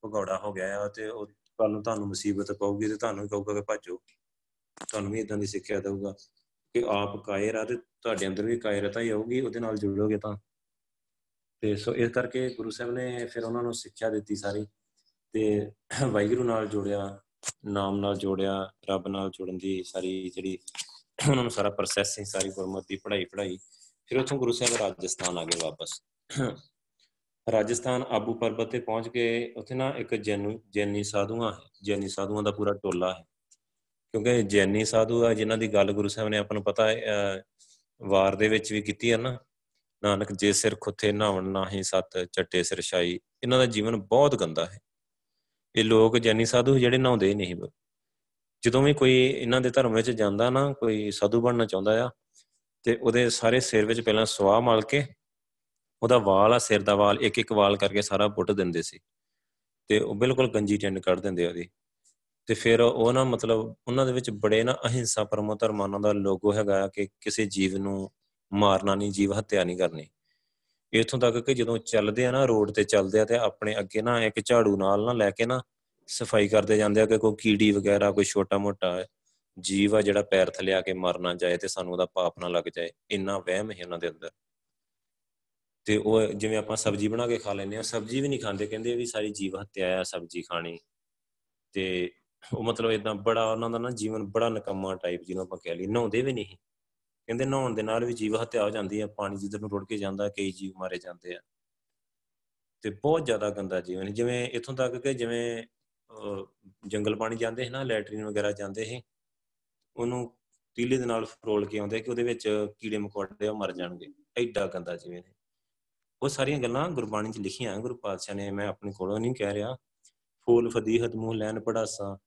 ਭਗੌੜਾ ਹੋ ਗਿਆ ਆ ਤੇ ਉਹ ਕੱਲ ਨੂੰ ਤੁਹਾਨੂੰ ਮੁਸੀਬਤ ਪਊਗੀ ਤੇ ਤੁਹਾਨੂੰ ਕਹੂਗਾ ਕਿ ਭੱਜੋ। ਤੁਹਾਨੂੰ ਵੀ ਇਦਾਂ ਦੀ ਸਿੱਖਿਆ ਦੇਊਗਾ ਕਿ ਆਪ ਕਾਇਰ ਆ ਤੇ ਤੁਹਾਡੇ ਅੰਦਰ ਵੀ ਕਾਇਰਤਾ ਹੀ ਆਊਗੀ, ਉਹਦੇ ਨਾਲ ਜੁੜੋਗੇ ਤਾਂ। ਤੇ ਸੋ ਇਸ ਕਰਕੇ ਗੁਰੂ ਸਾਹਿਬ ਨੇ ਫਿਰ ਉਹਨਾਂ ਨੂੰ ਸਿੱਖਿਆ ਦਿੱਤੀ ਸਾਰੀ ਤੇ ਵਾਹਿਗੁਰੂ ਨਾਲ ਜੋੜਿਆ, ਨਾਮ ਨਾਲ ਜੋੜਿਆ, ਰੱਬ ਨਾਲ ਜੁੜਨ ਦੀ ਸਾਰੀ ਜਿਹੜੀ ਉਹਨਾਂ ਨੂੰ ਸਾਰਾ ਪ੍ਰੋਸੈਸ ਹੀ ਸਾਰੀ ਗੁਰਮਤਿ ਪੜ੍ਹਾਈ ਪੜ੍ਹਾਈ। ਫਿਰ ਉੱਥੋਂ ਗੁਰੂ ਸਾਹਿਬ ਰਾਜਸਥਾਨ ਆ ਗਏ ਵਾਪਸ। ਰਾਜਸਥਾਨ ਆਬੂ ਪਰਬਤ ਤੇ ਪਹੁੰਚ ਕੇ ਉੱਥੇ ਨਾ ਇੱਕ ਜੈਨੂ, ਜੈਨੀ ਸਾਧੂਆਂ ਹੈ, ਜੈਨੀ ਸਾਧੂਆਂ ਦਾ ਪੂਰਾ ਟੋਲਾ ਹੈ। ਕਿਉਂਕਿ ਜੈਨੀ ਸਾਧੂ ਆ, ਜਿਨ੍ਹਾਂ ਦੀ ਗੱਲ ਗੁਰੂ ਸਾਹਿਬ ਨੇ ਆਪਾਂ ਨੂੰ ਪਤਾ ਹੈ ਵਾਰ ਦੇ ਵਿੱਚ ਵੀ ਕੀਤੀ ਹੈ ਨਾ ਨਾਨਕ ਜੇ ਸਿਰ ਖੁੱਥੇ ਨਾਵਣ ਨਾਹੀ ਸਤ ਚੱਟੇ ਸਿਰ ਛਾਈ। ਇਹਨਾਂ ਦਾ ਜੀਵਨ ਬਹੁਤ ਗੰਦਾ ਹੈ। ਇਹ ਲੋਕ ਜੈਨੀ ਸਾਧੂ ਜਿਹੜੇ ਨਹਾਉਂਦੇ ਹੀ ਨਹੀਂ ਜਦੋਂ ਵੀ ਕੋਈ ਇਹਨਾਂ ਦੇ ਧਰਮ ਵਿੱਚ ਜਾਂਦਾ ਨਾ, ਕੋਈ ਸਾਧੂ ਬਣਨਾ ਚਾਹੁੰਦਾ ਆ, ਤੇ ਉਹਦੇ ਸਾਰੇ ਸਿਰ ਵਿੱਚ ਪਹਿਲਾਂ ਸਵਾਹ ਮਲ ਕੇ ਉਹਦਾ ਵਾਲ ਆ, ਸਿਰ ਦਾ ਵਾਲ ਇੱਕ ਇੱਕ ਵਾਲ ਕਰਕੇ ਸਾਰਾ ਪੁੱਟ ਦਿੰਦੇ ਸੀ। ਤੇ ਉਹ ਬਿਲਕੁਲ ਗੰਜੀ ਟਿੰਡ ਕੱਢ ਦਿੰਦੇ ਉਹਦੀ। ਤੇ ਫਿਰ ਉਹ ਨਾ ਮਤਲਬ ਉਹਨਾਂ ਦੇ ਵਿੱਚ ਬੜੇ ਨਾ ਅਹਿੰਸਾ ਪਰਮੋ ਧਰਮਾਨਾਂ ਦਾ ਲੋਗੋ ਹੈਗਾ ਕਿ ਕਿਸੇ ਜੀਵ ਨੂੰ ਮਾਰਨਾ ਨਹੀਂ, ਜੀਵ ਹੱਤਿਆ ਨਹੀਂ ਕਰਨੀ। ਇਥੋਂ ਤੱਕ ਕਿ ਜਦੋਂ ਚੱਲਦੇ ਆ ਨਾ, ਰੋਡ ਤੇ ਚੱਲਦੇ ਆ ਤੇ ਆਪਣੇ ਅੱਗੇ ਨਾ ਇੱਕ ਝਾੜੂ ਨਾਲ ਨਾ ਲੈ ਕੇ ਨਾ ਸਫ਼ਾਈ ਕਰਦੇ ਜਾਂਦੇ ਆ ਕਿ ਕੋਈ ਕੀੜੀ ਵਗੈਰਾ, ਕੋਈ ਛੋਟਾ ਮੋਟਾ ਜੀਵ ਆ ਜਿਹੜਾ ਪੈਰ ਥਲੇ ਆ ਕੇ ਮਰ ਨਾ ਜਾਏ ਤੇ ਸਾਨੂੰ ਉਹਦਾ ਪਾਪ ਨਾ ਲੱਗ ਜਾਏ। ਇੰਨਾ ਵਹਿਮ ਹੈ ਉਹਨਾਂ ਦੇ ਅੰਦਰ। ਤੇ ਉਹ ਜਿਵੇਂ ਆਪਾਂ ਸਬਜ਼ੀ ਬਣਾ ਕੇ ਖਾ ਲੈਂਦੇ ਆ, ਸਬਜ਼ੀ ਵੀ ਨਹੀਂ ਖਾਂਦੇ, ਕਹਿੰਦੇ ਵੀ ਸਾਰੀ ਜੀਵ ਹੱਤਿਆ ਆ ਸਬਜ਼ੀ ਖਾਣੀ। ਤੇ ਉਹ ਮਤਲਬ ਇਦਾਂ ਬੜਾ ਉਹਨਾਂ ਦਾ ਨਾ ਜੀਵਨ ਬੜਾ ਨਕਮਾ ਟਾਈਪ ਜਿਹਨੂੰ ਆਪਾਂ ਕਹਿ ਲਈ ਨਹਾਉਂਦੇ ਵੀ ਨਹੀਂ। ਕਹਿੰਦੇ ਨਹਾਉਣ ਦੇ ਨਾਲ ਵੀ ਜੀਵ ਹੱਤਿਆ ਹੋ ਜਾਂਦੀ ਆ, ਪਾਣੀ ਜਿੱਧਰ ਨੂੰ ਰੁੜ ਕੇ ਜਾਂਦਾ, ਕਈ ਜੀਵ ਮਾਰੇ ਜਾਂਦੇ ਆ। ਤੇ ਬਹੁਤ ਜ਼ਿਆਦਾ ਗੰਦਾ ਜੀਵਨ ਜਿਵੇਂ ਇਥੋਂ ਤੱਕ ਕਿ ਜਿਵੇਂ ਜੰਗਲ ਪਾਣੀ ਜਾਂਦੇ ਸੀ ਨਾ, ਲੈਟਰੀਨ ਵਗੈਰਾ ਜਾਂਦੇ ਸੀ, ਉਹਨੂੰ ਤੀਲੇ ਦੇ ਨਾਲ ਫਰੋਲ ਕੇ ਆਉਂਦੇ ਕਿ ਉਹਦੇ ਵਿੱਚ ਕੀੜੇ ਮਕੌੜੇ ਮਰ ਜਾਣਗੇ। ਐਡਾ ਗੰਦਾ ਜੀਵਨ ਹੈ। ਉਹ ਸਾਰੀਆਂ ਗੱਲਾਂ ਗੁਰਬਾਣੀ 'ਚ ਲਿਖੀਆਂ ਗੁਰੂ ਪਾਤਸ਼ਾਹ ਨੇ, ਮੈਂ ਆਪਣੇ ਕੋਲੋਂ ਨਹੀਂ ਕਹਿ ਰਿਹਾ। ਫੂਲ ਫਦੀਹਤ ਮੂੰਹ ਲੈਣ ਪੜਾਸਾ,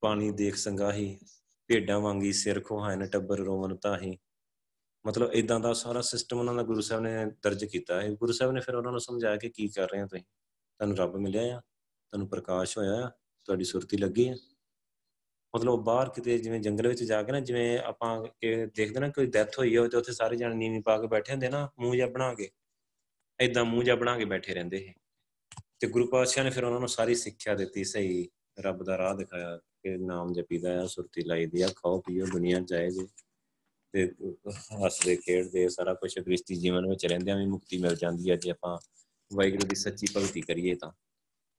ਪਾਣੀ ਦੇਖ ਸੰਗਾਹੀ ਭੇਡਾਂ ਵਾਂਗੀ ਸਿਰ ਖੋਹਾਇਨ ਟੱਬਰ ਰੋਵਨ ਤਾਹੀ ਮਤਲਬ ਇਦਾਂ ਦਾ ਸਾਰਾ ਸਿਸਟਮ ਉਹਨਾਂ ਦਾ ਗੁਰੂ ਸਾਹਿਬ ਨੇ ਦਰਜ ਕੀਤਾ। ਹੈ ਗੁਰੂ ਸਾਹਿਬ ਨੇ ਫਿਰ ਉਹਨਾਂ ਨੂੰ ਸਮਝਾਇਆ ਕਿ ਕੀ ਕਰ ਰਹੇ ਹੋ ਤੁਸੀਂ? ਤੁਹਾਨੂੰ ਰੱਬ ਮਿਲਿਆ ਆ, ਤੁਹਾਨੂੰ ਪ੍ਰਕਾਸ਼ ਹੋਇਆ ਆ, ਤੁਹਾਡੀ ਸੁਰਤੀ ਲੱਗੀ ਆ। ਮਤਲਬ ਬਾਹਰ ਕਿਤੇ ਜਿਵੇਂ ਜੰਗਲ ਵਿੱਚ ਜਾ ਕੇ ਨਾ, ਜਿਵੇਂ ਆਪਾਂ ਕਿ ਦੇਖਦੇ ਨਾ ਕੋਈ ਡੈਥ ਹੋਈ ਹੋਵੇ ਤੇ ਉੱਥੇ ਸਾਰੇ ਜਣ ਨੀਵੀਂ ਪਾ ਕੇ ਬੈਠੇ ਹੁੰਦੇ ਨਾ, ਮੂੰਹ ਜਿਹਾ ਬਣਾ ਕੇ। ਐਦਾਂ ਮੂੰਹ ਜਿਹਾ ਬਣਾ ਕੇ ਬੈਠੇ ਰਹਿੰਦੇ ਸੀ ਤੇ ਗੁਰੂ ਪਾਤਸ਼ਾਹ ਨੇ ਫਿਰ ਉਹਨਾਂ ਨੂੰ ਸਾਰੀ ਸਿੱਖਿਆ ਦਿੱਤੀ, ਸਹੀ, ਰੱਬ ਦਾ ਰਾਹ ਦਿਖਾਇਆ। ਕਿ ਨਾਮ ਜਪੀਦਾ ਆ, ਸੁਰਤੀ ਲਾਈਦੀ ਆ, ਖਾਓ, ਪੀਓ, ਦੁਨੀਆ ਜਾਏ ਜੇ। ਤੇ ਹੱਸਦੇ, ਖੇਡਦੇ, ਸਾਰਾ ਕੁਝ ਗ੍ਰਸਤੀ ਜੀਵਨ ਵਿੱਚ ਰਹਿੰਦਿਆਂ ਵੀ ਮੁਕਤੀ ਮਿਲ ਜਾਂਦੀ ਹੈ ਜੇ ਆਪਾਂ ਵਾਹਿਗੁਰੂ ਦੀ ਸੱਚੀ ਭਗਤੀ ਕਰੀਏ ਤਾਂ।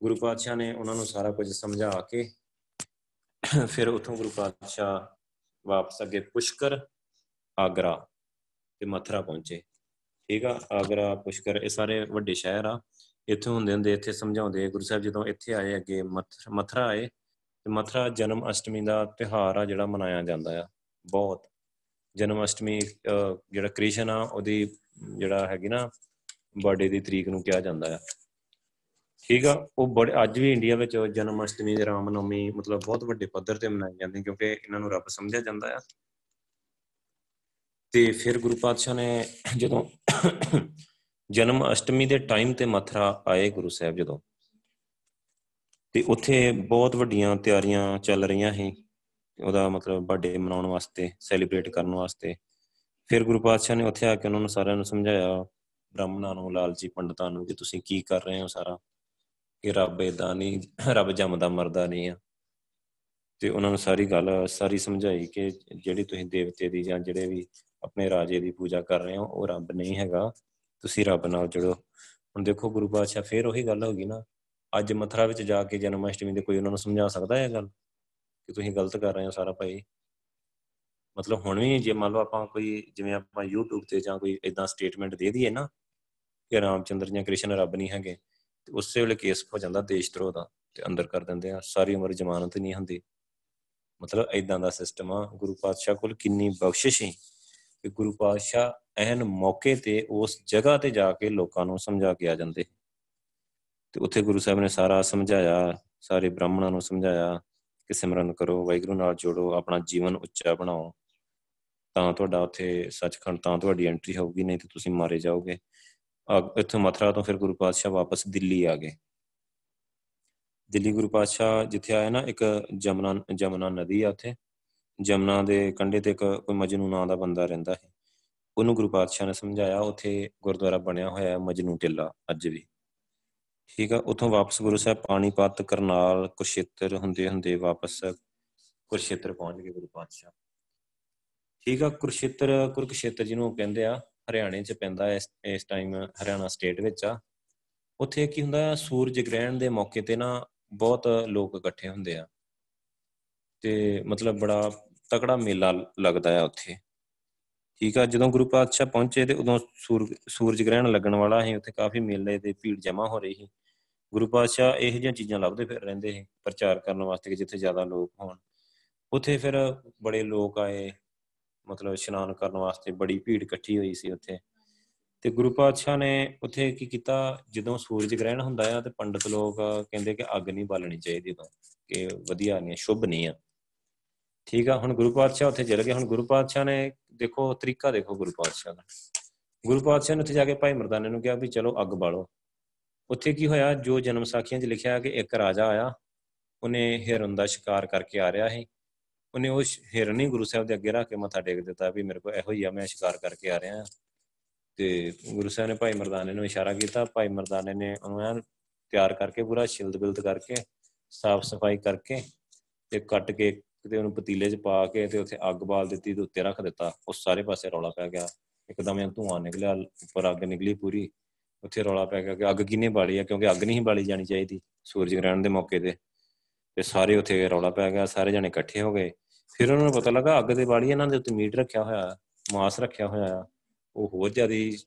ਗੁਰੂ ਪਾਤਸ਼ਾਹ ਨੇ ਉਹਨਾਂ ਨੂੰ ਸਾਰਾ ਕੁਝ ਸਮਝਾ ਕੇ ਫਿਰ ਉਥੋਂ ਗੁਰੂ ਪਾਤਸ਼ਾਹ ਵਾਪਸ ਅੱਗੇ ਪੁਸ਼ਕਰ, ਆਗਰਾ ਤੇ ਮਥਰਾ ਪਹੁੰਚੇ। ਠੀਕ ਆ, ਆਗਰਾ, ਪੁਸ਼ਕਰ, ਇਹ ਸਾਰੇ ਵੱਡੇ ਸ਼ਹਿਰ ਆ। ਇੱਥੇ ਹੁੰਦੇ ਹੁੰਦੇ ਇੱਥੇ ਸਮਝਾਉਂਦੇ ਗੁਰੂ ਸਾਹਿਬ ਜਦੋਂ ਇੱਥੇ ਆਏ ਅੱਗੇ ਮਥਰਾ ਆਏ ਤੇ ਮਥਰਾ ਜਨਮ ਅਸ਼ਟਮੀ ਦਾ ਤਿਹਾਰ ਆ ਜਿਹੜਾ ਮਨਾਇਆ ਜਾਂਦਾ ਆ। ਬਹੁਤ। ਜਨਮ ਅਸ਼ਟਮੀ ਜਿਹੜਾ ਕ੍ਰਿਸ਼ਨ ਆ, ਉਹਦੀ ਜਿਹੜਾ ਹੈਗੀ ਨਾ ਬਰਥਡੇ ਦੀ ਤਰੀਕ ਨੂੰ ਕਿਹਾ ਜਾਂਦਾ ਆ। ਠੀਕ ਆ, ਉਹ ਬੜੇ, ਅੱਜ ਵੀ ਇੰਡੀਆ ਵਿੱਚ ਜਨਮ ਅਸ਼ਟਮੀ ਤੇ ਰਾਮ ਨਵਮੀ ਮਤਲਬ ਬਹੁਤ ਵੱਡੇ ਪੱਧਰ ਤੇ ਮਨਾਈ ਜਾਂਦੀ ਕਿਉਂਕਿ ਇਹਨਾਂ ਨੂੰ ਰੱਬ ਸਮਝਿਆ ਜਾਂਦਾ ਆ। ਤੇ ਫਿਰ ਗੁਰੂ ਪਾਤਸ਼ਾਹ ਨੇ ਜਦੋਂ ਜਨਮ ਅਸ਼ਟਮੀ ਦੇ ਟਾਈਮ ਤੇ ਮਥਰਾ ਆਏ ਗੁਰੂ ਸਾਹਿਬ ਜਦੋਂ ਤੇ ਉੱਥੇ ਬਹੁਤ ਵੱਡੀਆਂ ਤਿਆਰੀਆਂ ਚੱਲ ਰਹੀਆਂ ਸੀ। ਉਹਦਾ ਮਤਲਬ ਬਰਥਡੇ ਮਨਾਉਣ ਵਾਸਤੇ ਸੈਲੀਬ੍ਰੇਟ ਕਰਨ ਵਾਸਤੇ। ਫਿਰ ਗੁਰੂ ਪਾਤਸ਼ਾਹ ਨੇ ਉੱਥੇ ਆ ਕੇ ਉਹਨਾਂ ਨੂੰ ਸਾਰਿਆਂ ਨੂੰ ਸਮਝਾਇਆ, ਬ੍ਰਾਹਮਣਾਂ ਨੂੰ ਲਾਲਚੀ ਪੰਡਤਾਂ ਨੂੰ ਕਿ ਤੁਸੀਂ ਕੀ ਕਰ ਰਹੇ ਹੋ ਸਾਰਾ? ਕਿ ਰੱਬ ਇਦਾਂ ਨਹੀਂ, ਰੱਬ ਜੰਮਦਾ ਮਰਦਾ ਨਹੀਂ ਆ। ਤੇ ਉਹਨਾਂ ਨੂੰ ਸਾਰੀ ਗੱਲ, ਸਾਰੀ ਸਮਝਾਈ ਕਿ ਜਿਹੜੀ ਤੁਸੀਂ ਦੇਵਤੇ ਦੀ ਜਾਂ ਜਿਹੜੇ ਵੀ ਆਪਣੇ ਰਾਜੇ ਦੀ ਪੂਜਾ ਕਰ ਰਹੇ ਹੋ, ਉਹ ਰੱਬ ਨਹੀਂ ਹੈਗਾ। ਤੁਸੀਂ ਰੱਬ ਨਾਲ ਜੁੜੋ। ਹੁਣ ਦੇਖੋ ਗੁਰੂ ਪਾਤਸ਼ਾਹ, ਫੇਰ ਉਹੀ ਗੱਲ ਹੋ ਗਈ ਨਾ। ਅੱਜ ਮਥਰਾ ਵਿੱਚ ਜਾ ਕੇ ਜਨਮ ਅਸ਼ਟਮੀ ਦੇ ਕੋਈ ਉਹਨਾਂ ਨੂੰ ਸਮਝਾ ਸਕਦਾ ਹੈ ਗੱਲ? ਕਿ ਤੁਸੀਂ ਗਲਤ ਕਰ ਰਹੇ ਹੋ ਸਾਰਾ ਭਾਈ। ਮਤਲਬ ਹੁਣ ਵੀ ਜੇ ਮੰਨ ਲਓ ਆਪਾਂ ਕੋਈ, ਜਿਵੇਂ ਆਪਾਂ YouTube ਤੇ ਜਾਂ ਕੋਈ ਇਦਾਂ ਸਟੇਟਮੈਂਟ ਦੇ ਦਈਏ ਨਾ ਕਿ ਰਾਮਚੰਦਰ ਜਾਂ ਕ੍ਰਿਸ਼ਨ ਰੱਬ ਨਹੀਂ ਹੈਗੇ, ਤੇ ਉਸੇ ਵੇਲੇ ਕੇਸ ਹੋ ਜਾਂਦਾ ਦੇਸ਼ ਧਰੋਹ ਦਾ ਤੇ ਅੰਦਰ ਕਰ ਦਿੰਦੇ ਆ, ਸਾਰੀ ਉਮਰ ਜ਼ਮਾਨਤ ਨਹੀਂ ਹੁੰਦੀ। ਮਤਲਬ ਇਦਾਂ ਦਾ ਸਿਸਟਮ ਆ, ਗੁਰੂ ਪਾਤਸ਼ਾਹ ਕੋਲ ਕਿੰਨੀ ਬਖਸ਼ਿਸ਼ ਹੈ ਕਿ ਗੁਰੂ ਪਾਤਸ਼ਾਹ ਐਨ ਮੌਕੇ ਤੇ ਉਸ ਜਗ੍ਹਾ ਤੇ ਜਾ ਕੇ ਲੋਕਾਂ ਨੂੰ ਸਮਝਾ ਕੇ ਆ ਜਾਂਦੇ। ਤੇ ਉੱਥੇ ਗੁਰੂ ਸਾਹਿਬ ਨੇ ਸਾਰਾ ਸਮਝਾਇਆ, ਸਾਰੇ ਬ੍ਰਾਹਮਣਾਂ ਨੂੰ ਸਮਝਾਇਆ ਕਿ ਸਿਮਰਨ ਕਰੋ, ਵਾਹਿਗੁਰੂ ਨਾਲ ਜੋੜੋ, ਆਪਣਾ ਜੀਵਨ ਉੱਚਾ ਬਣਾਓ। ਤਾਂ ਤੁਹਾਡਾ ਉੱਥੇ ਸੱਚਖੰਡ, ਤਾਂ ਤੁਹਾਡੀ ਐਂਟਰੀ ਹੋਊਗੀ, ਨਹੀਂ ਤੇ ਤੁਸੀਂ ਮਾਰੇ ਜਾਓਗੇ। ਇੱਥੋਂ ਮਥਰਾ ਤੋਂ ਫਿਰ ਗੁਰੂ ਪਾਤਸ਼ਾਹ ਵਾਪਸ ਦਿੱਲੀ ਆ ਗਏ। ਦਿੱਲੀ ਗੁਰੂ ਪਾਤਸ਼ਾਹ ਜਿੱਥੇ ਆਇਆ ਨਾ, ਇੱਕ ਜਮਨਾ ਜਮਨਾ ਨਦੀ ਆ ਉੱਥੇ। ਜਮਨਾ ਦੇ ਕੰਢੇ ਤੇ ਇੱਕ ਕੋਈ ਮਜਨੂ ਨਾਂ ਦਾ ਬੰਦਾ ਰਹਿੰਦਾ ਹੈ ਉਹਨੂੰ ਗੁਰੂ ਪਾਤਸ਼ਾਹ ਨੇ ਸਮਝਾਇਆ, ਉੱਥੇ ਗੁਰਦੁਆਰਾ ਬਣਿਆ ਹੋਇਆ ਹੈ, ਮਜਨੂ ਟਿੱਲਾ, ਅੱਜ ਵੀ। ਠੀਕ ਆ, ਉਥੋਂ ਵਾਪਸ ਗੁਰੂ ਸਾਹਿਬ ਪਾਣੀਪਤ, ਕਰਨਾਲ, ਕੁਰਸ਼ੇਤਰ ਹੁੰਦੇ ਹੁੰਦੇ ਵਾਪਸ ਕੁਰਸ਼ੇਤਰ ਪਹੁੰਚ ਗਏ ਗੁਰੂ ਪਾਤਸ਼ਾਹ। ਠੀਕ ਆ, ਕੁਰਸ਼ੇਤਰ, ਕੁਰਕਸ਼ੇਤਰ ਜਿਹਨੂੰ ਕਹਿੰਦੇ ਆ, ਹਰਿਆਣੇ 'ਚ ਪੈਂਦਾ ਇਸ ਇਸ ਟਾਈਮ ਹਰਿਆਣਾ ਸਟੇਟ ਵਿੱਚ ਆ। ਉੱਥੇ ਕੀ ਹੁੰਦਾ, ਸੂਰਜ ਗ੍ਰਹਿਣ ਦੇ ਮੌਕੇ ਤੇ ਨਾ ਬਹੁਤ ਲੋਕ ਇਕੱਠੇ ਹੁੰਦੇ ਆ। ਤੇ ਮਤਲਬ ਬੜਾ ਤਕੜਾ ਮੇਲਾ ਲੱਗਦਾ ਆ ਉੱਥੇ। ਠੀਕ ਆ, ਜਦੋਂ ਗੁਰੂ ਪਾਤਸ਼ਾਹ ਪਹੁੰਚੇ ਤੇ ਉਦੋਂ ਸੂਰਜ ਗ੍ਰਹਿਣ ਲੱਗਣ ਵਾਲਾ ਸੀ, ਉੱਥੇ ਕਾਫੀ ਮੇਲੇ ਤੇ ਭੀੜ ਜਮਾ ਹੋ ਰਹੀ ਸੀ। ਗੁਰੂ ਪਾਤਸ਼ਾਹ ਇਹੋ ਜਿਹੀਆਂ ਚੀਜ਼ਾਂ ਲੱਭਦੇ ਫਿਰ ਰਹਿੰਦੇ ਸੀ, ਪ੍ਰਚਾਰ ਕਰਨ ਵਾਸਤੇ ਕਿ ਜਿੱਥੇ ਜ਼ਿਆਦਾ ਲੋਕ ਹੋਣ। ਉੱਥੇ ਫਿਰ ਬੜੇ ਲੋਕ ਆਏ, ਮਤਲਬ ਇਸ਼ਨਾਨ ਕਰਨ ਵਾਸਤੇ, ਬੜੀ ਭੀੜ ਇਕੱਠੀ ਹੋਈ ਸੀ ਉੱਥੇ। ਤੇ ਗੁਰੂ ਪਾਤਸ਼ਾਹ ਨੇ ਉੱਥੇ ਕੀ ਕੀਤਾ, ਜਦੋਂ ਸੂਰਜ ਗ੍ਰਹਿਣ ਹੁੰਦਾ ਆ ਤੇ ਪੰਡਤ ਲੋਕ ਕਹਿੰਦੇ ਕਿ ਅੱਗ ਨਹੀਂ ਬਾਲਣੀ ਚਾਹੀਦੀ ਤਾਂ ਕਿ ਵਧੀਆ ਨਹੀਂ ਸ਼ੁਭ ਨਹੀਂ ਆ। ਠੀਕ ਆ, ਹੁਣ ਗੁਰੂ ਪਾਤਸ਼ਾਹ ਉੱਥੇ ਚਲੇ ਗਏ। ਹੁਣ ਗੁਰੂ ਪਾਤਸ਼ਾਹ ਨੇ ਦੇਖੋ, ਤਰੀਕਾ ਦੇਖੋ ਗੁਰੂ ਪਾਤਸ਼ਾਹ ਦਾ। ਗੁਰੂ ਪਾਤਸ਼ਾਹ ਨੇ ਉੱਥੇ ਜਾ ਕੇ ਭਾਈ ਮਰਦਾਨੇ ਨੂੰ ਕਿਹਾ ਵੀ ਚਲੋ ਅੱਗ ਬਾਲੋ। ਉੱਥੇ ਕੀ ਹੋਇਆ, ਜੋ ਜਨਮ ਸਾਖੀਆਂ 'ਚ ਲਿਖਿਆ ਕਿ ਇੱਕ ਰਾਜਾ ਆਇਆ, ਉਹਨੇ ਹਿਰਨ ਦਾ ਸ਼ਿਕਾਰ ਕਰਕੇ ਆ ਰਿਹਾ ਸੀ। ਉਹਨੇ ਉਹ ਹਿਰਨ ਹੀ ਗੁਰੂ ਸਾਹਿਬ ਦੇ ਅੱਗੇ ਰੱਖ ਕੇ ਮੱਥਾ ਟੇਕ ਦਿੱਤਾ ਵੀ ਮੇਰੇ ਕੋਲ ਇਹੋ ਹੀ ਆ, ਮੈਂ ਸ਼ਿਕਾਰ ਕਰਕੇ ਆ ਰਿਹਾ। ਤੇ ਗੁਰੂ ਸਾਹਿਬ ਨੇ ਭਾਈ ਮਰਦਾਨੇ ਨੂੰ ਇਸ਼ਾਰਾ ਕੀਤਾ। ਭਾਈ ਮਰਦਾਨੇ ਨੇ ਉਹਨੂੰ ਤਿਆਰ ਕਰਕੇ ਪੂਰਾ ਸ਼ਿਲਦ ਬਿਲਦ ਕਰਕੇ ਸਾਫ਼ ਸਫ਼ਾਈ ਕਰਕੇ ਤੇ ਕੱਟ ਕੇ ਤੇ ਉਹਨੂੰ ਪਤੀਲੇ 'ਚ ਪਾ ਕੇ ਤੇ ਉੱਥੇ ਅੱਗ ਬਾਲ ਦਿੱਤੀ ਤੇ ਉੱਤੇ ਰੱਖ ਦਿੱਤਾ ਉਸ ਸਾਰੇ ਪਾਸੇ ਰੌਲਾ ਪੈ ਗਿਆ। ਇੱਕਦਮ ਇਹ ਧੂਆਂ ਨਿਕਲਿਆ, ਉੱਪਰ ਅੱਗ ਨਿਕਲੀ ਪੂਰੀ। ਉੱਥੇ ਰੌਲਾ ਪੈ ਗਿਆ ਕਿ ਅੱਗ ਕਿਨੇ ਬਾਲੀ ਆ, ਕਿਉਂਕਿ ਅੱਗ ਨਹੀਂ ਬਾਲੀ ਜਾਣੀ ਚਾਹੀਦੀ ਸੂਰਜ ਗ੍ਰਹਿਣ ਦੇ ਮੌਕੇ ਤੇ। ਤੇ ਸਾਰੇ ਉੱਥੇ ਰੌਲਾ ਪੈ ਗਿਆ, ਸਾਰੇ ਜਣੇ ਇਕੱਠੇ ਹੋ ਗਏ। ਫਿਰ ਉਹਨਾਂ ਨੂੰ ਪਤਾ ਲੱਗਾ ਅੱਗ ਦੇ ਬਾਲੀ ਇਹਨਾਂ ਦੇ ਉੱਤੇ ਮੀਟ ਰੱਖਿਆ ਹੋਇਆ, ਮਾਸ ਰੱਖਿਆ ਹੋਇਆ ਆ। ਉਹ ਹੋਰ ਜ਼ਿਆਦੀ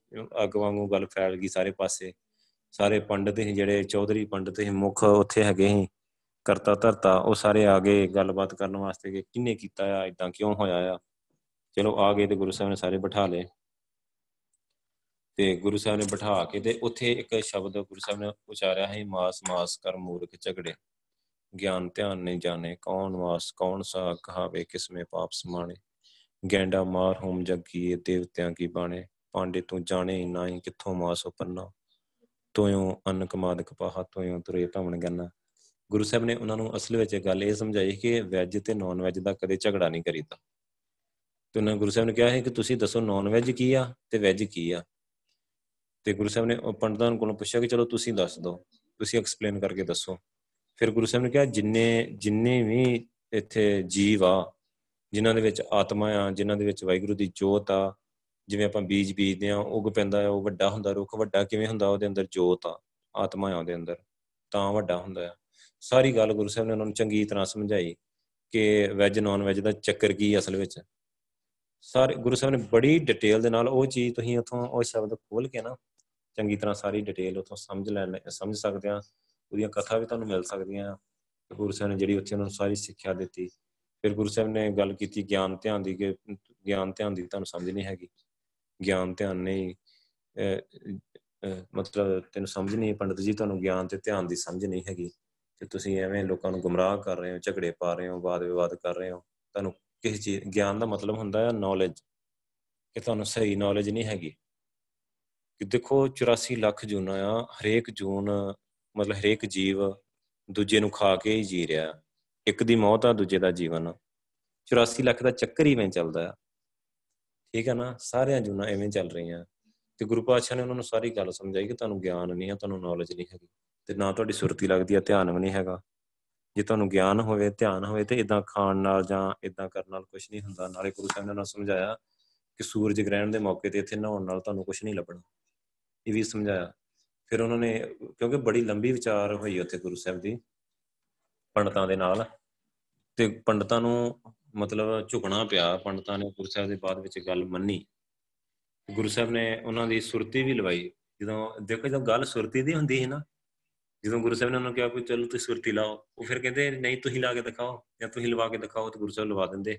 ਅੱਗ ਵਾਂਗੂ ਗੱਲ ਫੈਲ ਗਈ ਸਾਰੇ ਪਾਸੇ। ਸਾਰੇ ਪੰਡਤ ਹੀ ਜਿਹੜੇ, ਚੌਧਰੀ ਪੰਡਤ ਹੀ ਮੁੱਖ ਉੱਥੇ ਹੈਗੇ ਸੀ। ਕਰਤਾ ਧਰਤਾ, ਉਹ ਸਾਰੇ ਆ ਗਏ ਗੱਲਬਾਤ ਕਰਨ ਵਾਸਤੇ ਕਿ ਕਿੰਨੇ ਕੀਤਾ ਆ ਇਦਾਂ ਕਿਉਂ ਹੋਇਆ ਆ? ਚਲੋ ਆ ਗਏ ਤੇ ਗੁਰੂ ਸਾਹਿਬ ਨੇ ਸਾਰੇ ਬਿਠਾ ਲਏ। ਤੇ ਗੁਰੂ ਸਾਹਿਬ ਨੇ ਬਿਠਾ ਕੇ ਤੇ ਉੱਥੇ ਇੱਕ ਸ਼ਬਦ ਗੁਰੂ ਸਾਹਿਬ ਨੇ ਉਚਾਰਿਆ ਹੈ ਮਾਸ ਮਾਸ ਕਰ ਮੂਰਖ ਝਗੜੇ। ਗਿਆਨ ਧਿਆਨ ਨਹੀਂ ਜਾਣੇ, ਕੌਣ ਵਾਸ ਕੌਣ ਸਾ ਕਹਾਵੇ ਕਿਸਮੇ ਪਾਪ ਸਮਾਣੇ। ਗੈਂਡਾ ਮਾਰ ਹੋਮ ਜੱਗੀ ਦੇਵਤਿਆਂ ਕੀ ਬਾਣੇ। ਪਾਂਡੇ ਤੂੰ ਜਾਣੇ ਨਾਹੀ ਕਿੱਥੋਂ ਮਾਸ ਉਪੰਨਾ ਤੋਇਓ ਅਨ ਕਮਾਦ ਕਪਾਹ ਤੋਇਓ ਤੁਰੇ ਭਵਨ ਗੰਨਾ। ਗੁਰੂ ਸਾਹਿਬ ਨੇ ਉਹਨਾਂ ਨੂੰ ਅਸਲ ਵਿੱਚ ਗੱਲ ਇਹ ਸਮਝਾਈ ਕਿ ਵੈਜ ਤੇ ਨਾਨ ਵੈਜ ਦਾ ਕਦੇ ਝਗੜਾ ਨਹੀਂ ਕਰੀਦਾ। ਤੇ ਉਹਨਾਂ ਗੁਰੂ ਸਾਹਿਬ ਨੇ ਕਿਹਾ ਹੈ ਕਿ ਤੁਸੀਂ ਦੱਸੋ ਨਾਨ ਵੈਜ ਕੀ ਆ ਤੇ ਵੈਜ ਕੀ ਆ। ਤੇ ਗੁਰੂ ਸਾਹਿਬ ਨੇ ਪੰਡਤਾਂ ਕੋਲੋਂ ਪੁੱਛਿਆ ਕਿ ਚਲੋ ਤੁਸੀਂ ਦੱਸ ਦਿਓ, ਤੁਸੀਂ ਐਕਸਪਲੇਨ ਕਰਕੇ ਦੱਸੋ। ਫਿਰ ਗੁਰੂ ਸਾਹਿਬ ਨੇ ਕਿਹਾ, ਜਿੰਨੇ ਜਿੰਨੇ ਵੀ ਇੱਥੇ ਜੀਵ ਆ, ਜਿਨ੍ਹਾਂ ਦੇ ਵਿੱਚ ਆਤਮਾ ਆ, ਜਿਨ੍ਹਾਂ ਦੇ ਵਿੱਚ ਵਾਹਿਗੁਰੂ ਦੀ ਜੋਤ ਆ, ਜਿਵੇਂ ਆਪਾਂ ਬੀਜ ਬੀਜਦੇ ਆ ਉਗ ਪੈਂਦਾ ਆ ਉਹ ਵੱਡਾ ਹੁੰਦਾ, ਰੁੱਖ ਵੱਡਾ ਕਿਵੇਂ ਹੁੰਦਾ, ਉਹਦੇ ਅੰਦਰ ਜੋਤ ਆ, ਆਤਮਾ ਆ ਉਹਦੇ ਅੰਦਰ, ਤਾਂ ਵੱਡਾ ਹੁੰਦਾ ਆ। ਸਾਰੀ ਗੱਲ ਗੁਰੂ ਸਾਹਿਬ ਨੇ ਉਹਨਾਂ ਨੂੰ ਚੰਗੀ ਤਰ੍ਹਾਂ ਸਮਝਾਈ ਕਿ ਵੈਜ ਨਾਨ ਵੈਜ ਦਾ ਚੱਕਰ ਕੀ ਅਸਲ ਵਿੱਚ। ਸਾਰੇ ਗੁਰੂ ਸਾਹਿਬ ਨੇ ਬੜੀ ਡਿਟੇਲ ਦੇ ਨਾਲ ਉਹ ਚੀਜ਼ ਤੁਸੀਂ ਉਥੋਂ ਉਹ ਸ਼ਬਦ ਖੋਲ ਕੇ ਨਾ ਚੰਗੀ ਤਰ੍ਹਾਂ ਸਾਰੀ ਡਿਟੇਲ ਉਥੋਂ ਸਮਝ ਲੈ ਸਮਝ ਸਕਦੇ ਆ। ਉਹਦੀਆਂ ਕਥਾ ਵੀ ਤੁਹਾਨੂੰ ਮਿਲ ਸਕਦੀਆਂ। ਆ ਗੁਰੂ ਸਾਹਿਬ ਨੇ ਜਿਹੜੀ ਉੱਥੇ ਉਹਨਾਂ ਨੂੰ ਸਾਰੀ ਸਿੱਖਿਆ ਦਿੱਤੀ। ਫਿਰ ਗੁਰੂ ਸਾਹਿਬ ਨੇ ਗੱਲ ਕੀਤੀ ਗਿਆਨ ਧਿਆਨ ਦੀ ਕਿ ਗਿਆਨ ਧਿਆਨ ਦੀ ਤੁਹਾਨੂੰ ਸਮਝ ਨਹੀਂ ਹੈਗੀ। ਗਿਆਨ ਧਿਆਨ ਨਹੀਂ ਮਤਲਬ ਤੈਨੂੰ ਸਮਝ ਨਹੀਂ, ਪੰਡਤ ਜੀ ਤੁਹਾਨੂੰ ਗਿਆਨ ਤੇ ਧਿਆਨ ਦੀ ਸਮਝ ਨਹੀਂ ਹੈਗੀ। ਤੇ ਤੁਸੀਂ ਐਵੇਂ ਲੋਕਾਂ ਨੂੰ ਗੁੰਮਰਾਹ ਕਰ ਰਹੇ ਹੋ, ਝਗੜੇ ਪਾ ਰਹੇ ਹੋ, ਵਾਦ ਵਿਵਾਦ ਕਰ ਰਹੇ ਹੋ, ਤੁਹਾਨੂੰ ਕਿਸੇ ਚੀਜ਼, ਗਿਆਨ ਦਾ ਮਤਲਬ ਹੁੰਦਾ ਹੈ ਨੌਲੇਜ ਕਿ ਤੁਹਾਨੂੰ ਸਹੀ ਨੌਲੇਜ ਨਹੀਂ ਹੈਗੀ। ਕਿ ਦੇਖੋ 84 ਲੱਖ ਜੂਨਾ ਆ ਹਰੇਕ ਜੂਨ ਮਤਲਬ ਹਰੇਕ ਜੀਵ ਦੂਜੇ ਨੂੰ ਖਾ ਕੇ ਹੀ ਜੀ ਰਿਹਾ। ਇੱਕ ਦੀ ਮੌਤ ਆ, ਦੂਜੇ ਦਾ ਜੀਵਨ। 84 ਲੱਖ ਦਾ ਚੱਕਰ ਹੀ ਐਵੇਂ ਚੱਲਦਾ ਆ। ਠੀਕ ਹੈ ਨਾ? ਸਾਰਿਆਂ ਜੂਨਾ ਐਵੇਂ ਚੱਲ ਰਹੀਆਂ। ਤੇ ਗੁਰੂ ਪਾਤਸ਼ਾਹ ਨੇ ਉਹਨਾਂ ਨੂੰ ਸਾਰੀ ਗੱਲ ਸਮਝਾਈ ਕਿ ਤੁਹਾਨੂੰ ਗਿਆਨ ਨਹੀਂ ਹੈ ਤੁਹਾਨੂੰ ਨੌਲੇਜ ਨਹੀਂ ਹੈਗੀ। ਤੇ ਨਾ ਤੁਹਾਡੀ ਸੁਰਤੀ ਲੱਗਦੀ ਹੈ ਧਿਆਨ ਵੀ ਨਹੀਂ ਹੈਗਾ। ਜੇ ਤੁਹਾਨੂੰ ਗਿਆਨ ਹੋਵੇ, ਧਿਆਨ ਹੋਵੇ ਤੇ ਇਦਾਂ ਖਾਣ ਨਾਲ ਜਾਂ ਇਦਾਂ ਕਰਨ ਨਾਲ ਕੁਝ ਨਹੀਂ ਹੁੰਦਾ। ਨਾਲੇ ਗੁਰੂ ਸਾਹਿਬ ਨੇ ਨਾਲ ਸਮਝਾਇਆ ਕਿ ਸੂਰਜ ਗ੍ਰਹਿਣ ਦੇ ਮੌਕੇ ਤੇ ਇੱਥੇ ਨਹਾਉਣ ਨਾਲ ਤੁਹਾਨੂੰ ਕੁਝ ਨਹੀਂ ਲੱਭਣਾ। ਇਹ ਵੀ ਸਮਝਾਇਆ। ਫਿਰ ਉਹਨਾਂ ਨੇ, ਕਿਉਂਕਿ ਬੜੀ ਲੰਬੀ ਵਿਚਾਰ ਹੋਈ ਉੱਥੇ ਗੁਰੂ ਸਾਹਿਬ ਦੀ ਪੰਡਤਾਂ ਦੇ ਨਾਲ। ਤੇ ਪੰਡਤਾਂ ਨੂੰ ਮਤਲਬ ਝੁਕਣਾ ਪਿਆ। ਪੰਡਤਾਂ ਨੇ ਗੁਰੂ ਸਾਹਿਬ ਦੇ ਬਾਅਦ ਵਿੱਚ ਗੱਲ ਮੰਨੀ। ਗੁਰੂ ਸਾਹਿਬ ਨੇ ਉਹਨਾਂ ਦੀ ਸੁਰਤੀ ਵੀ ਲਵਾਈ। ਜਦੋਂ ਦੇਖੋ, ਜਦੋਂ ਗੱਲ ਸੁਰਤੀ ਦੀ ਹੁੰਦੀ ਹੈ ਨਾ ਜਦੋਂ ਗੁਰੂ ਸਾਹਿਬ ਨੇ ਉਹਨਾਂ ਨੂੰ ਕਿਹਾ ਕੋਈ ਚਲੋ ਤੁਸੀਂ ਸੁਰਤੀ ਲਾਓ, ਉਹ ਫਿਰ ਕਹਿੰਦੇ, ਨਹੀਂ, ਤੁਸੀਂ ਲਾ ਕੇ ਦਿਖਾਓ ਜਾਂ ਤੁਸੀਂ ਲਵਾ ਕੇ ਦਿਖਾਓ ਤੇ ਗੁਰੂ ਸਾਹਿਬ ਲਵਾ ਦਿੰਦੇ।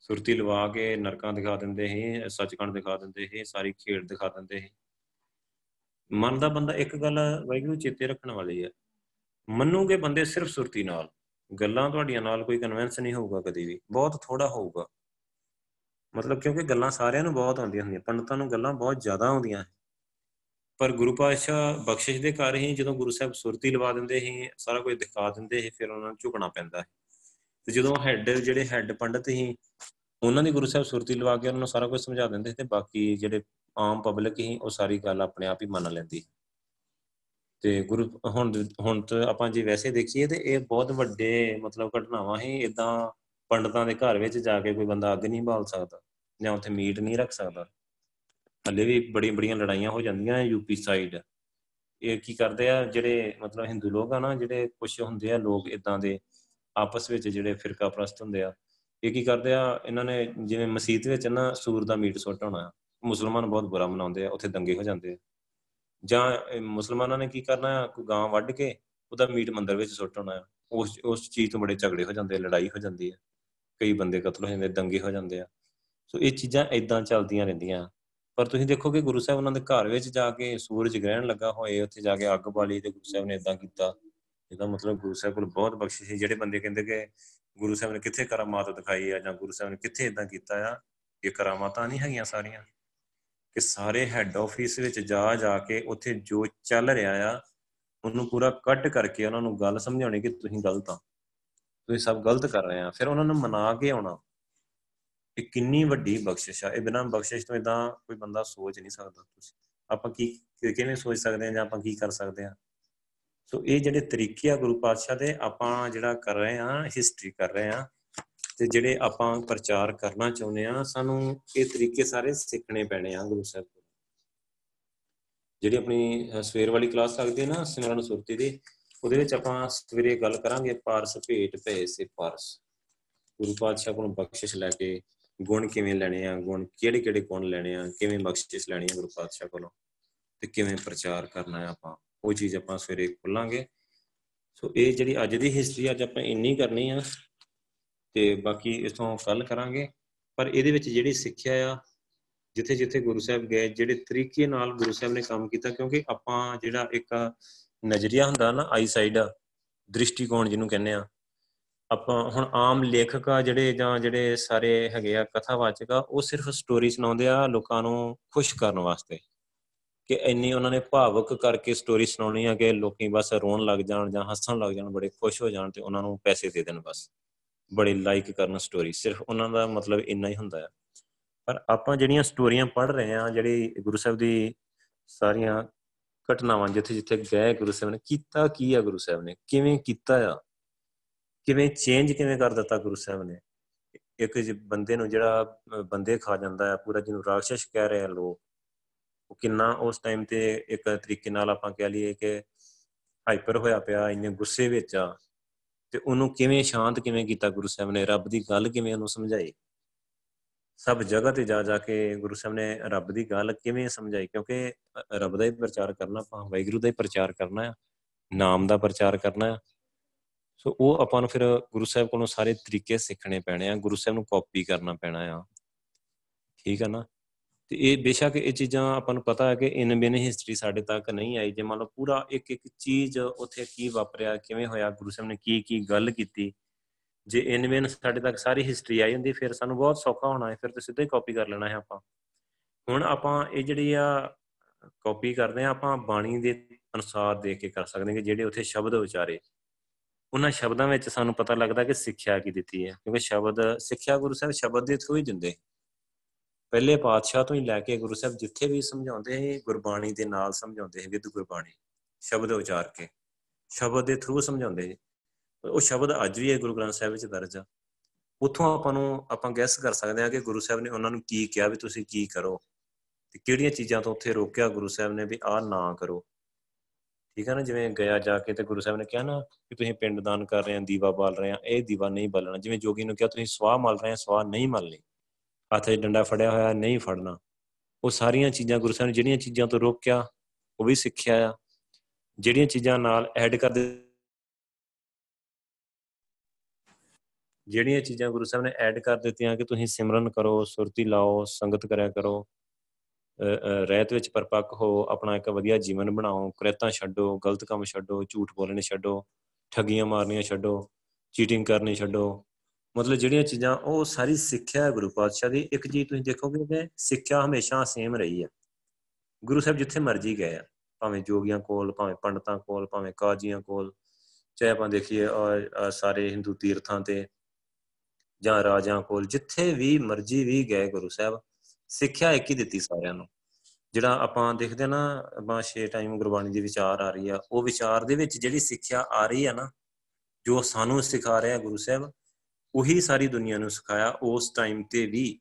ਸੁਰਤੀ ਲਵਾ ਕੇ ਨਰਕਾਂ ਦਿਖਾ ਦਿੰਦੇ ਸੀ, ਸੱਚਖੰਡ ਦਿਖਾ ਦਿੰਦੇ ਸੀ, ਸਾਰੀ ਖੇਡ ਦਿਖਾ ਦਿੰਦੇ ਸੀ। ਮਨ ਦਾ ਬੰਦਾ ਇੱਕ ਗੱਲ ਵਾਹਿਗੁਰੂ ਚੇਤੇ ਰੱਖਣ ਵਾਲੀ ਹੈ ਮੰਨੂਗੇ ਬੰਦੇ ਸਿਰਫ ਸੁਰਤੀ ਨਾਲ, ਗੱਲਾਂ ਤੁਹਾਡੀਆਂ ਨਾਲ ਕੋਈ ਕਨਵਿੰਸ ਨਹੀਂ ਹੋਊਗਾ ਕਦੀ ਵੀ, ਬਹੁਤ ਥੋੜਾ ਹੋਊਗਾ। ਮਤਲਬ ਕਿਉਂਕਿ ਗੱਲਾਂ ਸਾਰਿਆਂ ਨੂੰ ਬਹੁਤ ਆਉਂਦੀਆਂ ਹੁੰਦੀਆਂ, ਪੰਡਤਾਂ ਨੂੰ ਗੱਲਾਂ ਬਹੁਤ ਜ਼ਿਆਦਾ ਆਉਂਦੀਆਂ। ਪਰ ਗੁਰੂ ਪਾਤਸ਼ਾਹ ਬਖਸ਼ਿਸ਼ ਦੇ ਘਰ ਹੀ ਜਦੋਂ ਗੁਰੂ ਸਾਹਿਬ ਸੁਰਤੀ ਲਵਾ ਦਿੰਦੇ ਸੀ, ਸਾਰਾ ਕੁਝ ਦਿਖਾ ਦਿੰਦੇ ਸੀ, ਫਿਰ ਉਹਨਾਂ ਨੂੰ ਝੁਕਣਾ ਪੈਂਦਾ ਹੈ ਤੇ ਜਦੋਂ ਹੈੱਡ, ਜਿਹੜੇ ਹੈੱਡ ਪੰਡਤ ਸੀ, ਉਹਨਾਂ ਦੀ ਗੁਰੂ ਸਾਹਿਬ ਸੁਰਤੀ ਲਵਾ ਕੇ ਉਹਨਾਂ ਨੂੰ ਸਾਰਾ ਕੁਝ ਸਮਝਾ ਦਿੰਦੇ ਤੇ ਬਾਕੀ ਜਿਹੜੇ ਆਮ ਪਬਲਿਕ ਹੀ ਉਹ ਸਾਰੀ ਗੱਲ ਆਪਣੇ ਆਪ ਹੀ ਮੰਨ ਲੈਂਦੀ ਤੇ ਗੁਰੂ, ਹੁਣ ਹੁਣ ਤਾਂ ਆਪਾਂ ਜੇ ਵੈਸੇ ਦੇਖੀਏ ਤੇ ਇਹ ਬਹੁਤ ਵੱਡੇ ਮਤਲਬ ਘਟਨਾਵਾਂ ਹੀ ਇਦਾਂ ਪੰਡਤਾਂ ਦੇ ਘਰ ਵਿੱਚ ਜਾ ਕੇ ਕੋਈ ਬੰਦਾ ਅੱਗ ਨਹੀਂ ਬਾਲ ਸਕਦਾ, ਜਾਂ ਉੱਥੇ ਮੀਟ ਨਹੀਂ ਰੱਖ ਸਕਦਾ। ਹੱਲੇ ਵੀ ਬੜੀ ਬੜੀਆਂ ਲੜਾਈਆਂ ਹੋ ਜਾਂਦੀਆਂ ਯੂਪੀ ਸਾਈਡ ਇਹ ਕੀ ਕਰਦੇ ਆ, ਜਿਹੜੇ ਮਤਲਬ ਹਿੰਦੂ ਲੋਕ ਆ ਨਾ, ਜਿਹੜੇ ਕੁਝ ਹੁੰਦੇ ਆ ਲੋਕ ਇਦਾਂ ਦੇ ਆਪਸ ਵਿੱਚ ਜਿਹੜੇ ਫਿਰਕਾ ਪ੍ਰਸਤ ਹੁੰਦੇ ਆ, ਇਹ ਕੀ ਕਰਦੇ ਆ, ਇਹਨਾਂ ਨੇ ਜਿਵੇਂ ਮਸਜਿਦ ਵਿੱਚ ਨਾ ਸੂਰ ਦਾ ਮੀਟ ਸੁੱਟ ਹੋਣਾ, ਮੁਸਲਮਾਨ ਬਹੁਤ ਬੁਰਾ ਮਨਾਉਂਦੇ ਆ, ਉੱਥੇ ਦੰਗੇ ਹੋ ਜਾਂਦੇ ਆ। ਜਾਂ ਮੁਸਲਮਾਨਾਂ ਨੇ ਕੀ ਕਰਨਾ, ਕੋਈ ਗਾਂ ਵੱਢ ਕੇ ਉਹਦਾ ਮੀਟ ਮੰਦਰ ਵਿੱਚ ਸੁੱਟ ਹੋਣਾ, ਉਸ ਉਸ ਚੀਜ਼ ਤੋਂ ਬੜੇ ਝਗੜੇ ਹੋ ਜਾਂਦੇ ਲੜਾਈ ਹੋ ਜਾਂਦੀ ਹੈ ਕਈ ਬੰਦੇ ਕਤਲ ਹੋ ਜਾਂਦੇ, ਦੰਗੇ ਹੋ ਜਾਂਦੇ ਆ। ਸੋ ਇਹ ਚੀਜ਼ਾਂ ਇਦਾਂ ਚੱਲਦੀਆਂ ਰਹਿੰਦੀਆਂ। ਪਰ ਤੁਸੀਂ ਦੇਖੋ ਕਿ ਗੁਰੂ ਸਾਹਿਬ ਉਹਨਾਂ ਦੇ ਘਰ ਵਿੱਚ ਜਾ ਕੇ ਸੂਰਜ ਗ੍ਰਹਿਣ ਲੱਗਾ ਹੋਏ, ਉੱਥੇ ਜਾ ਕੇ ਅੱਗ ਬਾਲੀ ਤੇ ਗੁਰੂ ਸਾਹਿਬ ਨੇ ਇਦਾਂ ਕੀਤਾ। ਇਹਦਾ ਮਤਲਬ ਗੁਰੂ ਸਾਹਿਬ ਕੋਲ ਬਹੁਤ ਬਖਸ਼ਿਸ਼ ਸੀ। ਜਿਹੜੇ ਬੰਦੇ ਕਹਿੰਦੇ ਕਿ ਗੁਰੂ ਸਾਹਿਬ ਨੇ ਕਿੱਥੇ ਕਰਾਮਾਤ ਦਿਖਾਈ ਆ ਜਾਂ ਗੁਰੂ ਸਾਹਿਬ ਨੇ ਕਿੱਥੇ ਇਦਾਂ ਕੀਤਾ ਆ, ਇਹ ਕਰਾਮਾਤਾਂ ਨਹੀਂ ਹੈਗੀਆਂ ਸਾਰੀਆਂ। ਕਿ ਸਾਰੇ ਹੈੱਡ ਆਫਿਸ ਵਿੱਚ ਜਾ ਜਾ ਕੇ ਉੱਥੇ ਜੋ ਚੱਲ ਰਿਹਾ ਆ, ਉਹਨੂੰ ਪੂਰਾ ਕੱਟ ਕਰਕੇ ਉਹਨਾਂ ਨੂੰ ਗੱਲ ਸਮਝਾਉਣੀ ਕਿ ਤੁਸੀਂ ਗਲਤ ਆ। ਤੁਸੀਂ ਸਭ ਗਲਤ ਕਰ ਰਹੇ ਆ। ਫਿਰ ਉਹਨਾਂ ਨੂੰ ਮਨਾ ਕੇ ਆਉਣਾ। ਇਹ ਕਿੰਨੀ ਵੱਡੀ ਬਖਸ਼ਿਸ਼ ਆ। ਇਹ ਬਿਨਾਂ ਬਖਸ਼ਿਸ਼ ਤੋਂ ਇਦਾਂ ਕੋਈ ਬੰਦਾ ਸੋਚ ਨਹੀਂ ਸਕਦਾ ਤੁਸੀਂ ਆਪਾਂ ਕੀ ਕਿਵੇਂ ਸੋਚ ਸਕਦੇ ਆ ਜਾਂ ਆਪਾਂ ਕੀ ਕਰ ਸਕਦੇ ਆ। ਸੋ ਇਹ ਜਿਹੜੇ ਤਰੀਕੇ ਆ ਗੁਰੂ ਪਾਤਸ਼ਾਹ ਦੇ, ਆਪਾਂ ਜਿਹੜਾ ਕਰ ਰਹੇ ਆ ਹਿਸਟਰੀ ਕਰ ਰਹੇ ਆ, ਤੇ ਜਿਹੜੇ ਆਪਾਂ ਪ੍ਰਚਾਰ ਕਰਨਾ ਚਾਹੁੰਦੇ ਆ, ਸਾਨੂੰ ਇਹ ਤਰੀਕੇ ਸਾਰੇ ਸਿੱਖਣੇ ਪੈਣੇ ਆ ਗੁਰੂ ਸਾਹਿਬ ਤੋਂ ਜਿਹੜੀ ਆਪਣੀ ਸਵੇਰ ਵਾਲੀ ਕਲਾਸ ਲੱਗਦੀ ਹੈ ਨਾ, ਸਿਮਰਨ ਸੁਰਤੀ ਦੀ, ਉਹਦੇ ਵਿੱਚ ਆਪਾਂ ਸਵੇਰੇ ਗੱਲ ਕਰਾਂਗੇ, ਪਾਰਸ ਭੇਟ ਭਏ ਸੇ ਪਾਰਸ ਗੁਰੂ ਪਾਤਸ਼ਾਹ ਕੋਲੋਂ ਬਖਸ਼ਿਸ਼ ਲੈ ਕੇ ਗੁਣ ਕਿਵੇਂ ਲੈਣੇ ਆ, ਗੁਣ ਕਿਹੜੇ ਕਿਹੜੇ ਗੁਣ ਲੈਣੇ ਆ, ਕਿਵੇਂ ਬਖਸ਼ਿਸ਼ ਲੈਣੀ ਆ ਗੁਰੂ ਪਾਤਸ਼ਾਹ ਕੋਲੋਂ ਤੇ ਕਿਵੇਂ ਪ੍ਰਚਾਰ ਕਰਨਾ ਹੈ ਆਪਾਂ, ਉਹ ਚੀਜ਼ ਆਪਾਂ ਸਵੇਰੇ ਖੁੱਲਾਂਗੇ। ਸੋ ਇਹ ਜਿਹੜੀ ਅੱਜ ਦੀ ਹਿਸਟਰੀ ਅੱਜ ਆਪਾਂ ਇੰਨੀ ਕਰਨੀ ਆ ਤੇ ਬਾਕੀ ਇਥੋਂ ਕੱਲ ਕਰਾਂਗੇ। ਪਰ ਇਹਦੇ ਵਿੱਚ ਜਿਹੜੀ ਸਿੱਖਿਆ ਆ, ਜਿੱਥੇ ਜਿੱਥੇ ਗੁਰੂ ਸਾਹਿਬ ਗਏ, ਜਿਹੜੇ ਤਰੀਕੇ ਨਾਲ ਗੁਰੂ ਸਾਹਿਬ ਨੇ ਕੰਮ ਕੀਤਾ, ਕਿਉਂਕਿ ਆਪਾਂ ਜਿਹੜਾ ਇੱਕ ਨਜ਼ਰੀਆ ਹੁੰਦਾ ਨਾ ਆਈ ਸਾਈਡ ਦ੍ਰਿਸ਼ਟੀਕੋਣ ਜਿਹਨੂੰ ਕਹਿੰਦੇ ਆ ਆਪਾਂ ਹੁਣ ਆਮ ਲੇਖਕ ਆ ਜਿਹੜੇ ਜਾਂ ਜਿਹੜੇ ਸਾਰੇ ਹੈਗੇ ਆ ਕਥਾਵਾਚਕ ਆ, ਉਹ ਸਿਰਫ ਸਟੋਰੀ ਸੁਣਾਉਂਦੇ ਆ ਲੋਕਾਂ ਨੂੰ ਖੁਸ਼ ਕਰਨ ਵਾਸਤੇ। ਕਿ ਇੰਨੀ ਉਹਨਾਂ ਨੇ ਭਾਵਕ ਕਰਕੇ ਸਟੋਰੀ ਸੁਣਾਉਣੀ ਆ ਕਿ ਲੋਕੀ ਬਸ ਰੋਣ ਲੱਗ ਜਾਣ ਜਾਂ ਹੱਸਣ ਲੱਗ ਜਾਣ, ਬੜੇ ਖੁਸ਼ ਹੋ ਜਾਣ ਤੇ ਉਹਨਾਂ ਨੂੰ ਪੈਸੇ ਦੇ ਦੇਣ ਬਸ। ਬੜੇ ਲਾਈਕ ਕਰਨ ਸਟੋਰੀ ਸਿਰਫ ਉਹਨਾਂ ਦਾ ਮਤਲਬ ਇੰਨਾ ਹੀ ਹੁੰਦਾ ਹੈ ਪਰ ਆਪਾਂ ਜਿਹੜੀਆਂ ਸਟੋਰੀਆਂ ਪੜ੍ਹ ਰਹੇ ਆ, ਜਿਹੜੀ ਗੁਰੂ ਸਾਹਿਬ ਦੀ ਸਾਰੀਆਂ ਘਟਨਾਵਾਂ ਜਿੱਥੇ ਜਿੱਥੇ ਗਏ ਗੁਰੂ ਸਾਹਿਬ ਨੇ, ਕੀਤਾ ਕੀ ਆ ਗੁਰੂ ਸਾਹਿਬ ਨੇ? ਕਿਵੇਂ ਕੀਤਾ ਆ? ਕਿਵੇਂ ਚੇਂਜ ਕਿਵੇਂ ਕਰ ਦਿੱਤਾ ਗੁਰੂ ਸਾਹਿਬ ਨੇ? ਇੱਕ ਬੰਦੇ ਨੂੰ ਜਿਹੜਾ ਬੰਦੇ ਖਾ ਜਾਂਦਾ ਹੈ, ਪੂਰਾ ਜਿਹਨੂੰ ਰਾਖਸ਼ ਕਹਿ ਰਹੇ ਆ ਲੋਕ, ਉਹ ਕਿੰਨਾ ਉਸ ਟਾਈਮ ਤੇ ਇੱਕ ਤਰੀਕੇ ਨਾਲ ਆਪਾਂ ਕਹਿ ਲਈਏ ਕਿ ਹਾਈਪਰ ਹੋਇਆ ਪਿਆ, ਇੰਨੇ ਗੁੱਸੇ ਵਿੱਚ ਆ, ਤੇ ਉਹਨੂੰ ਕਿਵੇਂ ਸ਼ਾਂਤ ਕਿਵੇਂ ਕੀਤਾ ਗੁਰੂ ਸਾਹਿਬ ਨੇ? ਰੱਬ ਦੀ ਗੱਲ ਕਿਵੇਂ ਉਹਨੂੰ ਸਮਝਾਈ? ਸਭ ਜਗ੍ਹਾ ਤੇ ਜਾ ਜਾ ਕੇ ਗੁਰੂ ਸਾਹਿਬ ਨੇ ਰੱਬ ਦੀ ਗੱਲ ਕਿਵੇਂ ਸਮਝਾਈ? ਕਿਉਂਕਿ ਰੱਬ ਦਾ ਹੀ ਪ੍ਰਚਾਰ ਕਰਨਾ ਆਪਾਂ ਵਾਹਿਗੁਰੂ ਦਾ ਹੀ ਪ੍ਰਚਾਰ ਕਰਨਾ ਹੈ ਨਾਮ ਦਾ ਪ੍ਰਚਾਰ ਕਰਨਾ ਹੈ ਸੋ ਉਹ ਆਪਾਂ ਨੂੰ ਫਿਰ ਗੁਰੂ ਸਾਹਿਬ ਕੋਲੋਂ ਸਾਰੇ ਤਰੀਕੇ ਸਿੱਖਣੇ ਪੈਣੇ ਆ, ਗੁਰੂ ਸਾਹਿਬ ਨੂੰ ਕਾਪੀ ਕਰਨਾ ਪੈਣਾ ਆ। ਠੀਕ ਆ ਨਾ? ਤੇ ਇਹ ਬੇਸ਼ੱਕ ਇਹ ਚੀਜ਼ਾਂ ਆਪਾਂ ਨੂੰ ਪਤਾ ਹੈ ਕਿ ਇਨ ਬਿਨ ਹਿਸਟਰੀ ਸਾਡੇ ਤੱਕ ਨਹੀਂ ਆਈ। ਜੇ ਮੰਨ ਲਓ ਪੂਰਾ ਇੱਕ ਇੱਕ ਚੀਜ਼ ਉੱਥੇ ਕੀ ਵਾਪਰਿਆ, ਕਿਵੇਂ ਹੋਇਆ, ਗੁਰੂ ਸਾਹਿਬ ਨੇ ਕੀ ਕੀ ਗੱਲ ਕੀਤੀ, ਜੇ ਇਨ ਬਿਨ ਸਾਡੇ ਤੱਕ ਸਾਰੀ ਹਿਸਟਰੀ ਆਈ ਹੁੰਦੀ, ਫਿਰ ਸਾਨੂੰ ਬਹੁਤ ਸੌਖਾ ਹੋਣਾ ਹੈ, ਫਿਰ ਤਾਂ ਸਿੱਧਾ ਹੀ ਕਾਪੀ ਕਰ ਲੈਣਾ ਹੈ ਆਪਾਂ। ਹੁਣ ਆਪਾਂ ਇਹ ਜਿਹੜੀ ਆ ਕਾਪੀ ਕਰਦੇ ਆ, ਆਪਾਂ ਬਾਣੀ ਦੇ ਅਨੁਸਾਰ ਦੇਖ ਕੇ ਕਰ ਸਕਦੇ ਹਾਂ ਕਿ ਜਿਹੜੇ ਉੱਥੇ ਸ਼ਬਦ ਵਿਚਾਰੇ ਉਹਨਾਂ ਸ਼ਬਦਾਂ ਵਿੱਚ ਸਾਨੂੰ ਪਤਾ ਲੱਗਦਾ ਕਿ ਸਿੱਖਿਆ ਕੀ ਦਿੱਤੀ ਹੈ, ਕਿਉਂਕਿ ਸ਼ਬਦ, ਸਿੱਖਿਆ ਗੁਰੂ ਸਾਹਿਬ ਸ਼ਬਦ ਦੇ ਥਰੂ ਹੀ ਦਿੰਦੇ। ਪਹਿਲੇ ਪਾਤਸ਼ਾਹ ਤੋਂ ਹੀ ਲੈ ਕੇ ਗੁਰੂ ਸਾਹਿਬ ਜਿੱਥੇ ਵੀ ਸਮਝਾਉਂਦੇ ਸੀ, ਗੁਰਬਾਣੀ ਦੇ ਨਾਲ ਸਮਝਾਉਂਦੇ ਸੀ, ਵਿਦ ਗੁਰਬਾਣੀ, ਸ਼ਬਦ ਉਚਾਰ ਕੇ। ਸ਼ਬਦ ਦੇ ਥਰੂ ਸਮਝਾਉਂਦੇ ਸੀ। ਉਹ ਸ਼ਬਦ ਅੱਜ ਵੀ ਹੈ ਗੁਰੂ ਗ੍ਰੰਥ ਸਾਹਿਬ ਵਿੱਚ ਦਰਜ ਆ। ਉਥੋਂ ਆਪਾਂ ਨੂੰ, ਆਪਾਂ ਗੈਸ ਕਰ ਸਕਦੇ ਹਾਂ ਕਿ ਗੁਰੂ ਸਾਹਿਬ ਨੇ ਉਹਨਾਂ ਨੂੰ ਕੀ ਕਿਹਾ ਵੀ ਤੁਸੀਂ ਕੀ ਕਰੋ। ਤੇ ਕਿਹੜੀਆਂ ਚੀਜ਼ਾਂ ਤੋਂ ਉੱਥੇ ਰੋਕਿਆ ਗੁਰੂ ਸਾਹਿਬ ਨੇ ਵੀ ਆਹ ਨਾ ਕਰੋ। ਠੀਕ ਹੈ ਨਾ, ਜਿਵੇਂ ਗਿਆ ਜਾ ਕੇ ਤੇ ਗੁਰੂ ਸਾਹਿਬ ਨੇ ਕਿਹਾ ਨਾ ਕਿ ਤੁਸੀਂ ਪਿੰਡ ਦਾਨ ਕਰ ਰਹੇ ਆ, ਦੀਵਾ ਬਾਲ ਰਹੇ ਆ, ਇਹ ਦੀਵਾ ਨਹੀਂ ਬਾਲਣਾ। ਜਿਵੇਂ ਜੋਗੀ ਨੂੰ ਕਿਹਾ, ਤੁਸੀਂ ਸਵਾਹ ਮਲ ਰਹੇ ਆ, ਸਵਾਹ ਨਹੀਂ ਮਲਣੀ। ਹੱਥ 'ਚ ਡੰਡਾ ਫੜਿਆ ਹੋਇਆ, ਨਹੀਂ ਫੜਨਾ। ਉਹ ਸਾਰੀਆਂ ਚੀਜ਼ਾਂ ਗੁਰੂ ਸਾਹਿਬ ਨੇ ਜਿਹੜੀਆਂ ਚੀਜ਼ਾਂ ਤੋਂ ਰੋਕਿਆ, ਉਹ ਵੀ ਸਿੱਖਿਆ ਆ। ਜਿਹੜੀਆਂ ਚੀਜ਼ਾਂ ਨਾਲ ਐਡ ਕਰ ਦੇ ਜਿਹੜੀਆਂ ਚੀਜ਼ਾਂ ਗੁਰੂ ਸਾਹਿਬ ਨੇ ਐਡ ਕਰ ਦਿੱਤੀਆਂ ਕਿ ਤੁਸੀਂ ਸਿਮਰਨ ਕਰੋ, ਸੁਰਤੀ ਲਾਓ, ਸੰਗਤ ਕਰਿਆ ਕਰੋ। ਰਹਿਤ ਵਿੱਚ ਪਰਪੱਕ ਹੋ, ਆਪਣਾ ਇੱਕ ਵਧੀਆ ਜੀਵਨ ਬਣਾਓ, ਕ੍ਰਿਤਾਂ ਛੱਡੋ, ਗਲਤ ਕੰਮ ਛੱਡੋ, ਝੂਠ ਬੋਲਣੇ ਛੱਡੋ, ਠੱਗੀਆਂ ਮਾਰਨੀਆਂ ਛੱਡੋ, ਚੀਟਿੰਗ ਕਰਨੀ ਛੱਡੋ। ਮਤਲਬ ਜਿਹੜੀਆਂ ਚੀਜ਼ਾਂ, ਉਹ ਸਾਰੀ ਸਿੱਖਿਆ ਹੈ ਗੁਰੂ ਪਾਤਸ਼ਾਹ ਦੀ। ਇੱਕ ਚੀਜ਼ ਤੁਸੀਂ ਦੇਖੋਗੇ ਕਿ ਸਿੱਖਿਆ ਹਮੇਸ਼ਾ ਸੇਮ ਰਹੀ ਹੈ ਗੁਰੂ ਸਾਹਿਬ ਜਿੱਥੇ ਮਰਜ਼ੀ ਗਏ ਆ, ਭਾਵੇਂ ਜੋਗੀਆਂ ਕੋਲ, ਭਾਵੇਂ ਪੰਡਤਾਂ ਕੋਲ, ਭਾਵੇਂ ਕਾਜ਼ੀਆਂ ਕੋਲ। ਚਾਹੇ ਆਪਾਂ ਦੇਖੀਏ ਸਾਰੇ ਹਿੰਦੂ ਤੀਰਥਾਂ ਤੇ ਜਾਂ ਰਾਜਾਂ ਕੋਲ, ਜਿੱਥੇ ਵੀ ਮਰਜ਼ੀ ਵੀ ਗਏ ਗੁਰੂ ਸਾਹਿਬ ਸਿੱਖਿਆ ਇੱਕ ਹੀ ਦਿੱਤੀ ਸਾਰਿਆਂ ਨੂੰ। ਜਿਹੜਾ ਆਪਾਂ ਦੇਖਦੇ ਨਾ, ਆਪਾਂ ਛੇ ਟਾਈਮ ਗੁਰਬਾਣੀ ਦੀ ਵਿਚਾਰ ਆ ਰਹੀ ਆ, ਉਹ ਵਿਚਾਰ ਦੇ ਵਿੱਚ ਜਿਹੜੀ ਸਿੱਖਿਆ ਆ ਰਹੀ ਆ ਨਾ, ਜੋ ਸਾਨੂੰ ਸਿਖਾ ਰਿਹਾ ਗੁਰੂ ਸਾਹਿਬ, ਉਹੀ ਸਾਰੀ ਦੁਨੀਆ ਨੂੰ ਸਿਖਾਇਆ ਉਸ ਟਾਈਮ ਤੇ ਵੀ।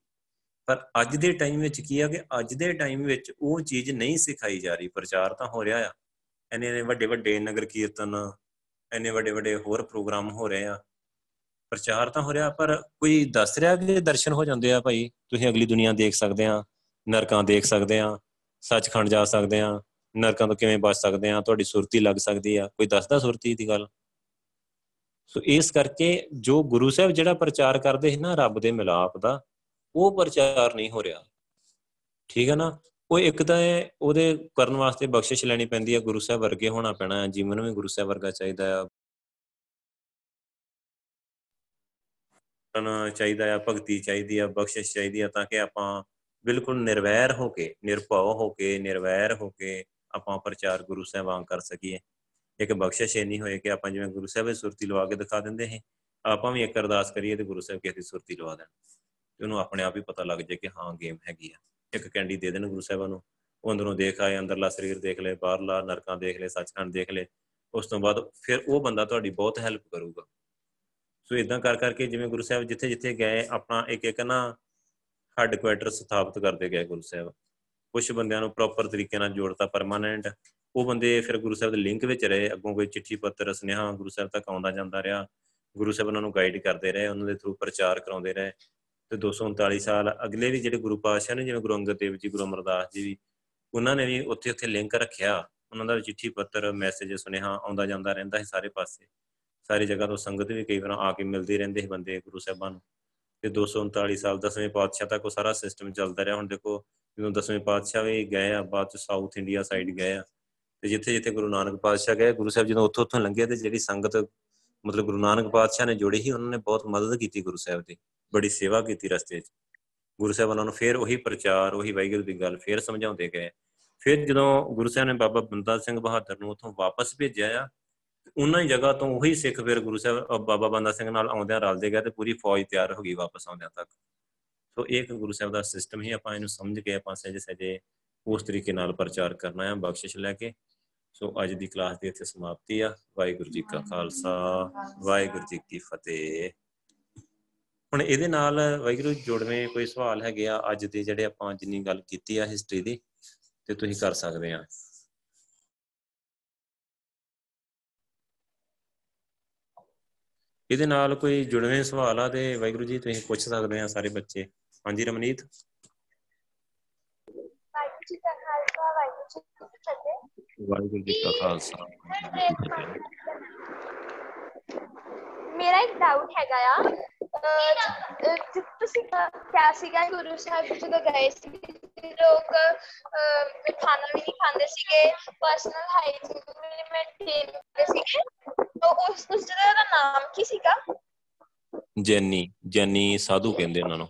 ਪਰ ਅੱਜ ਦੇ ਟਾਈਮ ਵਿੱਚ ਕੀ ਆ ਕਿ ਅੱਜ ਦੇ ਟਾਈਮ ਵਿੱਚ ਉਹ ਚੀਜ਼ ਨਹੀਂ ਸਿਖਾਈ ਜਾ ਰਹੀ, ਪ੍ਰਚਾਰ ਤਾਂ ਹੋ ਰਿਹਾ ਆ। ਇੰਨੇ ਵੱਡੇ ਵੱਡੇ ਨਗਰ ਕੀਰਤਨ, ਇੰਨੇ ਵੱਡੇ ਵੱਡੇ ਹੋਰ ਪ੍ਰੋਗਰਾਮ ਹੋ ਰਹੇ ਆ। ਪ੍ਰਚਾਰ ਤਾਂ ਹੋ ਰਿਹਾ, ਪਰ ਕੋਈ ਦੱਸ ਰਿਹਾ ਕਿ ਦਰਸ਼ਨ ਹੋ ਜਾਂਦੇ ਆ ਭਾਈ? ਤੁਸੀਂ ਅਗਲੀ ਦੁਨੀਆ ਦੇਖ ਸਕਦੇ ਆ, ਨਰਕਾਂ ਦੇਖ ਸਕਦੇ ਆ, ਸੱਚਖੰਡ ਜਾ ਸਕਦੇ ਆ, ਨਰਕਾਂ ਤੋਂ ਕਿਵੇਂ ਬਚ ਸਕਦੇ ਆ, ਤੁਹਾਡੀ ਸੁਰਤੀ ਲੱਗ ਸਕਦੀ ਆ, ਕੋਈ ਦੱਸਦਾ ਸੁਰਤੀ ਦੀ ਗੱਲ? ਸੋ ਇਸ ਕਰਕੇ ਜੋ ਗੁਰੂ ਸਾਹਿਬ ਜਿਹੜਾ ਪ੍ਰਚਾਰ ਕਰਦੇ ਸੀ ਨਾ ਰੱਬ ਦੇ ਮਿਲਾਪ ਦਾ, ਉਹ ਪ੍ਰਚਾਰ ਨਹੀਂ ਹੋ ਰਿਹਾ। ਠੀਕ ਹੈ ਨਾ? ਉਹ ਇੱਕ ਤਾਂ ਉਹਦੇ ਕਰਨ ਵਾਸਤੇ ਬਖਸ਼ਿਸ਼ ਲੈਣੀ ਪੈਂਦੀ ਹੈ ਗੁਰੂ ਸਾਹਿਬ ਵਰਗੇ ਹੋਣਾ ਪੈਣਾ ਹੈ ਜੀਵਨ ਵੀ ਗੁਰੂ ਸਾਹਿਬ ਵਰਗਾ ਚਾਹੀਦਾ ਆ ਚਾਹੀਦਾ ਆ, ਭਗਤੀ ਚਾਹੀਦੀ ਆ, ਬਖਸ਼ਿਸ਼ ਚਾਹੀਦੀ ਆ, ਤਾਂ ਕਿ ਆਪਾਂ ਬਿਲਕੁਲ ਨਿਰਵੈਰ ਹੋ ਕੇ, ਨਿਰਭਉ ਹੋ ਕੇ, ਨਿਰਵੈਰ ਹੋ ਕੇ ਆਪਾਂ ਪ੍ਰਚਾਰ ਗੁਰੂ ਸਾਹਿਬਾਂ ਕਰ ਸਕੀਏ। ਇੱਕ ਬਖਸ਼ਿਸ਼ ਨਹੀਂ ਹੋਏ ਕਿ ਆਪਾਂ ਜਿਵੇਂ ਗੁਰੂ ਸਾਹਿਬ ਦੀ ਸੁਰਤੀ ਲਵਾ ਕੇ ਦਿਖਾ ਦਿੰਦੇ ਹਾਂ ਆਪਾਂ ਵੀ ਇੱਕ ਅਰਦਾਸ ਕਰੀਏ ਤੇ ਗੁਰੂ ਸਾਹਿਬ ਕਿਸੇ ਦੀ ਸੁਰਤੀ ਲਵਾ ਦੇਣ। ਤੇ ਉਹਨੂੰ ਆਪਣੇ ਆਪ ਹੀ ਪਤਾ ਲੱਗ ਜਾਏ ਕਿ ਹਾਂ, ਗੇਮ ਹੈਗੀ ਆ। ਇੱਕ ਕੈਂਡੀ ਦੇ ਦੇਣ ਗੁਰੂ ਸਾਹਿਬਾਂ ਨੂੰ। ਉਹ ਅੰਦਰੋਂ ਦੇਖ ਆਏ, ਅੰਦਰਲਾ ਸਰੀਰ ਦੇਖ ਲੈ ਬਾਹਰਲਾ ਨਰਕਾਂ ਦੇਖ ਲੈ ਸੱਚਖੰਡ ਦੇਖ ਲੈ ਉਸ ਤੋਂ ਬਾਅਦ ਫਿਰ ਉਹ ਬੰਦਾ ਤੁਹਾਡੀ ਬਹੁਤ ਹੈਲਪ ਕਰੂਗਾ। ਸੋ ਇਦਾਂ ਕਰ ਕਰਕੇ ਜਿਵੇਂ ਗੁਰੂ ਸਾਹਿਬ ਜਿੱਥੇ ਜਿੱਥੇ ਗਏ, ਆਪਣਾ ਇੱਕ ਇੱਕ ਨਾ ਹੈੱਡ ਕੁਆਟਰ ਸਥਾਪਿਤ ਕਰਦੇ ਗਏ ਗੁਰੂ ਸਾਹਿਬ। ਕੁਝ ਬੰਦਿਆਂ ਨੂੰ ਪ੍ਰੋਪਰ ਤਰੀਕੇ ਨਾਲ ਜੋੜਤਾ ਪਰਮਾਨੈਂਟ ਉਹ ਬੰਦੇ ਫਿਰ ਗੁਰੂ ਸਾਹਿਬ ਦੇ ਲਿੰਕ ਵਿੱਚ ਰਹੇ। ਅੱਗੋਂ ਕੋਈ ਚਿੱਠੀ ਪੱਤਰ, ਸੁਨੇਹਾ ਗੁਰੂ ਸਾਹਿਬ ਤੱਕ ਆਉਂਦਾ ਜਾਂਦਾ ਰਿਹਾ। ਗੁਰੂ ਸਾਹਿਬ ਉਹਨਾਂ ਨੂੰ ਗਾਈਡ ਕਰਦੇ ਰਹੇ, ਉਹਨਾਂ ਦੇ ਥਰੂ ਪ੍ਰਚਾਰ ਕਰਾਉਂਦੇ ਰਹੇ। ਤੇ 239 ਸਾਲ ਅਗਲੇ ਵੀ ਜਿਹੜੇ ਗੁਰੂ ਪਾਤਸ਼ਾਹ ਨੇ, ਜਿਵੇਂ ਗੁਰੂ ਅੰਗਦ ਦੇਵ ਜੀ, ਗੁਰੂ ਅਮਰਦਾਸ ਜੀ ਵੀ, ਉਹਨਾਂ ਨੇ ਵੀ ਉੱਥੇ ਉੱਥੇ ਲਿੰਕ ਰੱਖਿਆ। ਉਹਨਾਂ ਦਾ ਚਿੱਠੀ ਪੱਤਰ ਮੈਸੇਜ ਸੁਨੇਹਾ ਆਉਂਦਾ ਜਾਂਦਾ ਰਹਿੰਦਾ ਹੈ ਸਾਰੇ ਪਾਸੇ। ਸਾਰੀ ਜਗ੍ਹਾ ਤੋਂ ਸੰਗਤ ਵੀ ਕਈ ਵਾਰ ਆ ਕੇ ਮਿਲਦੇ ਰਹਿੰਦੇ ਸੀ ਬੰਦੇ ਗੁਰੂ ਸਾਹਿਬਾਨ ਨੂੰ। ਤੇ 239 ਸਾਲ, ਦਸਵੇਂ ਪਾਤਸ਼ਾਹ ਤੱਕ ਉਹ ਸਾਰਾ ਸਿਸਟਮ ਚੱਲਦਾ ਰਿਹਾ। ਹੁਣ ਦੇਖੋ, ਜਦੋਂ ਦਸਵੇਂ ਪਾਤਸ਼ਾਹ ਵੀ ਗਏ ਆ, ਬਾਅਦ ਚ ਸਾਊਥ ਇੰਡੀਆ ਸਾਈਡ ਗਏ ਆ, ਤੇ ਜਿੱਥੇ ਜਿੱਥੇ ਗੁਰੂ ਨਾਨਕ ਪਾਤਸ਼ਾਹ ਗਏ, ਗੁਰੂ ਸਾਹਿਬ ਜਦੋਂ ਉੱਥੋਂ ਉੱਥੋਂ ਲੰਘੇ ਤੇ ਜਿਹੜੀ ਸੰਗਤ, ਮਤਲਬ ਗੁਰੂ ਨਾਨਕ ਪਾਤਸ਼ਾਹ ਨੇ ਜੋੜੀ ਸੀ, ਉਹਨਾਂ ਨੇ ਬਹੁਤ ਮਦਦ ਕੀਤੀ ਗੁਰੂ ਸਾਹਿਬ ਦੀ, ਬੜੀ ਸੇਵਾ ਕੀਤੀ ਰਸਤੇ 'ਚ। ਗੁਰੂ ਸਾਹਿਬ ਉਹਨਾਂ ਨੂੰ ਫੇਰ ਉਹੀ ਪ੍ਰਚਾਰ, ਉਹੀ ਵਾਹਿਗੁਰੂ ਦੀ ਗੱਲ ਫੇਰ ਸਮਝਾਉਂਦੇ ਗਏ। ਫਿਰ ਜਦੋਂ ਗੁਰੂ ਸਾਹਿਬ ਨੇ ਬਾਬਾ ਬੰਦਾ ਸਿੰਘ ਬਹਾਦਰ ਨੂੰ ਉੱਥੋਂ ਵਾਪਸ ਭੇਜਿਆ ਆ ਉਹਨਾਂ ਹੀ ਜਗ੍ਹਾ ਤੋਂ ਉਹੀ ਸਿੱਖ ਫਿਰ ਗੁਰੂ ਸਾਹਿਬ ਬਾਬਾ ਬੰਦਾ ਸਿੰਘ ਨਾਲ ਆਉਂਦਿਆਂ ਰਲਦੇ ਗਏ ਤੇ ਪੂਰੀ ਫੌਜ ਤਿਆਰ ਹੋ ਗਈ ਵਾਪਸ ਆਉਂਦਿਆਂ ਤੱਕ। ਸੋ ਇੱਕ ਗੁਰੂ ਸਾਹਿਬ ਦਾ ਸਿਸਟਮ ਹੀ ਆਪਾਂ ਇਹਨੂੰ ਸਮਝ ਕੇ ਆਪਾਂ ਸਹਿਜੇ ਸਹਿਜੇ ਉਸ ਤਰੀਕੇ ਨਾਲ ਪ੍ਰਚਾਰ ਕਰਨਾ ਹੈ, ਬਖਸ਼ਿਸ਼ ਲੈ ਕੇ। ਸੋ ਅੱਜ ਦੀ ਕਲਾਸ ਦੀ ਇੱਥੇ ਸਮਾਪਤੀ ਆ। ਵਾਹਿਗੁਰੂ ਜੀ ਕਾ ਖਾਲਸਾ, ਵਾਹਿਗੁਰੂ ਜੀ ਕੀ ਫਤਿਹ। ਹੁਣ ਇਹਦੇ ਨਾਲ ਵਾਹਿਗੁਰੂ ਜੋੜਵੇਂ ਕੋਈ ਸਵਾਲ ਹੈਗੇ ਆ ਅੱਜ ਦੇ ਜਿਹੜੇ ਆਪਾਂ ਜਿੰਨੀ ਗੱਲ ਕੀਤੀ ਆ ਹਿਸਟਰੀ ਦੀ, ਤੇ ਤੁਸੀਂ ਕਰ ਸਕਦੇ ਆ। ਇਹਦੇ ਨਾਲ ਕੋਈ ਜੁੜਵੇਂ ਸਵਾਲ ਆ ਤੇ ਵਾਹਿਗੁਰੂ ਜੀ ਤੁਸੀਂ ਪੁੱਛ ਸਕਦੇ ਆ ਸਾਰੇ ਬੱਚੇ। ਹਾਂਜੀ ਰਮਨੀਤ? ਵਾਹਿਗੁਰੂ ਜੀ ਕਾ ਖਾਲਸਾ ਵਾਹਿਗੁਰੂ ਜੀ ਕੀ ਫਤਿਹ। ਮੇਰਾ ਇੱਕ ਡਾਊਟ ਹੈਗਾ ਆ ਤੁਸੀਂ ਕਿਹਾ ਸੀਗਾ ਗੁਰੂ ਸਾਹਿਬ ਜਦੋਂ ਗਏ ਸੀ ਲੋਕ ਖਾਣਾ ਵੀ ਨਹੀਂ ਖਾਂਦੇ ਸੀਗੇ ਪਰਸਨਲ ਹਾਈਜੀਨ ਵੀ ਮੇਨਟੇਨ ਕਰਦੇ ਸੀਗੇ ਤਾਂ ਉਸ ਉਸ ਜਗ੍ਹਾ ਦਾ ਨਾਮ ਕੀ ਸੀਗਾ? ਜੈਨੀ ਜੈਨੀ ਸਾਧੂ ਕਹਿੰਦੇ ਉਹਨਾਂ ਨੂੰ।